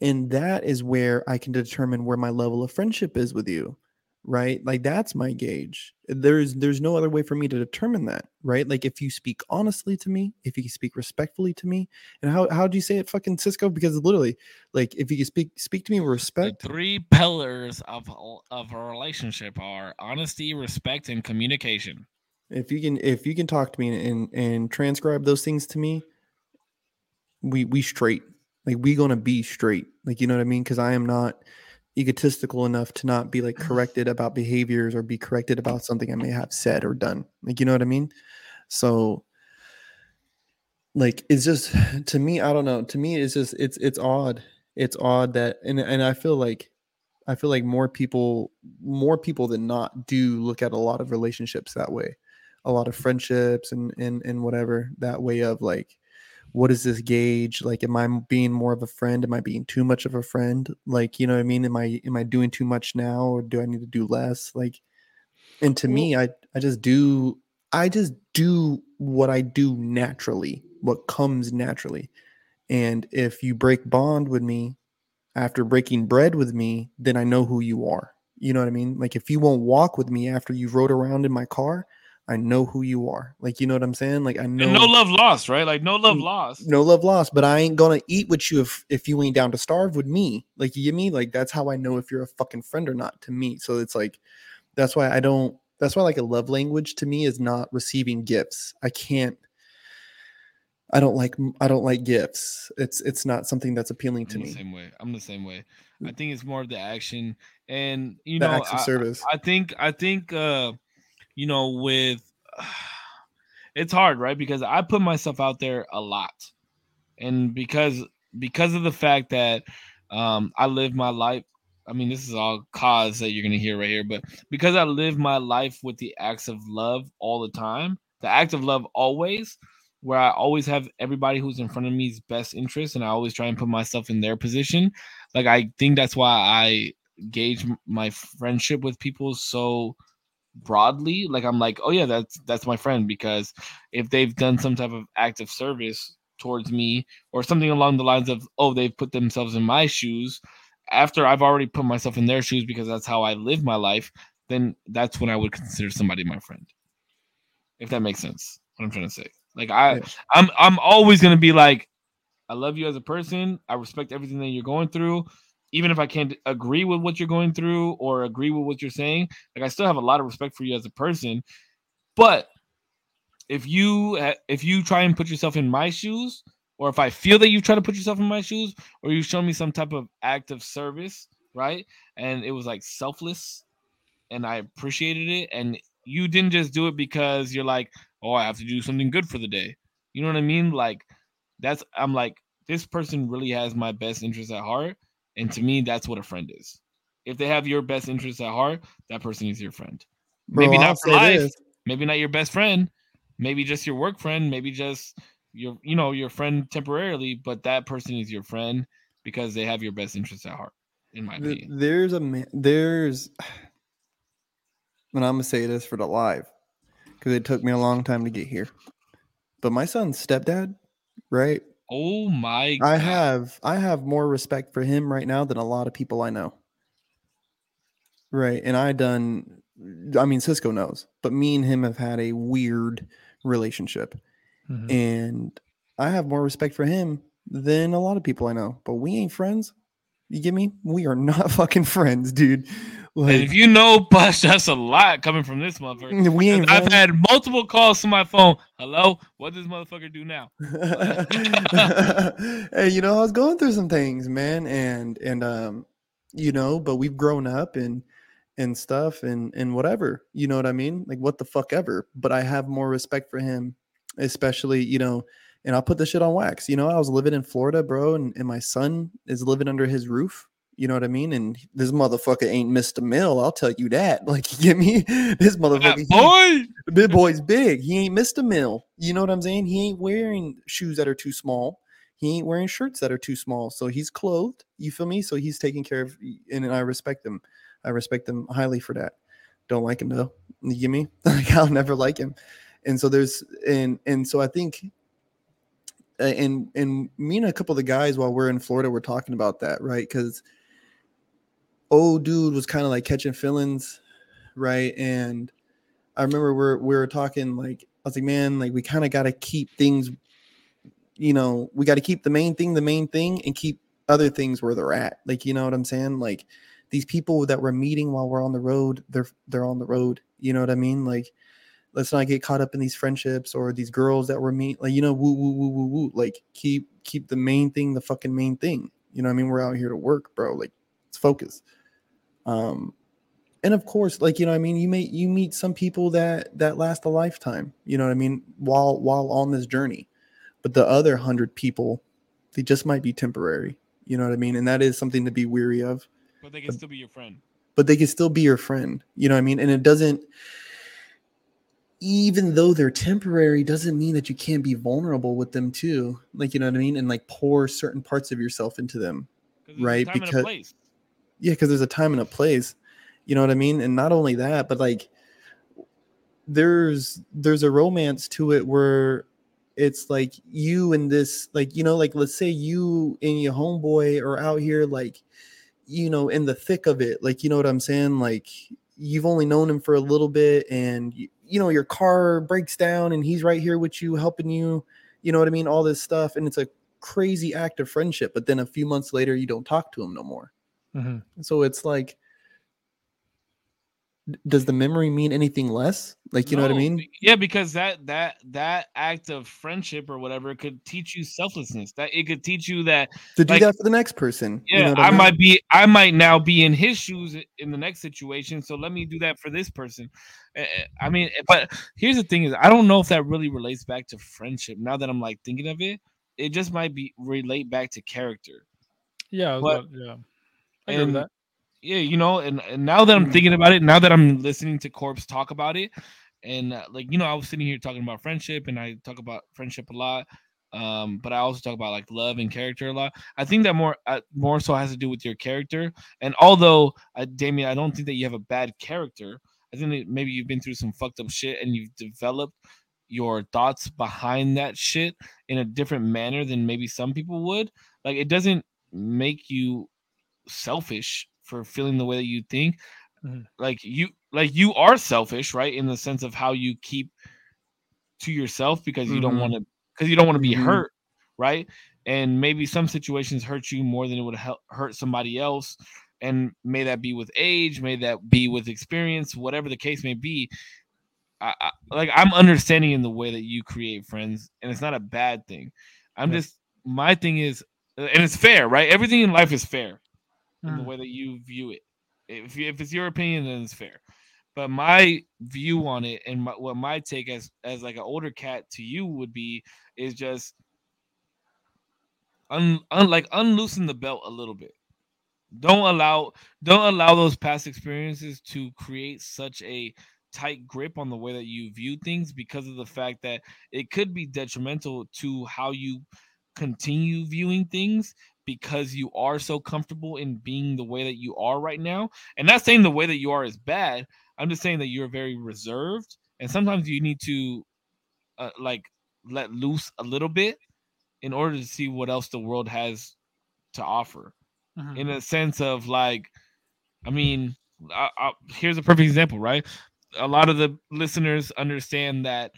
and that is where i can determine where my level of friendship is with you right? Like that's my gauge. There's there's no other way for me to determine that right? Like if you speak honestly to me if you speak respectfully to me and how how do you say it fucking cisco? Because literally like if you speak speak to me with respect The three pillars of of a relationship are honesty, respect, and communication. if you can if you can talk to me and and transcribe those things to me we we straight like we gonna be straight like you know what i mean? Because i am not egotistical enough to not be like corrected about behaviors or be corrected about something i may have said or done like you know what i mean? So like it's just to me i don't know to me it's just it's it's odd it's odd that and and i feel like i feel like more people more people than not do look at a lot of relationships that way a lot of friendships and and and whatever that way of like what is this gauge like am i being more of a friend am i being too much of a friend like you know what i mean am i am i doing too much now or do i need to do less like and to me i i just do i just do what i do naturally what comes naturally. And if you break bond with me after breaking bread with me, then I know who you are. You know what I mean? Like if you won't walk with me after you've rode around in my car, I know who you are. Like you know what I'm saying? Like I know And no love lost, right? Like no love Mm, lost. no love lost, but I ain't gonna eat with you if if you ain't down to starve with me. Like you get me? Like that's how I know if you're a fucking friend or not to me. So it's like that's why I don't that's why like a love language to me is not receiving gifts. I can't I don't like I don't like gifts. It's it's not something that's appealing to I'm the me. same way. I'm the same way. I think it's more of the action, and you The know, acts of I, service. I think I think uh, you know, with it's hard, right? Because I put myself out there a lot, and because because of the fact that um, I live my life. I mean, this is all cause that you're gonna hear right here, but because I live my life with the acts of love all the time, the act of love always, where I always have everybody who's in front of me's best interest, and I always try and put myself in their position. Like I think that's why I gauge my friendship with people so broadly. Like I'm like, oh yeah, that's that's my friend because if they've done some type of act of service towards me or something along the lines of, oh, they've put themselves in my shoes after I've already put myself in their shoes because that's how I live my life, then that's when I would consider somebody my friend. If that makes sense. What I'm trying to say. Like I Yeah. I'm I'm always gonna be like, I love you as a person. I respect everything that you're going through. Even if I can't agree with what you're going through or agree with what you're saying, like I still have a lot of respect for you as a person. But if you eh, if you try and put yourself in my shoes, or if I feel that you try to put yourself in my shoes, or you show me some type of act of service, right? And it was like selfless, and I appreciated it, and you didn't just do it because you're like, oh, I have to do something good for the day. You know what I mean? Like that's I'm like this person really has my best interest at heart, and to me, that's what a friend is. If they have your best interests at heart, that person is your friend. Maybe not I'll for life. this. Maybe not your best friend. Maybe just your work friend. Maybe just your you know your friend temporarily, but that person is your friend because they have your best interests at heart. In my Th- opinion, there's a man there's and i'm gonna say this for the live because it took me a long time to get here but my son's stepdad right oh my! i have i have more respect for him right now than a lot of people i know right and i done i mean cisco knows but me and him have had a weird relationship Mhm. and i have more respect for him than a lot of people i know but we ain't friends you get me we are not fucking friends dude And if you know, Bush, that's a lot coming from this motherfucker. we ain't I've had multiple calls to my phone. Hello, what does this motherfucker do now? hey, you know, I was going through some things, man, and and um, you know, but we've grown up and and stuff and and whatever, you know what I mean? Like what the fuck ever. But I have more respect for him, especially, you know, and I'll put the shit on wax. You know, I was living in Florida, bro, and, and my son is living under his roof. You know what I mean? And this motherfucker ain't missed a meal. I'll tell you that. Like, you get me? This motherfucker, That boy, Big boy's big. He ain't missed a meal. You know what I'm saying? He ain't wearing shoes that are too small. He ain't wearing shirts that are too small. So he's clothed. You feel me? So he's taking care of, and I respect him. I respect him highly for that. Don't like him though. You get me? Like I'll never like him. And so there's and and so I think and and me and a couple of the guys while we're in Florida we're talking about that, right? Because old dude was kind of like catching feelings, right? And I remember we're we were talking like I was like, man, like we kind of got to keep things, you know, we got to keep the main thing the main thing and keep other things where they're at. Like, you know what I'm saying? Like these people that we're meeting while we're on the road, they're they're on the road. You know what I mean? Like, let's not get caught up in these friendships or these girls that we're meet. Like, you know, woo woo woo woo woo. Like, keep keep the main thing the fucking main thing. You know what I mean? We're out here to work, bro. Like, let's focus. Um, and of course like you know what i mean you may you meet some people that that last a lifetime you know what i mean while while on this journey but the other hundred people they just might be temporary you know what i mean and that is something to be weary of but they can still be your friend. but they can still be your friend you know what i mean and it doesn't even though they're temporary doesn't mean that you can't be vulnerable with them too. Like you know what i mean? And like pour certain parts of yourself into them Right, time and a because- yeah because there's a time and a place. You know what i mean? And not only that but like there's there's a romance to it where it's like you and this like you know like let's say you and your homeboy are out here like you know in the thick of it. Like you know what i'm saying? Like you've only known him for a little bit and you, know your car breaks down and he's right here with you helping you you know what i mean all this stuff and it's a crazy act of friendship but then a few months later you don't talk to him no more Mhm. so it's like does the memory mean anything less like you know what i mean Yeah, because that that that act of friendship or whatever could teach you selflessness. That it could teach you that to do like- that for the next person you yeah, know what I mean? might be I might now be in his shoes in the next situation, so let me do that for this person. Eh, eh, I mean, eh, but here's the thing: is I don't know if that really relates back to friendship. Now that I'm like thinking of it, it just might be relate back to character. Yeah, But- about- yeah. I agree with that. Yeah, you know, and, and now that I'm Mm. thinking about it, now that I'm listening to Corpse talk about it, and uh, like you know, I was sitting here talking about friendship, and I talk about friendship a lot. Um, but I also talk about like love and character a lot. I think that more uh, more so has to do with your character. And although, uh, Damien, I don't think that you have a bad character. I think that maybe you've been through some fucked up shit, and you've developed your thoughts behind that shit in a different manner than maybe some people would. Like it doesn't make you selfish for feeling the way that you think. Mhm. Like you like you are selfish, right? In the sense of how you keep to yourself because you don't Mhm. want to because you don't want to be Mhm. hurt, right? And maybe some situations hurt you more than it would help hurt somebody else. And may that be with age, may that be with experience, whatever the case may be. I, I like I'm understanding in the way that you create friends, and it's not a bad thing. I'm Yeah. just my thing is, and it's fair, right? Everything in life is fair in the mm. way that you view it. If you, if it's your opinion, then it's fair. But my view on it and my, what my take as as like an older cat to you would be is just un, un like unloosen the belt a little bit. Don't allow don't allow those past experiences to create such a tight grip on the way that you view things because of the fact that it could be detrimental to how you continue viewing things because you are so comfortable in being the way that you are right now. And not saying the way that you are is bad. I'm just saying that you're very reserved and sometimes you need to uh, like let loose a little bit in order to see what else the world has to offer Mhm. in a sense of like i mean I, I, here's a perfect example right a lot of the listeners understand that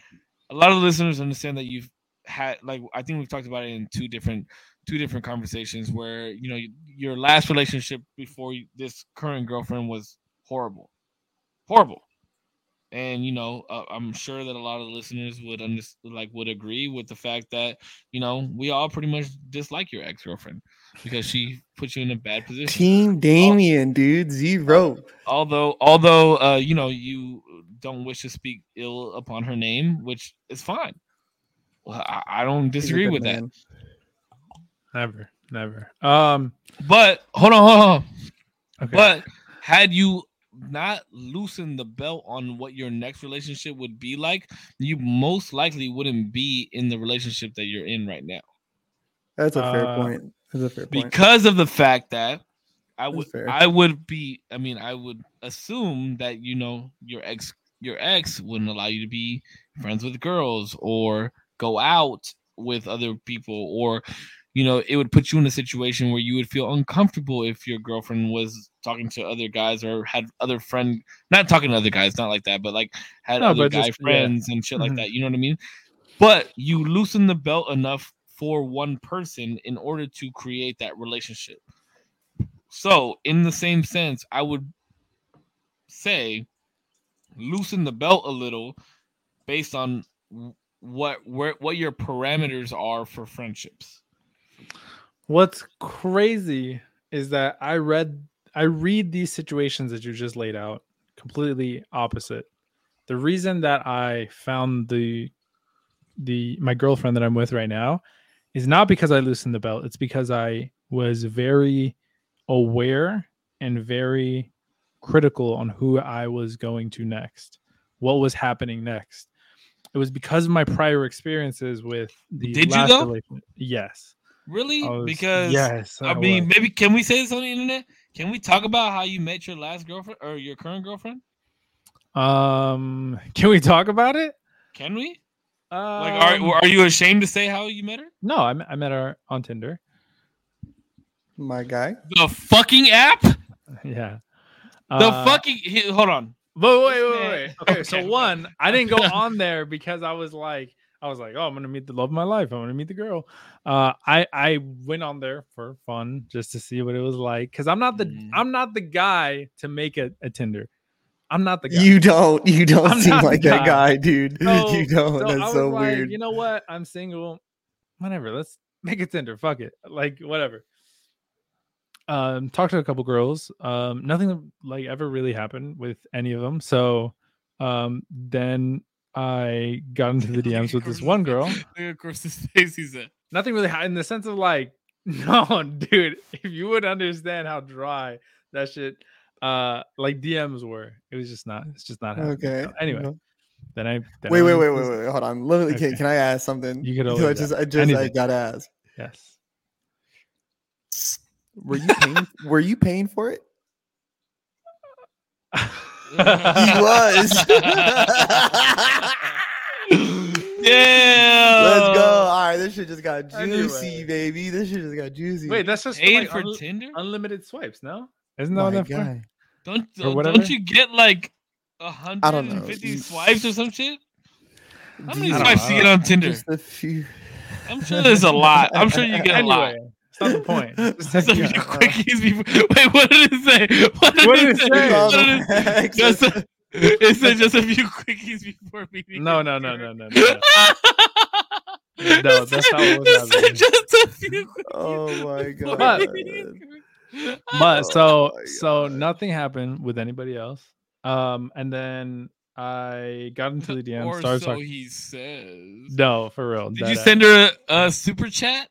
a lot of the listeners understand that you've had like i think we've talked about it in two different two different conversations where you know your last relationship before you, this current girlfriend was horrible horrible. And you know uh, i'm sure that a lot of the listeners would under, like would agree with the fact that you know we all pretty much dislike your ex-girlfriend because she put you in a bad position. Team damien dude zero. Although although uh you know you don't wish to speak ill upon her name which is fine. Well i, I don't disagree with that. man. Never, never. Um, but hold on hold on okay. but had you not loosened the belt on what your next relationship would be like you most likely wouldn't be in the relationship that you're in right now that's a fair Uh, point that's a fair point because of the fact that I would. I would be I mean I would assume that you know your ex your ex wouldn't allow you to be friends with girls or go out with other people or you know it would put you in a situation where you would feel uncomfortable if your girlfriend was talking to other guys or had other friend not talking to other guys not like that but like had No, other guy just- yeah. friends and shit like Mhm. that you know what I mean but you loosen the belt enough for one person in order to create that relationship. So, in the same sense, I would say loosen the belt a little based on what where what your parameters are for friendships. What's crazy is that I read I read these situations that you just laid out completely opposite. The reason that I found the the my girlfriend that I'm with right now is not because I loosened the belt. It's because I was very aware and very critical on who I was going to next, what was happening next. It was because of my prior experiences with the Did you last though? relation- Yes. Really? Was- because yes, I mean, maybe can we say this on the internet? Can we talk about how you met your last girlfriend or your current girlfriend? Um, can we talk about it? Can we? Like, are Um, are you ashamed to say how you met her? no, I met, I met her on Tinder. My guy. The fucking app. Yeah. The Uh, fucking. hold on. But wait, This wait, wait. Okay, so one, I didn't go on there because I was like, I was like, oh, I'm gonna meet the love of my life. I'm gonna meet the girl. Uh, I I went on there for fun just to see what it was like because I'm not the Mhm. I'm not the guy to make a, a Tinder. I'm not the guy. You don't. You don't I'm seem like that guy. guy, dude. So- you don't. So I That's was so like, weird. You know what? I'm single. Whatever. Let's make a Tinder. Fuck it. Like whatever. Um, talked to a couple girls. Um, nothing like ever really happened with any of them. So, um, then I got into the DMs with this one girl. Look across his face. He said, Nothing really ha- in the sense of like, no, dude. If you would understand how dry that shit, uh, like DMs were, it was just not. It's just not happening. Okay. So anyway, uh-huh. then I then I Wait, wait, wait, wait, wait. Hold on. Literally, me, can, can I ask something? You could I just, I just, I gotta ask. Yes. Were you paying? were you paying for it? He was. "Yeah, Let's go. All right, this shit just got Anyway. juicy, baby. This shit just got juicy. Wait, that's just Paid like for unli- Tinder? unlimited swipes, no? Isn't that my what that for? Don't or don't, you get like a I 150 swipes or some shit? How many Dude, I don't swipes do you get on Tinder? Just a few. I'm sure there's a lot. I'm sure you get a lot. Anyway, it's not the point. Just Just a few uh, quickies before. Wait, what did it say? What did, What it, did it say? say? What did it. Just a, it said just a few quickies before meeting. No, your no, no, girl. no, no, no. No, that's not what was It. Just a few quickies. Oh my god. meeting. But Oh so my so nothing happened with anybody else. Um, and then I got into the DM, or started so talking. he says. No, for real. Did dead you ass. send her a, a super chat?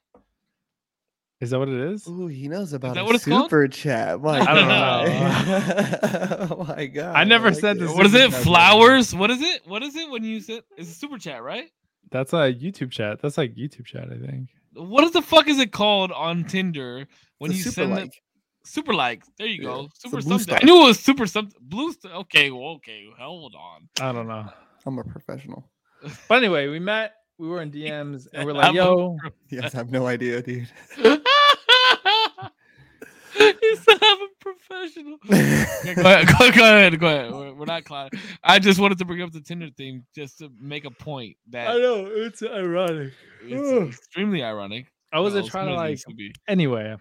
Is that what it is? Ooh, he knows about that a what it's called? super chat. My I don't know. oh my god. I never like said it. this What is it? Flowers? What is it? What is it when you said it's a super chat, right? That's a YouTube chat. That's like YouTube chat, I think. What is the fuck is it called on Tinder when It's you super send like. it? Super like. There you Yeah, go. it's Super blue something. I knew it was super something. Blue. St- okay. Well, okay. Hold on. I don't know. I'm a professional. But anyway, we met. We were in DMs, and we're like, "Yo, Yes, I have no idea, dude. he said I'm a professional. Okay, go ahead. Go, go ahead. Go ahead. We're, we're not clown. I just wanted to bring up the Tinder thing just to make a point that I know it's ironic." it's extremely ironic. I wasn't Well, trying to like. to be. Anyway,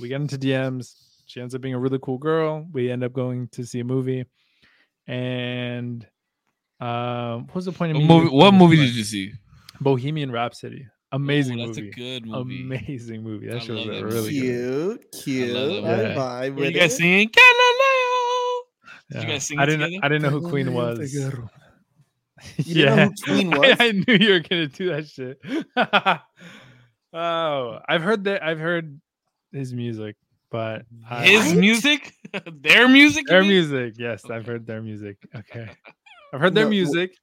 we get into DMs. She ends up being a really cool girl. We end up going to see a movie, and um, what was the point of What me movie, what movie did you see? Bohemian Rhapsody. Amazing Ooh, that's movie. a good movie. Amazing movie. That I shit was that really good. cute, cute. that I movie. vibe Were you with guys it. singing Galileo? Did you guys sing I didn't together? I didn't know who Queen was. You yeah, know who Queen I- was? I, knew you were gonna do that shit. oh, I've heard that. I've heard his music, but I- His What? music? their music? their music. Yes, I've heard their music. Okay, I've heard their No, w- music,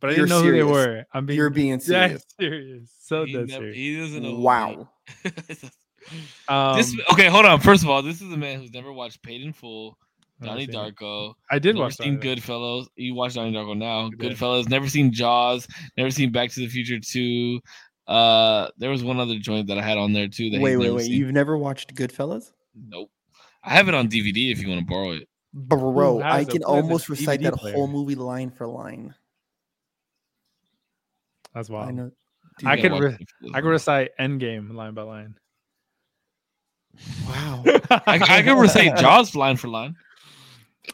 but I you're didn't know who they were. I'm being You're being serious. serious. So He, dead never- serious. he doesn't know. Wow. Um, this okay, hold on. First of all, this is a man who's never watched Paid in Full, I've Donnie seen it. Darko. I did never watch seen Donnie Darko. Goodfellas. You watch Donnie Darko now. I did. Goodfellas. Never seen Jaws. Never seen Back to the Future Two. Uh, there was one other joint that I had on there too. That Wait, wait, wait. seen. You've never watched Goodfellas? Nope. I have it on DVD if you want to borrow it. Bro, I can who has a almost recite DVD that player? whole movie line for line. That's I wild. know. I gotta could re- I could recite Endgame line by line. Wow. I, I could recite Jaws line for line.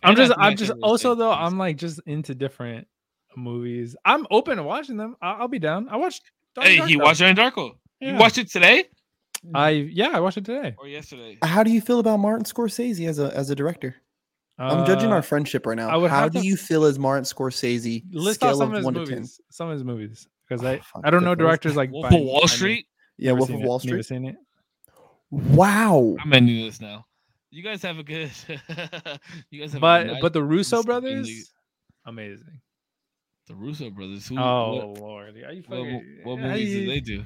I'm And just, I I'm just. Also, though, I'm like just into different movies. I'm open to watching them. I'll, I'll be down. I watched. Donnie Hey, he Darko. watched Donnie Darko. Yeah. You watched it today I yeah, I watched it today. or yesterday? How do you feel about Martin Scorsese as a as a director? I'm judging Uh, our friendship right now. I would How do to- you feel as Martin Scorsese? list off scale some of of his one to ten. movies. Some of his movies because Oh, I I don't know directors like Wolf of Wall. Street. Yeah, Wolf seen of it. Wall Never Street. seen it. Wow. I'm ending this now. You guys have a good. you guys have. a But nice- but the Russo Russo family. brothers, amazing. the Russo brothers. Who? Oh what, lord, are you what, fucking, what how movies you- did they do?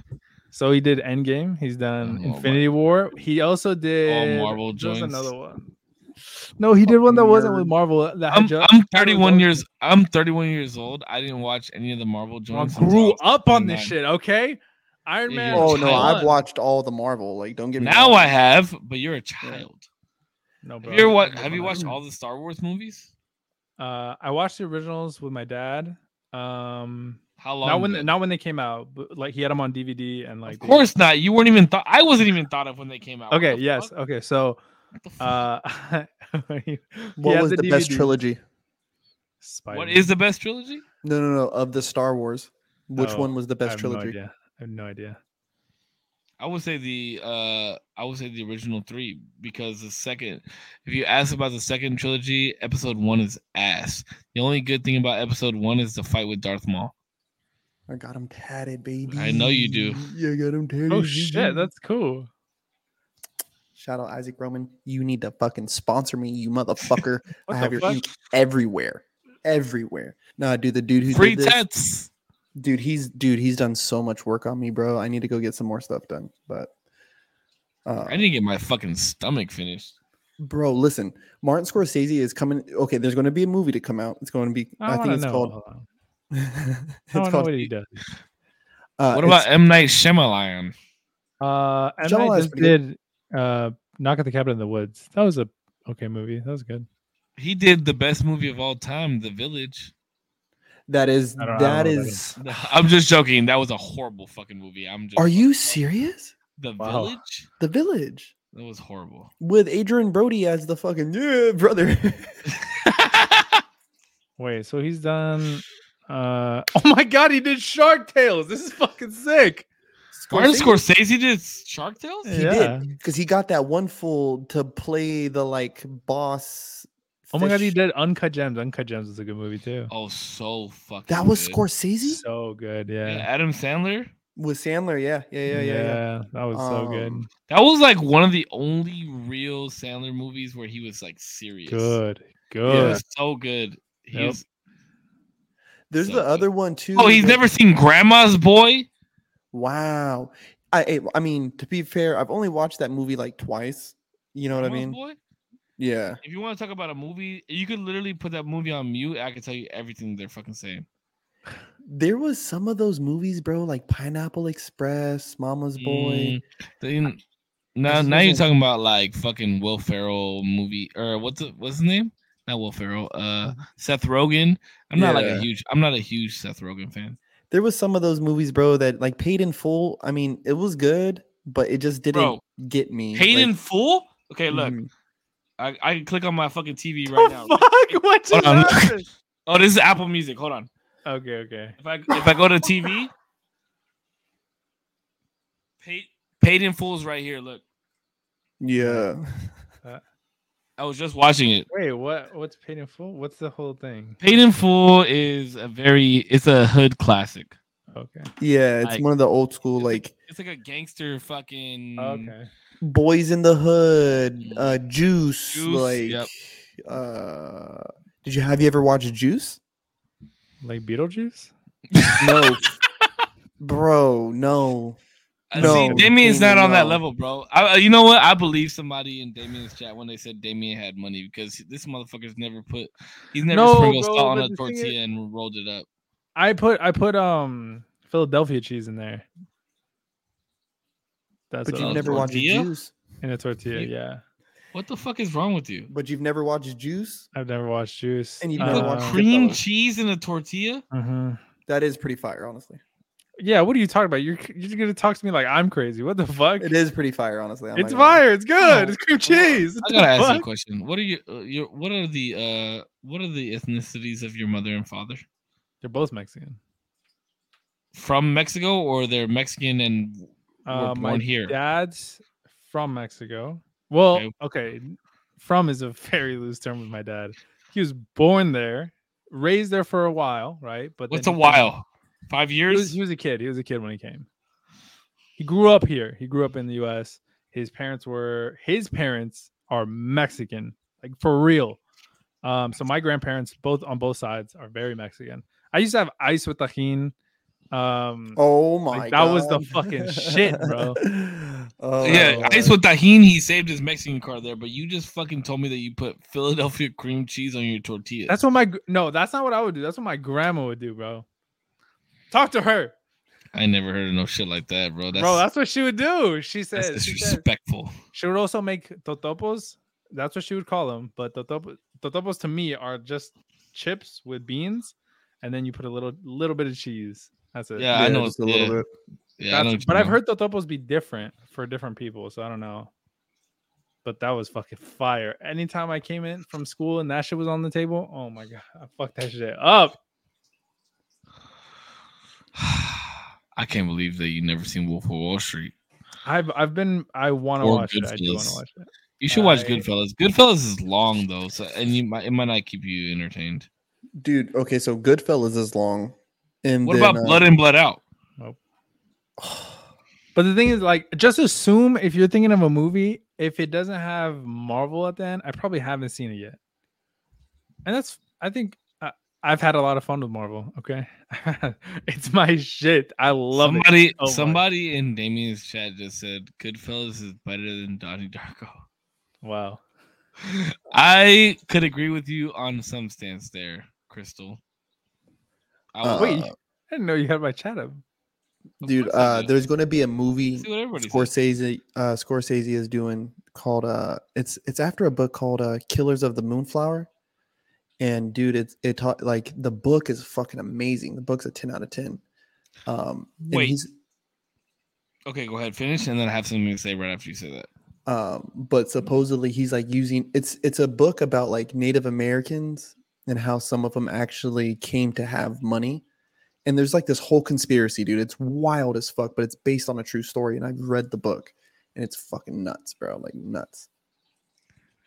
So he did Endgame. He's done Oh, Infinity War. He also oh, did all Marvel There's joints. another one. No, he did one that Fucking wasn't with Marvel. That I'm, I'm 31 years. I'm 31 years old. I didn't watch any of the Marvel I joints. I grew was up on this shit. Okay, Iron Man. Oh no. I've watched all the Marvel. Like, don't get me Now wrong. I have, but you're a child. No, bro. Have you ever I wa- grew up Have you watched all the Star Wars movies? Uh, I watched the originals with my dad. Um, How long? not when ago? not when they came out, but like he had them on DVD and like. of they- course not. You weren't even thought. I wasn't even thought of when they came out. Okay. Yes. fuck? Okay. So, What the fuck? Uh, he- he what was the, best trilogy? what Spider-Man. is the best trilogy? No, no, no. Of the Star Wars, which Oh, one was the best have no trilogy? idea. I have no idea. I would say the uh I would say the original three because the second if you ask about the second trilogy, episode one is ass. The only good thing about episode one is the fight with Darth Maul. I got him tatted, baby. I know you do. Yeah, I got him tatted. Oh shit, that's cool. Shout out Isaac Roman. You need to fucking sponsor me, you motherfucker. I have your fuck? ink everywhere, everywhere. Nah, dude, the dude who Free did this, tats. dude, he's dude, he's done so much work on me, bro. I need to go get some more stuff done. But, uh, I didn't get my fucking stomach finished. bro, listen, Martin Scorsese is coming. Okay, there's going to be a movie to come out. It's going to be. I, I, think it's know. called. It's I want know called. what he does. uh, what about M Night Shyamalan? Uh, and Jamal I is just did uh, Knock at the Cabin in the Woods. That was a okay movie. That was good. He did the best movie of all time, The Village. that is I don't- I that don't know what that is. I'm just joking. That was a horrible fucking movie. I'm just Are you fucking- serious? The Wow. Village? The Village That was horrible. with Adrien Brody as the fucking yeah brother. Wait, so he's done. Uh, oh my god, he did Shark Tales. This is fucking sick. Martin Scorsese- Scorsese did Shark Tales? He Yeah. did because he got that one fool to play the like boss. Oh my god, he did Uncut Gems. Uncut Gems is a good movie too. Oh, so fucking That was good. Scorsese So good, Yeah, yeah. Adam Sandler. with Sandler. Yeah, yeah, yeah, yeah. yeah. that was so good. Um, That was like one of the only real Sandler movies where he was like serious. Good, It good. was so good. He Yep. was- There's So the good. other one too. oh, he's never seen Grandma's Boy. Wow. I I- mean, to be fair, I've only watched that movie like twice. You know what I mean? Boy. Yeah. If you want to talk about a movie, you could literally put that movie on mute. I can tell you everything they're fucking saying. There was some of those movies, bro, like Pineapple Express, Mama's Boy. Mm, now, now you're talking about like fucking Will Ferrell movie or what's it, what's his name? Not Will Ferrell. Uh, Seth Rogen. I'm not like a huge. I'm not a huge Seth Rogen fan. There was some of those movies, bro, that like paid in full. I mean, it was good, but it just didn't Bro, get me. Paid like, in full. Okay, look, mhm. I, I can click on my fucking TV Oh, right now. fuck! What just happened? Oh, this is Apple Music. Hold on. Okay, okay. If I if I go to TV, paid paid in full is right here. Look, Yeah. I was just watching it. Wait, what? What's paid in full? What's the whole thing? Paid in full is a very it's a hood classic. Okay. Yeah, it's Like- one of the old school It's like- like It's like a gangster fucking. Okay. boys in the hood, uh juice, Mm. Juice, like yep. uh did you have you ever watched Juice? Like Beetlejuice? No. Bro, no. Uh, No, See, Damien's not on that level, bro. I, uh, you know what? I believe somebody in Damien's chat when they said Damien had money because this motherfucker's never put, he's never No, sprinkled bro, salt on a the is- tortilla and rolled it up. I put I put um Philadelphia cheese in there. That's But what I you've never doing. watched tortilla? Juice. in a tortilla. You- Yeah, What the fuck is wrong with you? But you've never watched Juice? I've never watched Juice. And you You never put watched Uh, cream cheese in a tortilla? mhm. That is pretty fire, honestly. Yeah, what are you talking about? You're you're gonna talk to me like I'm crazy. What the fuck? It is pretty fire, honestly. I'm It's not gonna fire. It's good. It's cream cheese. What I gotta ask you a question. What are your, uh, your what are the uh what are the ethnicities of your mother and father? They're both Mexican. From Mexico or they're Mexican and were Uh, my here? dad's from Mexico. Well, Okay. okay. From is a very loose term with my dad. He was born there, raised there for a while, right? But What's then a he came- while? Five He was, years? he was a kid. He was a kid when he came. He grew up here. He grew up in the U.S. His parents were his parents are Mexican, like for real. Um, so my grandparents, both on both sides, are very Mexican. I used to have ice with tajin Um, Oh my Like, that was the fucking shit, bro. oh, yeah, ice with tahini. He saved his Mexican card there, but you just fucking told me that you put Philadelphia cream cheese on your tortilla. that's what my no, that's not what I would do. That's what my grandma would do, bro. Talk to her, I never heard of no shit like that, bro. That's, bro. That's what she would do. She that's said, she said disrespectful. she would also make totopos. That's what she would call them. But totopos, totopos to me are just chips with beans, and then you put a little little bit of cheese. That's it. Yeah, I know. just a little yeah. bit. Yeah, I know That's- what but I've heard totopos be different for different people, so I don't know. But that was fucking fire. Anytime I came in from school and that shit was on the table, oh my god, I fucked that shit up. I can't believe that you never seen Wolf of Wall Street. I've I've been I want to Or watch it. I do want to watch it. You should watch I- Goodfellas. Goodfellas is long though, so and you might it might not keep you entertained. Dude, okay, so Goodfellas is long. And What then, about uh, Blood In Blood Out? But the thing is, like, just assume if you're thinking of a movie, if it doesn't have Marvel at the end, I probably haven't seen it yet. And that's, I think, I, I've had a lot of fun with Marvel. Okay, it's my shit. I love it. somebody much. somebody in Damien's chat just said Goodfellas is better than Donnie Darko. Wow. I could agree with you on some stance there, Crystal. I Uh, Wait, I didn't know you had my chat up. dude, uh, there's going to be a movie See what everybody says. Scorsese uh Scorsese is doing called uh it's it's after a book called uh Killers of the Moonflower. And dude, it's it taught like the book is fucking amazing. The book's a 10 out of 10. Um Wait. he's Okay, go ahead, finish, and then I have something to say right after you say that. um but supposedly he's like using it's it's a book about like Native Americans and how some of them actually came to have money. And there's like this whole conspiracy, dude. It's wild as fuck, but it's based on a true story. And I've read the book and it's fucking nuts, bro. Like nuts.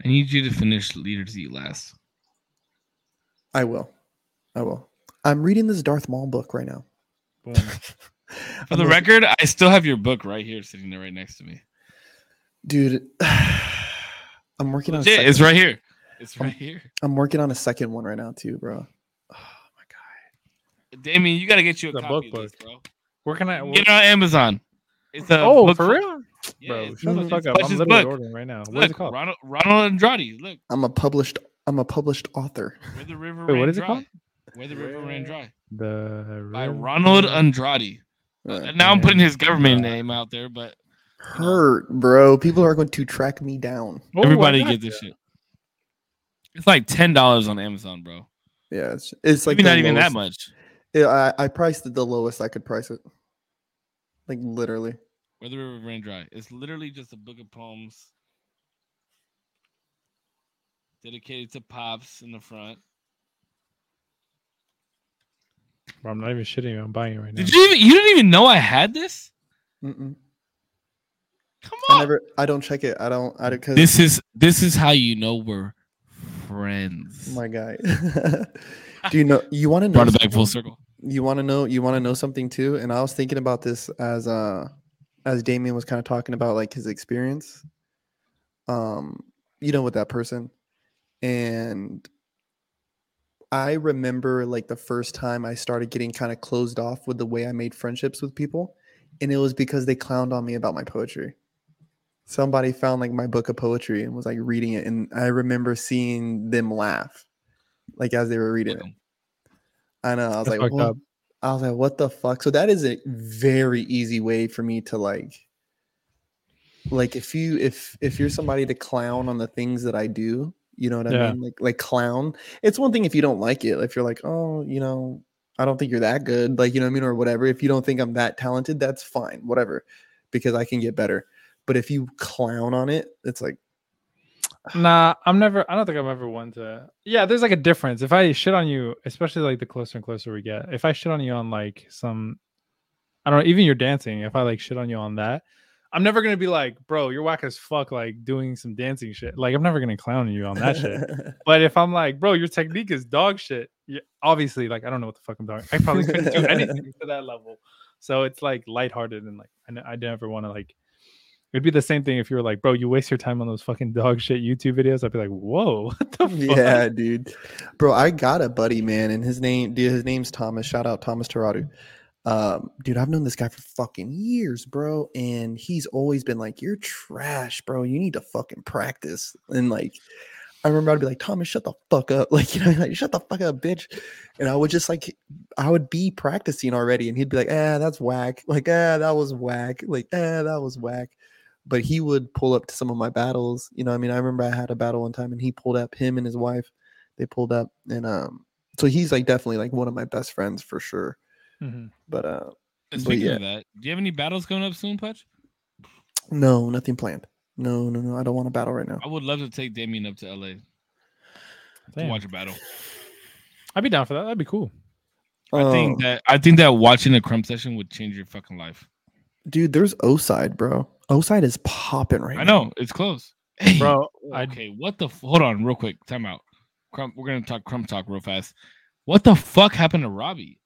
I need you to finish Leaders Eat Last. I will. I will. I'm reading this Darth Maul book right now. Boom. For the record, I still have your book right here, sitting there right next to me. dude, I'm working on. A second, it's right here. It's right here. I'm working on a second one right now too, bro. Oh my god. Damien, you got to get you a The copy book of this, bro. Where can I? Get it on Amazon. It's a oh, book for real, Yeah, bro? it's Shut the it's fuck up! I'm literally book. ordering right now. What is it called? Ronald, Ronald Andrade. Look, I'm a published. I'm a published author. where the river Wait, ran what is it called? Where the river ran dry. The By Ronald Andrade. Uh, now I'm putting his government name out there, but Hurt, bro. People are going to track me down. Oh, everybody got get this shit. It's like ten dollars on Amazon, bro. Yeah, it's, it's like Maybe not the even that much. Yeah, I, I priced it the lowest I could price it. Like literally. Where the river ran dry. It's literally just a book of poems dedicated to pops in the front. Bro, I'm not even shitting you. I'm buying it right now. Did you even you didn't even know I had this? Mm-mm. Come I never. I don't check it. I don't. I don't. Cause This is this is how you know we're friends. my guy. Do you know? You want to know? Brought it back full circle. you want to know you want to know something too and i was thinking about this as uh as damien was kind of talking about like his experience um you know with that person and i remember like the first time i started getting kind of closed off with the way i made friendships with people and it was because they clowned on me about my poetry somebody found like my book of poetry and was like reading it and i remember seeing them laugh like as they were reading it I know. I was That's like, I was like, what the fuck? So that is a very easy way for me to like, like if you if if you're somebody to clown on the things that I do, you know what I Yeah. mean? Like like clown. It's one thing if you don't like it. If you're like, oh, you know, I don't think you're that good, like you know what I mean, or whatever. If you don't think I'm that talented, that's fine, whatever, because I can get better. But if you clown on it, it's like, ah. Nah, I'm never. I don't think I'm ever one to. Yeah, there's like a difference. If I shit on you, especially like the closer and closer we get, if I shit on you on like some, I don't know, even your dancing. If I like shit on you on that, I'm never gonna be like, bro, you're whack as fuck, like doing some dancing shit. Like I'm never gonna clown you on that shit. But if I'm like, bro, your technique is dog shit. Yeah, obviously, like I don't know what the fuck I'm doing. I probably couldn't do anything to that level. So it's like lighthearted and like I never want to like. It'd be the same thing if you were like, bro, you waste your time on those fucking dog shit YouTube videos. I'd be like, whoa, what the fuck? yeah, dude. Bro, I got a buddy, man, and his name, dude, his name's Thomas. Shout out Thomas Taradu. Um, dude, I've known this guy for fucking years, bro, and he's always been like, "You're trash, bro. You need to fucking practice." And like, I remember I'd be like, "Thomas, shut the fuck up!" Like, you know, like, "Shut the fuck up, bitch." And I would just like, I would be practicing already, and he'd be like, "Ah, that's whack." Like, "Ah, that was whack." Like, "Ah, that was whack." But he would pull up to some of my battles. You know, I mean, I remember I had a battle one time, and he pulled up him and his wife. They pulled up, and um, so he's like definitely like one of my best friends for sure. Mhm. But uh, And Speaking yeah. of that, do you have any battles coming up soon, Putch? no, nothing planned. No, no, no. I don't want to battle right now. I would love to take Damien up to LA to watch a battle. I'd be down for that. That'd be cool. I think Oh, that I think that watching a crump session would change your fucking life. dude, there's O-side, bro. O-side is popping right I now. know it's close, Hey, Bro, I Okay, what the? F- hold on, real quick. Time out. Crump. We're gonna talk crump talk real fast. What the fuck happened to Robbie?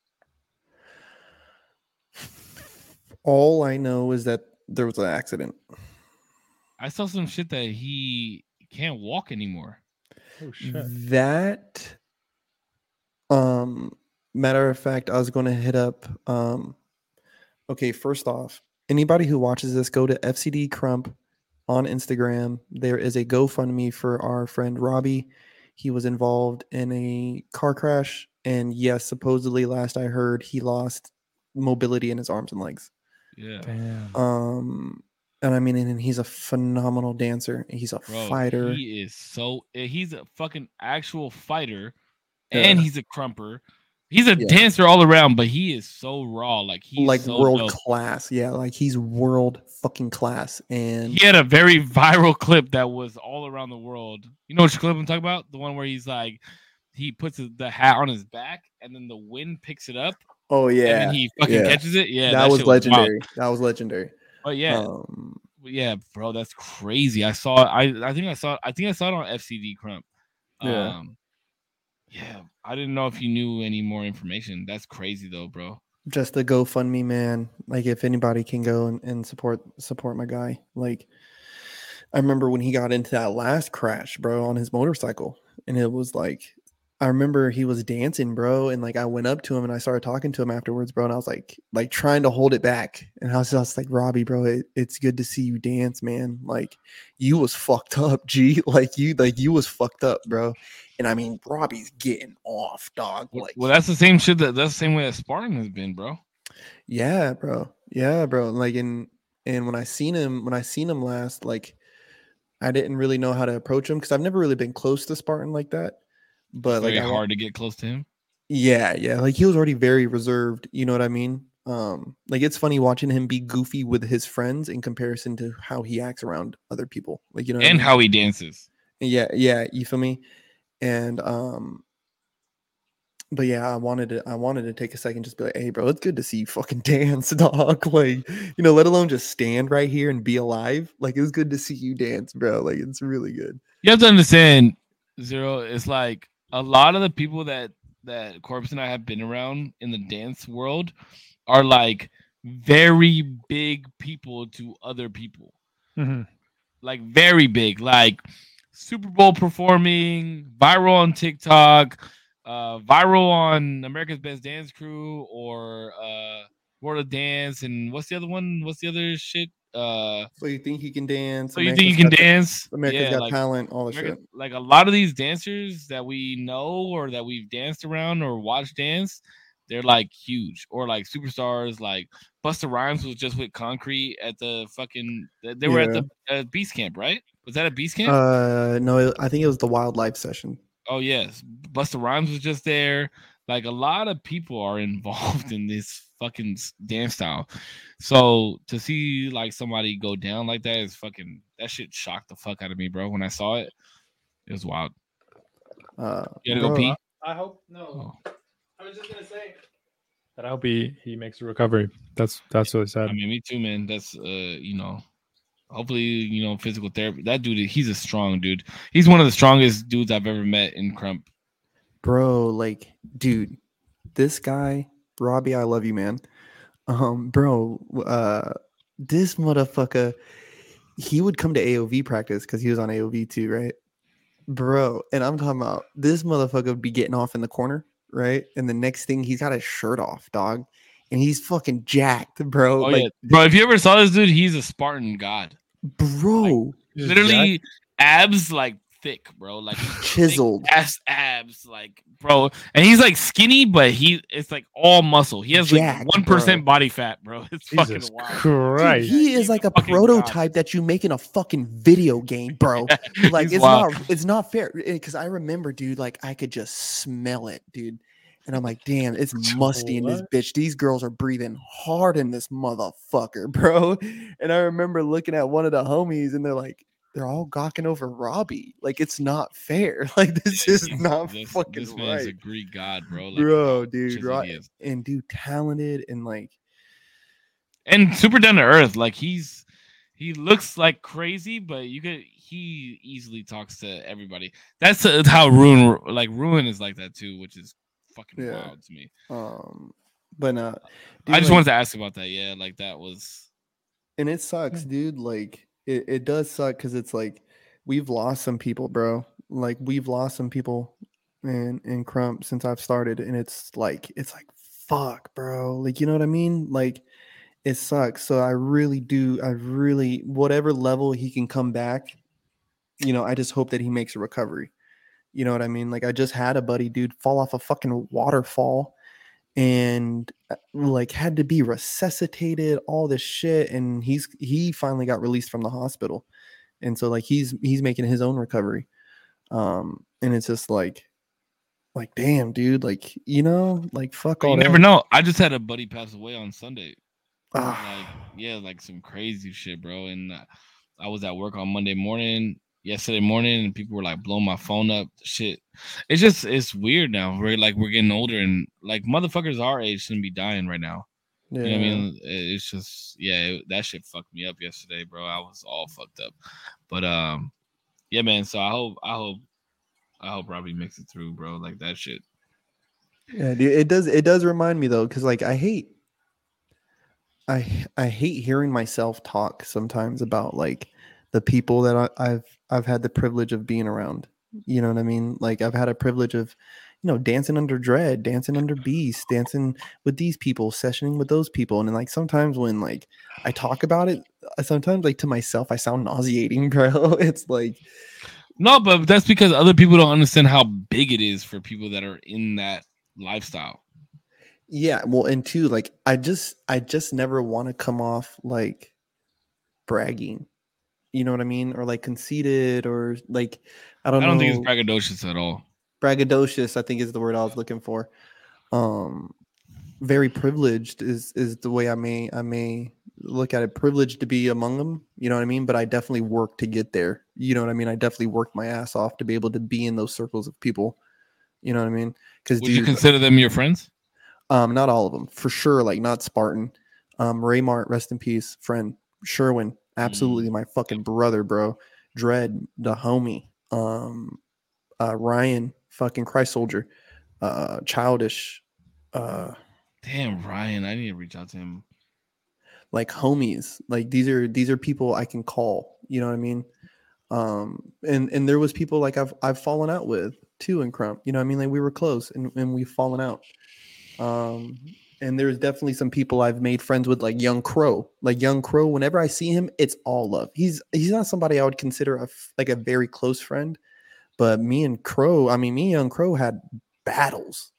All I know is that there was an accident. I saw some shit that he can't walk anymore. oh shit. That um matter of fact, I was going to hit up um okay, first off, anybody who watches this go to FCD Crump on Instagram. There is a GoFundMe for our friend Robbie. He was involved in a car crash and yes, supposedly last I heard he lost mobility in his arms and legs. Yeah, Damn. Um and I mean and he's a phenomenal dancer. He's a bro. fighter. He is so. eh, He's a fucking actual fighter, Yeah. and he's a crumper. He's a Yeah. dancer all around, but he is so raw. Like he's like so world dope. class. Yeah, like he's world fucking class. And He had a very viral clip that was all around the world. You know which clip I'm talking about? The one where he's like, he puts the hat on his back, and then the wind picks it up, oh and yeah, then he fucking yeah. catches it. Yeah, that, was shit wild. legendary. that was legendary. But yeah, Um, yeah, bro, that's crazy. I saw. I I think I saw. I think I saw it on FCD Crump. Yeah. Um, yeah, I didn't know if you knew any more information. That's crazy though, bro. just the GoFundMe man. Like if anybody can go and, and support support my guy. Like I remember when he got into that last crash, bro, on his motorcycle. And it was like I remember he was dancing, bro, and like I went up to him and I started talking to him afterwards, bro, and I was like, like trying to hold it back, and I was just like, Robbie, bro, it, it's good to see you dance, man. Like you was fucked up, G, like you, like you was fucked up, bro. And I mean, Robbie's getting off, dog. Well, Like, well, that's the same shit. That that's the same way that Spartan has been, bro. Yeah, bro. Yeah, bro. Like and and when I seen him when I seen him last, like I didn't really know how to approach him because I've never really been close to Spartan like that. But like Very I hard to get close to him. yeah, yeah. Like he was already very reserved. You know what I mean? Um, like it's funny watching him be goofy with his friends in comparison to how he acts around other people. Like you know, what I and mean? how he dances. yeah, yeah. You feel me? And um, but yeah, I wanted to I wanted to take a second, just be like, hey, bro, it's good to see you fucking dance, dog. Like, you know, let alone just stand right here and be alive. Like, it's good to see you dance, bro. Like, it's really good. You have to understand, Zero. It's like a lot of the people that that Corpse and I have been around in the dance world are like very big people to other people. Mhm. like very big, like Super Bowl performing, viral on TikTok, uh, viral on America's Best Dance Crew or uh, World of Dance, and what's the other one? What's the other shit? Uh, So you think he can dance? so you think you can Got- dance? America's yeah, Got like, Talent, all the America- shit. like a lot of these dancers that we know or that we've danced around or watched dance, they're like huge or like superstars. Like Busta Rhymes was just with Concrete at the fucking. They were at the at Beast Camp, right? Was that a Beast Camp? Uh, no, I think it was the wildlife session. Oh yes, Busta Rhymes was just there. Like a lot of people are involved in this fucking dance style. So to see like somebody go down like that is fucking that shit shocked the fuck out of me, bro. When I saw it, it was wild. Uh, You gotta go bro, pee. I hope no. Oh, I was just gonna say that I hope he he makes a recovery. That's that's really sad. I mean, me too, man. That's uh, you know, hopefully, you know, physical therapy. That dude, he's a strong dude. He's one of the strongest dudes I've ever met in Crump. Bro like dude this guy robbie i love you man um bro uh this motherfucker he would come to aov practice because he was on aov too right bro and i'm talking about this motherfucker would be getting off in the corner right and the next thing he's got his shirt off dog and he's fucking jacked, bro. Oh like, yeah, bro. If you ever saw this dude, he's a Spartan god. bro, Just Literally abs like thick, bro. Like chiseled. ass abs, like bro. And he's like skinny, but he it's like all muscle. He has like one percent body fat, bro. It's Jesus fucking wild. Dude, Christ. he He's is like a a fucking god. prototype that you make in a fucking video game, bro. Like it's wild. not it's not fair eh, because I remember, dude. Like I could just smell it, dude. And I'm like, damn, it's musty in this bitch. These girls are breathing hard in this motherfucker, bro. And I remember looking at one of the homies, and they're like, they're all gawking over Robbie. Like it's not fair. Like this is not this, fucking This man is a Greek god, bro. Like, bro, dude. Right? And dude, talented and like, and super down to earth. Like he's he looks like crazy, but you could he easily talks to everybody. That's uh, how Ruin like Ruin is like that too, which is fucking Yeah. wild to me. um, but uh, I just like- wanted to ask about that. Yeah, like that was and it sucks, dude. Like it, it does suck because it's like we've lost some people, bro. Like we've lost some people in in Crump since I've started, and it's like it's like fuck, bro. Like you know what I mean? Like it sucks. So I really do. I really whatever level he can come back. You know, I just hope that he makes a recovery. You know what I mean? Like I just had a buddy, dude, fall off a fucking waterfall and uh, like had to be resuscitated all this shit and he's he finally got released from the hospital and so like he's he's making his own recovery um and it's just like like damn dude like you know like fuck all you that. never know. I just had a buddy pass away on Sunday. Ah, Like yeah, like some crazy shit, bro. And uh, I was at work on Monday morning, yesterday morning, and people were like blowing my phone up. Shit, it's just it's weird now. We're like we're getting older, and like motherfuckers our age shouldn't be dying right now. yeah. You know I mean? It's just yeah, it- that shit fucked me up yesterday, bro. I was all fucked up. But um, yeah, man. So I hope I hope I hope Robbie makes it through, bro. Like that shit. Yeah, dude, it does. It does remind me though, because like I hate, I I hate hearing myself talk sometimes about like the people that I, I've I've had the privilege of being around. You know what I mean? Like I've had a privilege of, you know, dancing under Dread, dancing under Beast, dancing with these people, sessioning with those people, and then like sometimes when like I talk about it, uh, sometimes like to myself I sound nauseating, bro. It's like No, but that's because other people don't understand how big it is for people that are in that lifestyle. Yeah, well, and two, like I just I just never want to come off like bragging. You know what I mean? Or like conceited or like I don't, know I don't, know. think it's braggadocious at all. braggadocious, I think is the word I was looking for. Um very privileged is is the way I may I may look at it. Privileged to be among them, you know what I mean? But I definitely worked to get there. You know what I mean? I definitely worked my ass off to be able to be in those circles of people. You know what I mean? Because Would you consider them your friends? um, not all of them, for sure. Like not Spartan. Um, Raymart, rest in peace, friend. Sherwin, absolutely my fucking brother, bro. Dread, the homie. Um, uh, Ryan, fucking Christ soldier. Uh, childish. Uh, Damn, Ryan, I need to reach out to him. like homies. Like these are these are people I can call. You know what I mean? Um, and and there was people like I've I've fallen out with too in Crump. You know what I mean? Like we were close and and we've fallen out. Um, and there's definitely some people I've made friends with, like Young Crow. Like Young Crow, whenever I see him, it's all love. He's he's not somebody I would consider a like a very close friend, but me and Crow, I mean, me and Young Crow had battles,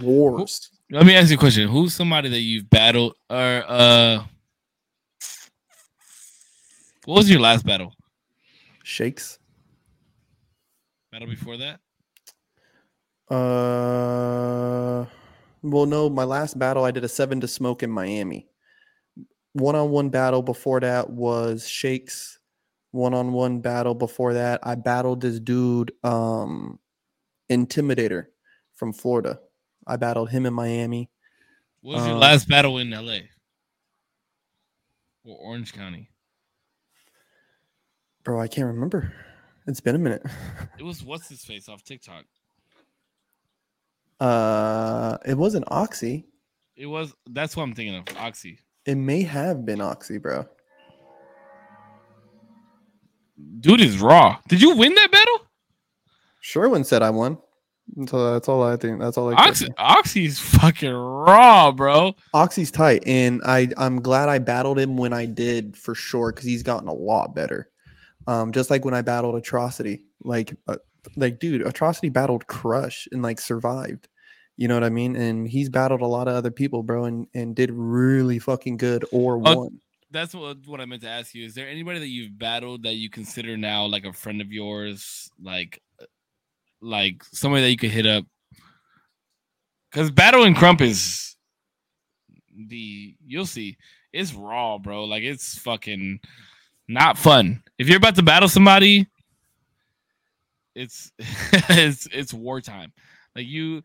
wars. Let me ask you a question. Who's somebody that you've battled or uh what was your last battle? Shakes. Battle before that? Uh, well, no, my last battle I did a seven to smoke in Miami. One on one battle before that was Shakes. One on one battle before that, I battled this dude, um, Intimidator from Florida. I battled him in Miami. What was your Um, last battle in LA? Or Orange County? Bro, I can't remember. It's been a minute. It was what's his face off TikTok. Uh, it wasn't Oxy. It was that's what I'm thinking of. Oxy. It may have been Oxy, bro. Dude is raw. Did you win that battle? Sherwin said I won. So that's all I think. That's all I. Oxy. Oxy's fucking raw, bro. Oxy's tight, and I I'm glad I battled him when I did for sure because he's gotten a lot better. Um, just like when I battled Atrocity, like uh, like dude, Atrocity battled Crush and like survived. You know what I mean? And he's battled a lot of other people, bro, and and did really fucking good or Oh, won. That's what what I meant to ask you. Is there anybody that you've battled that you consider now like a friend of yours, like uh, like somebody that you could hit up? Because battling Crump is the you'll see it's raw, bro. Like it's fucking not fun. If you're about to battle somebody, it's it's it's wartime. Like you,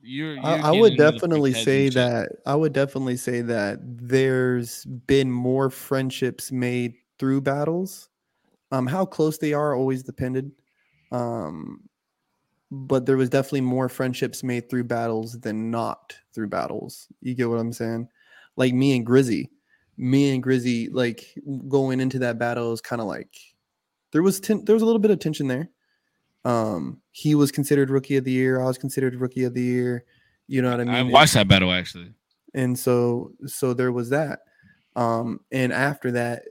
you're. you're I, I would definitely say that I would definitely say that there's been more friendships made through battles. Um, how close they are always depended. Um, but there was definitely more friendships made through battles than not through battles. You get what I'm saying? Like me and Grizzy, me and Grizzy, like going into that battle is kind of like there was ten- there was a little bit of tension there. Um, he was considered rookie of the year. I was considered rookie of the year. You know what I mean? I watched that battle actually. and so so there was that um and after that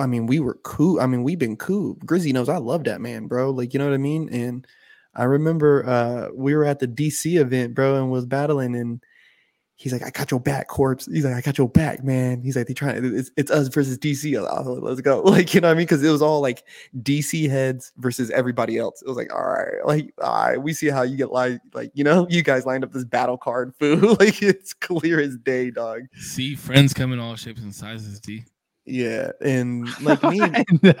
i mean we were cool i mean we've been cool grizzy knows i love that man bro like you know what i mean and i remember uh we were at the dc event bro and was battling and he's like i got your back corpse. He's like i got your back man. He's like they trying it's, it's us versus dc like, "Oh, let's go. Like you know what i mean? Because it was all like dc heads versus everybody else. It was like all right like all right we see how you get like like you know you guys lined up this battle card food like it's clear as day dog. See, friends come in all shapes and sizes. D. yeah and like me and, I know.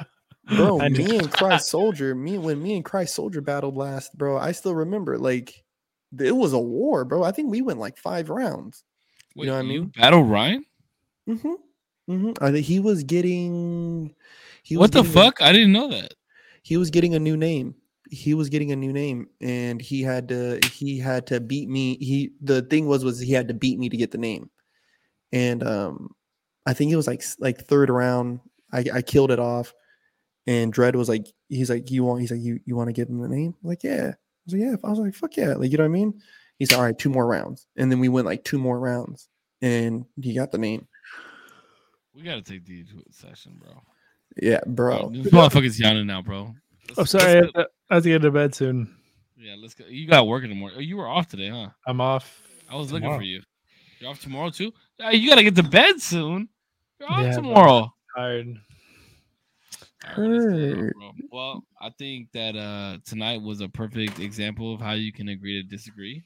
bro me and christ soldier me when me and christ soldier battled last bro i still remember like it was a war bro i think we went like five rounds Wait, know what I mean? Battle Ryan? mm-hmm, mm-hmm. I think he was getting he was What the fuck? I didn't know that. he was getting a new name he was getting a new name and he had to he had to beat me he the thing was was he had to beat me to get the name and um i think it was like like third round i i killed it off and dread was like he's like you want he's like you you want to give him the name I'm like yeah was like yeah i was like fuck yeah like you know what i mean he's like all right two more rounds and then we went like two more rounds and he got the name We gotta take D to a session, bro. yeah Bro, bro this motherfucker's yawning now, bro. Let's- I'm let's sorry. I have, to, I have to get to bed soon. Yeah, let's go. You got work in the morning. Oh, you were off today, huh? I'm off. I was looking for you. You're off tomorrow too. You gotta get to bed soon. You're off Yeah, bro. tomorrow. Tired. All right, well, let's go, Heard. Well, I think that uh tonight was a perfect example of how you can agree to disagree.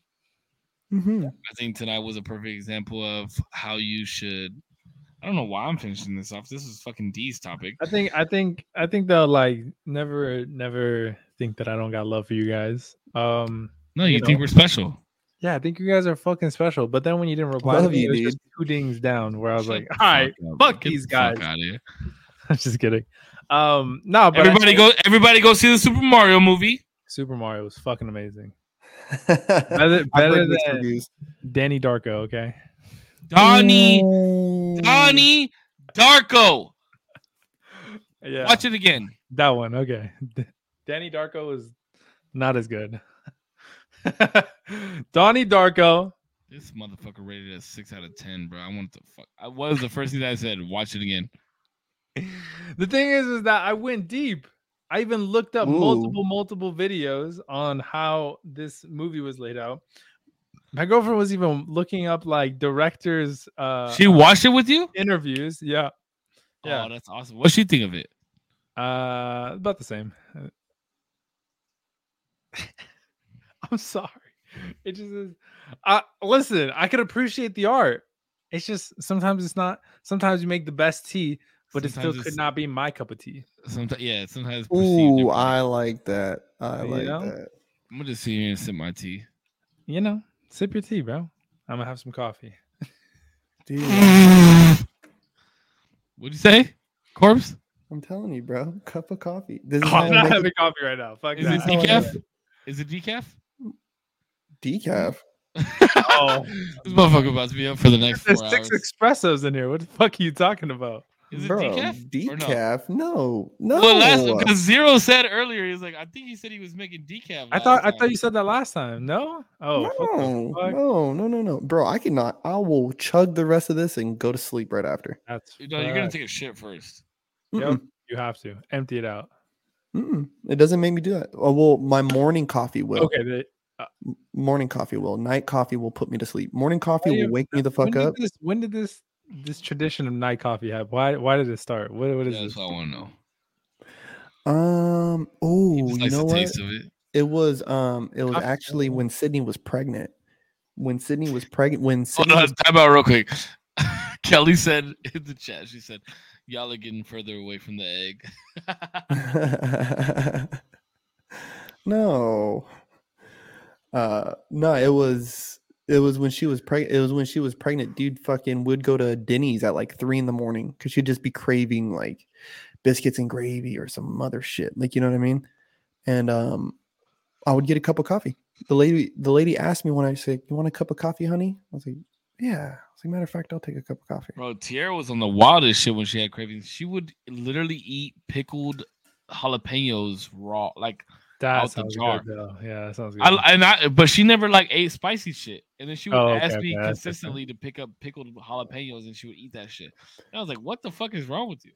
Mhm. I think tonight was a perfect example of how you should. I don't know why I'm finishing this off. This is fucking D's topic. I think I think I think they'll like never never think that I don't got love for you guys. Um No, you, You think know. we're special? yeah, I think you guys are fucking special. But then when you didn't reply, to Love me, you, it was just two dings down where I was Shut like, the all right, up, fuck these the fuck guys. I'm just kidding. Um no, but Everybody go! Everybody go see the Super Mario movie. Super Mario was fucking amazing. Better, better than reviews. Danny Darko, okay? Donnie, Ooh. Donnie Darko. Yeah. Watch it again. That one, okay. Danny Darko was not as good. Donnie Darko. This motherfucker rated a six out of ten, bro. I want to fuck. I was the first thing that I said. Watch it again. The thing is, is that I went deep. I even looked up Ooh. multiple, multiple videos on how this movie was laid out. My girlfriend was even looking up like directors' uh, She watched it with you. interviews. Yeah, Yeah. Oh, that's awesome. What she think of it? uh, about the same. I'm sorry. It just is. I listen. I could appreciate the art. It's just sometimes it's not. Sometimes you make the best tea, but it still could not be my cup of tea. Sometimes, yeah. Sometimes. Ooh. I like that. I You like know? that. I'm gonna just sit here and sip my tea. You know, sip your tea, bro. I'm gonna have some coffee. Dude, What'd you say, corpse? I'm telling you, bro. Cup of coffee. This is Oh, how I'm not make having coffee right now. Fuck Is that. it decaf? Is it decaf? decaf. Oh, This motherfucker about to be up for the next there's four six hours. espressos in here. What the fuck are you talking about? Is it Bro, decaf? or no? decaf? No, no. Well, last because Zero said earlier, he's like, I think he said he was making decaf. I last thought I thought you said that last time. No. Oh. no, no, no, no, no, bro. I cannot. I will chug the rest of this and go to sleep right after. That's No, you're gonna take a shit first. Yep. Mm-mm, You have to empty it out. mm-mm. It doesn't make me do that. Oh, well, my morning coffee will. Okay. The, uh Morning coffee will. Night coffee will put me to sleep. Morning coffee will wake me the fuck did up. This, when did this this tradition of night coffee have? Why why did it start? What what is Yeah, this? that's what I want to know. Um. He Oh, just you likes know the what? taste of it. It was. Um. It was Coffee- actually when Sydney was pregnant. When Sydney was pregnant. When Hold Sydney on, was time out real quick. Kelly said in the chat, she said, "Y'all are getting further away from the egg." no. Uh no, it was it was when she was pregnant. It was when she was pregnant. Dude, fucking would go to Denny's at like three in the morning because she'd just be craving like biscuits and gravy or some other shit. Like you know what I mean? And um, I would get a cup of coffee. The lady, the lady asked me when I said, "You want a cup of coffee, honey?" I was like, "Yeah." Was like, "Matter of fact, I'll take a cup of coffee." Bro, Tierra was on the wildest shit when she had cravings. She would literally eat pickled jalapenos raw, like That out the sounds jar. good though. Yeah, that sounds good. I, and I, but she never like ate spicy shit. And then she would Oh, ask okay, me that's different. consistently to pick up pickled jalapenos, and she would eat that shit. And I was like, "What the fuck is wrong with you?"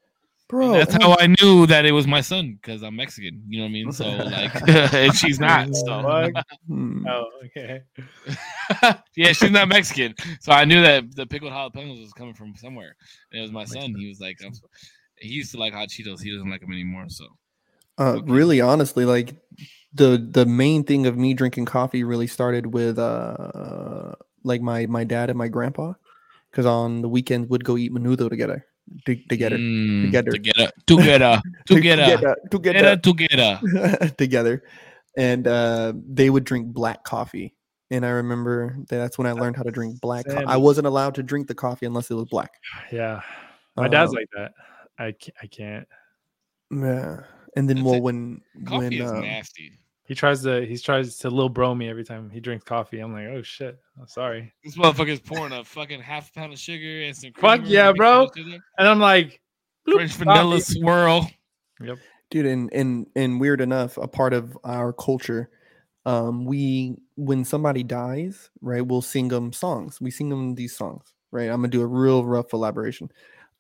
Bro, And that's and how I knew that it was my son because I'm Mexican. You know what I mean? So like, and she's not. So oh, okay. yeah, she's not Mexican. So I knew that the pickled jalapenos was coming from somewhere. And it was my Makes son. He was like, um, he used to like hot Cheetos. He doesn't like them anymore. So Uh, Okay. really, honestly, like the the main thing of me drinking coffee really started with uh like my my dad and my grandpa, because on the weekends would go eat menudo together, to, together, Mm, Together. together, together, together, together, together, together, together. together, and uh, they would drink black coffee. And I remember that that's when I learned how to drink black. Co- I wasn't allowed to drink the coffee unless it was black. Yeah. My dad's Um, like that. I can't, I can't. Yeah, and then That's well it. when Coffee when is um, nasty. He tries to he tries to little bro me every time he drinks coffee. I'm like, oh shit. I'm sorry. This motherfucker's pouring a fucking half pound of sugar and some Fuck yeah, bro. mixing it together. And I'm like, French vanilla coffee. swirl. Yep. dude and and and weird enough a part of our culture um we when somebody dies right we'll sing them songs we sing them these songs right i'm gonna do a real rough elaboration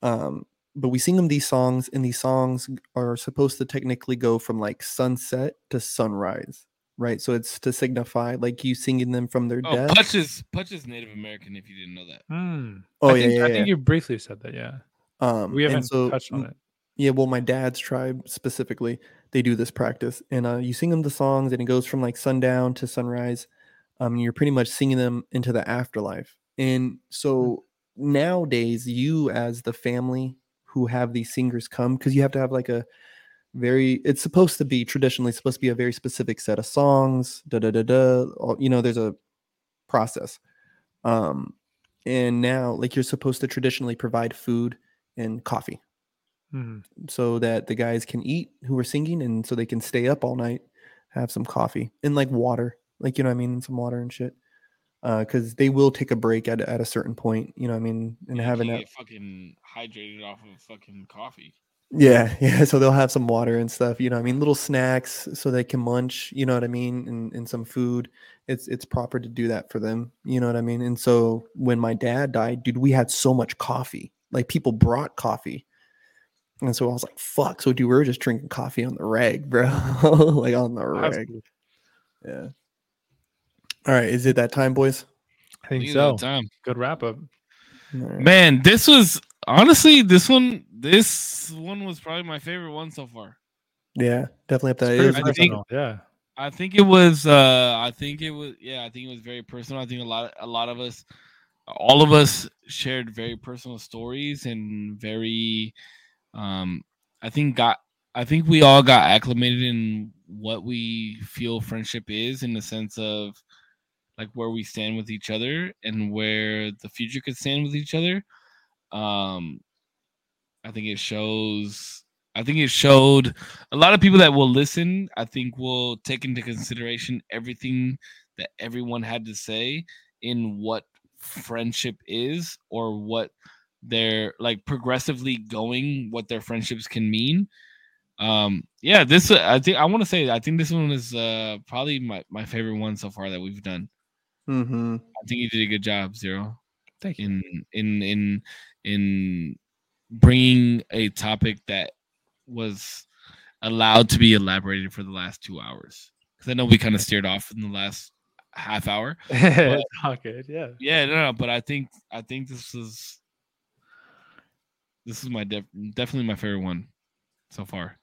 um but we sing them these songs and these songs are supposed to technically go from like sunset to sunrise right so it's to signify like you singing them from their Oh, death Pudge is Pudge is Native American. If you didn't know that, Hmm. oh I yeah think, yeah, I yeah. think you briefly said that. Yeah. um We haven't so touched on it. Yeah, well, my dad's tribe specifically, they do this practice, and uh, you sing them the songs, and it goes from like sundown to sunrise. Um, and you're pretty much singing them into the afterlife. And so nowadays, you as the family who have these singers come, because you have to have like a very, it's supposed to be traditionally supposed to be a very specific set of songs. Da da da da. all- You know, there's a process. Um, and now, like, you're supposed to traditionally provide food and coffee Hmm. so that the guys can eat who are singing and so they can stay up all night, have some coffee and like water, like you know what I mean, some water and shit. Uh, because they will take a break at at a certain point, you know what I mean, and You having that fucking hydrated off of fucking coffee. yeah, yeah. So they'll have some water and stuff, you know what I mean, little snacks so they can munch, you know what I mean, and, and some food. It's it's proper to do that for them, you know what I mean? And so when my dad died, dude, we had so much coffee. Like people brought coffee. And so I was like, fuck. So dude, we were just drinking coffee on the reg, bro. like on the reg. Yeah. All right. Is it that time, boys? I think so. Time. Good wrap up. All right. Man, this was honestly this one. This one was probably my favorite one so far. Yeah, definitely up there. It was- I think- yeah. I think it was. uh I think it was. Yeah, I think it was very personal. I think a lot. A lot of us, all of us, shared very personal stories and very. Um, I think got. I think we all got acclimated in what we feel friendship is, in the sense of, like where we stand with each other and where the future could stand with each other. Um, I think it shows. I think it showed a lot of people that will listen. I think will take into consideration everything that everyone had to say in what friendship is or what they're like progressively going what their friendships can mean. Um, yeah, this I think I want to say I think this one is uh probably my my favorite one so far that we've done. Mm-hmm. I think you did a good job, Zero, Thank you. in in in in bringing a topic that was allowed to be elaborated for the last two hours. Because I know we kind of steered off in the last half hour. it's all good. Yeah. Yeah, no, no, but I think I think this is this is my def- definitely my favorite one so far.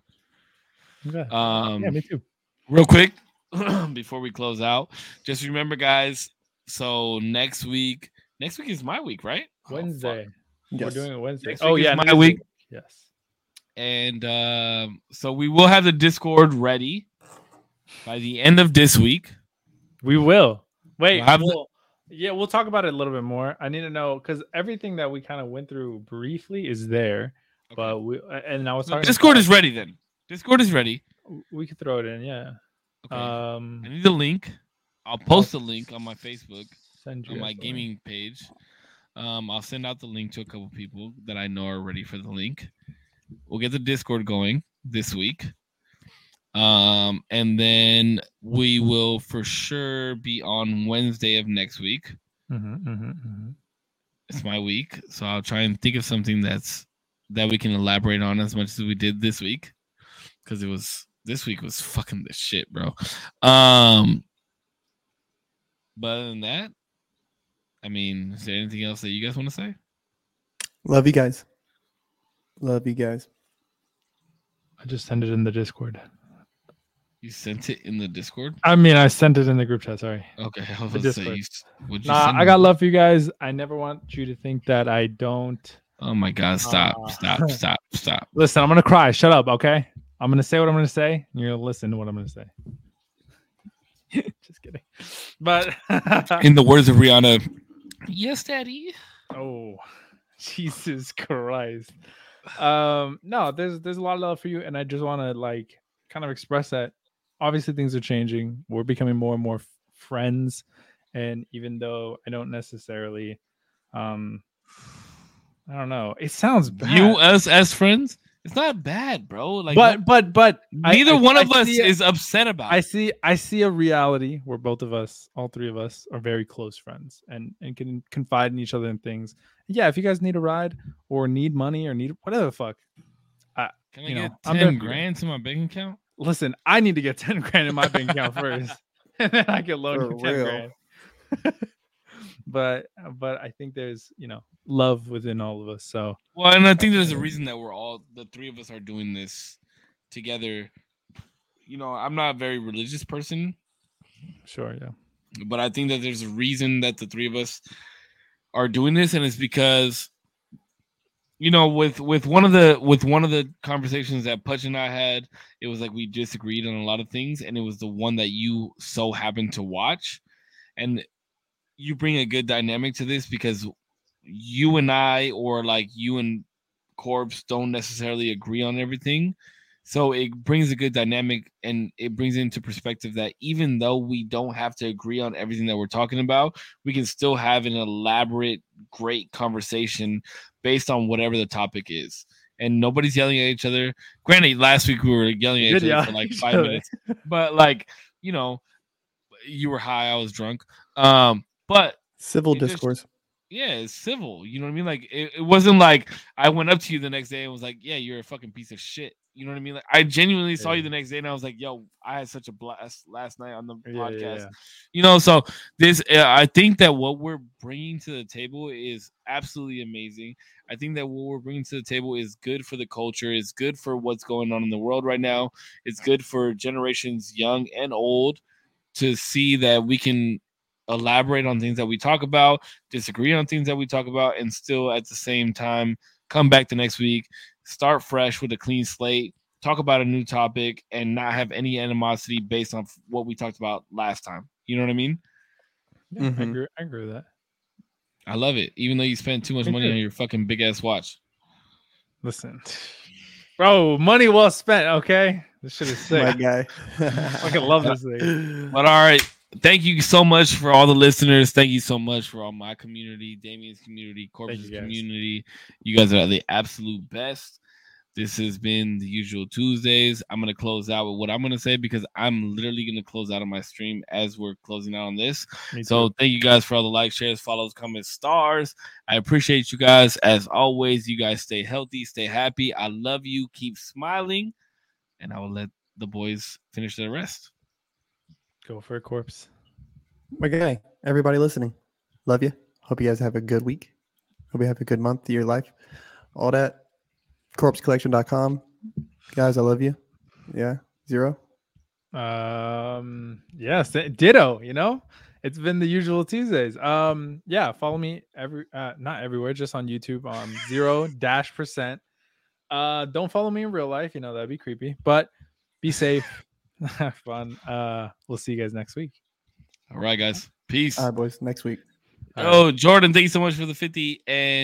Okay. Um, yeah, me too. real quick before we close out, just remember, guys. So next week, next week is my week, right? Oh, fuck. Wednesday. We're doing it Wednesday. Next oh week is yeah, my next week. Yes. and um, so we will have the Discord ready by the end of this week. We will. Wait. We'll have we'll- yeah, we'll talk about it a little bit more. I need to know because everything that we kind of went through briefly is there, but we and I was So talking. Discord is ready then. Discord is ready. We could throw it in. Yeah. Okay. Um. I need the link. I'll post the link on my Facebook. On my the link. gaming page. Um, I'll send out the link to a couple people that I know are ready for the link. We'll get the Discord going this week. Um, and then we will for sure be on Wednesday of next week. Mhm, mhm, mhm. It's my week, so I'll try and think of something that's that we can elaborate on as much as we did this week, because it was this week was fucking the shit, bro. Um, but other than that, I mean, is there anything else that you guys want to say? Love you guys. Love you guys. I just sent it in the Discord. You sent it in the Discord. I mean, I sent it in the group chat. Sorry. Okay, I was The say, Discord. you, what'd you Nah, I got love for you guys. I never want you to think that I don't. Oh my god! Stop! Uh, stop! Stop! Stop! Listen, I'm gonna cry. Shut up, okay? I'm gonna say what I'm gonna say. And you're gonna listen to what I'm gonna say. Just kidding. But In the words of Rihanna, yes, Daddy. oh, Jesus Christ. Um, no, there's there's a lot of love for you, and I just want to like kind of express that. Obviously, things are changing. We're becoming more and more f- friends, and even though I don't necessarily, um, I don't know. It sounds bad. You us as friends, it's not bad, bro. Like, but but but neither I- one I of us see it- is upset about. I see I see a reality where both of us, all three of us, are very close friends and and can confide in each other in things. Yeah, if you guys need a ride or need money or need whatever the fuck, Can I you know, get I'm ten there grand to my bank account? listen, I need to get 10 grand in my bank account first. And then I can loan For you 10 real. grand. but uh, but I think there's you know love within all of us. So Well, and I think there's a reason that we're all the three of us are doing this together. You know, I'm not a very religious person, sure, yeah. but I think that there's a reason that the three of us are doing this, and it's because you know, with with one of the with one of the conversations that Pudge and I had, it was like we disagreed on a lot of things, and it was the one that you so happened to watch, and you bring a good dynamic to this because you and I, or like you and Corpse, don't necessarily agree on everything. So it brings a good dynamic and it brings into perspective that even though we don't have to agree on everything that we're talking about, we can still have an elaborate, great conversation based on whatever the topic is. And nobody's yelling at each other. Granted, last week we were yelling at each other for like five minutes, but like you know, you were high, I was drunk. Um, but Civil It just- discourse. yeah, it's civil. You know what I mean? Like it, it wasn't like I went up to you the next day and was like, "Yeah, you're a fucking piece of shit." You know what I mean? Like I genuinely saw you the next day and I was like, "Yo, I had such a blast last night on the Yeah, yeah, podcast." yeah. You know, so this uh, I think that what we're bringing to the table is absolutely amazing. I think that what we're bringing to the table is good for the culture. It's good for what's going on in the world right now. It's good for generations young and old to see that we can elaborate on things that we talk about, disagree on things that we talk about, and still at the same time come back the next week, start fresh with a clean slate, talk about a new topic, and not have any animosity based on what we talked about last time. You know what I mean? Yeah, I, Mhm. agree, I agree with that. I love it. Even though you spent too much money on your fucking big ass watch. Listen, bro, money well spent. Okay, this shit is My sick. guy. Fucking love this thing. But all right, thank you so much for all the listeners. Thank you so much for all my community, Damien's community, Corpus community. You guys are the absolute best. This has been the usual Tuesdays. I'm gonna close out with what I'm gonna say because I'm literally gonna close out on my stream as we're closing out on this. So thank you guys for all the likes, shares, follows, comments, stars. I appreciate you guys as always. You guys stay healthy, stay happy. I love you. Keep smiling, and I will let the boys finish their rest. Go for a corpse. Okay, everybody listening, love you. Hope you guys have a good week. Hope you have a good month of your life. All that. Corpsecollection.com. Guys, I love you. Yeah, zero. Um, yes, ditto. You know, it's been the usual Tuesdays. Um, yeah, follow me every uh not everywhere, just on YouTube. Um, zero dash percent. Uh, don't follow me in real life. You know that'd be creepy. But be safe, have fun. Uh, we'll see you guys next week. All right, guys. Peace. All right, boys. Next week. All right. oh, Jordan, thank you so much for the 50 and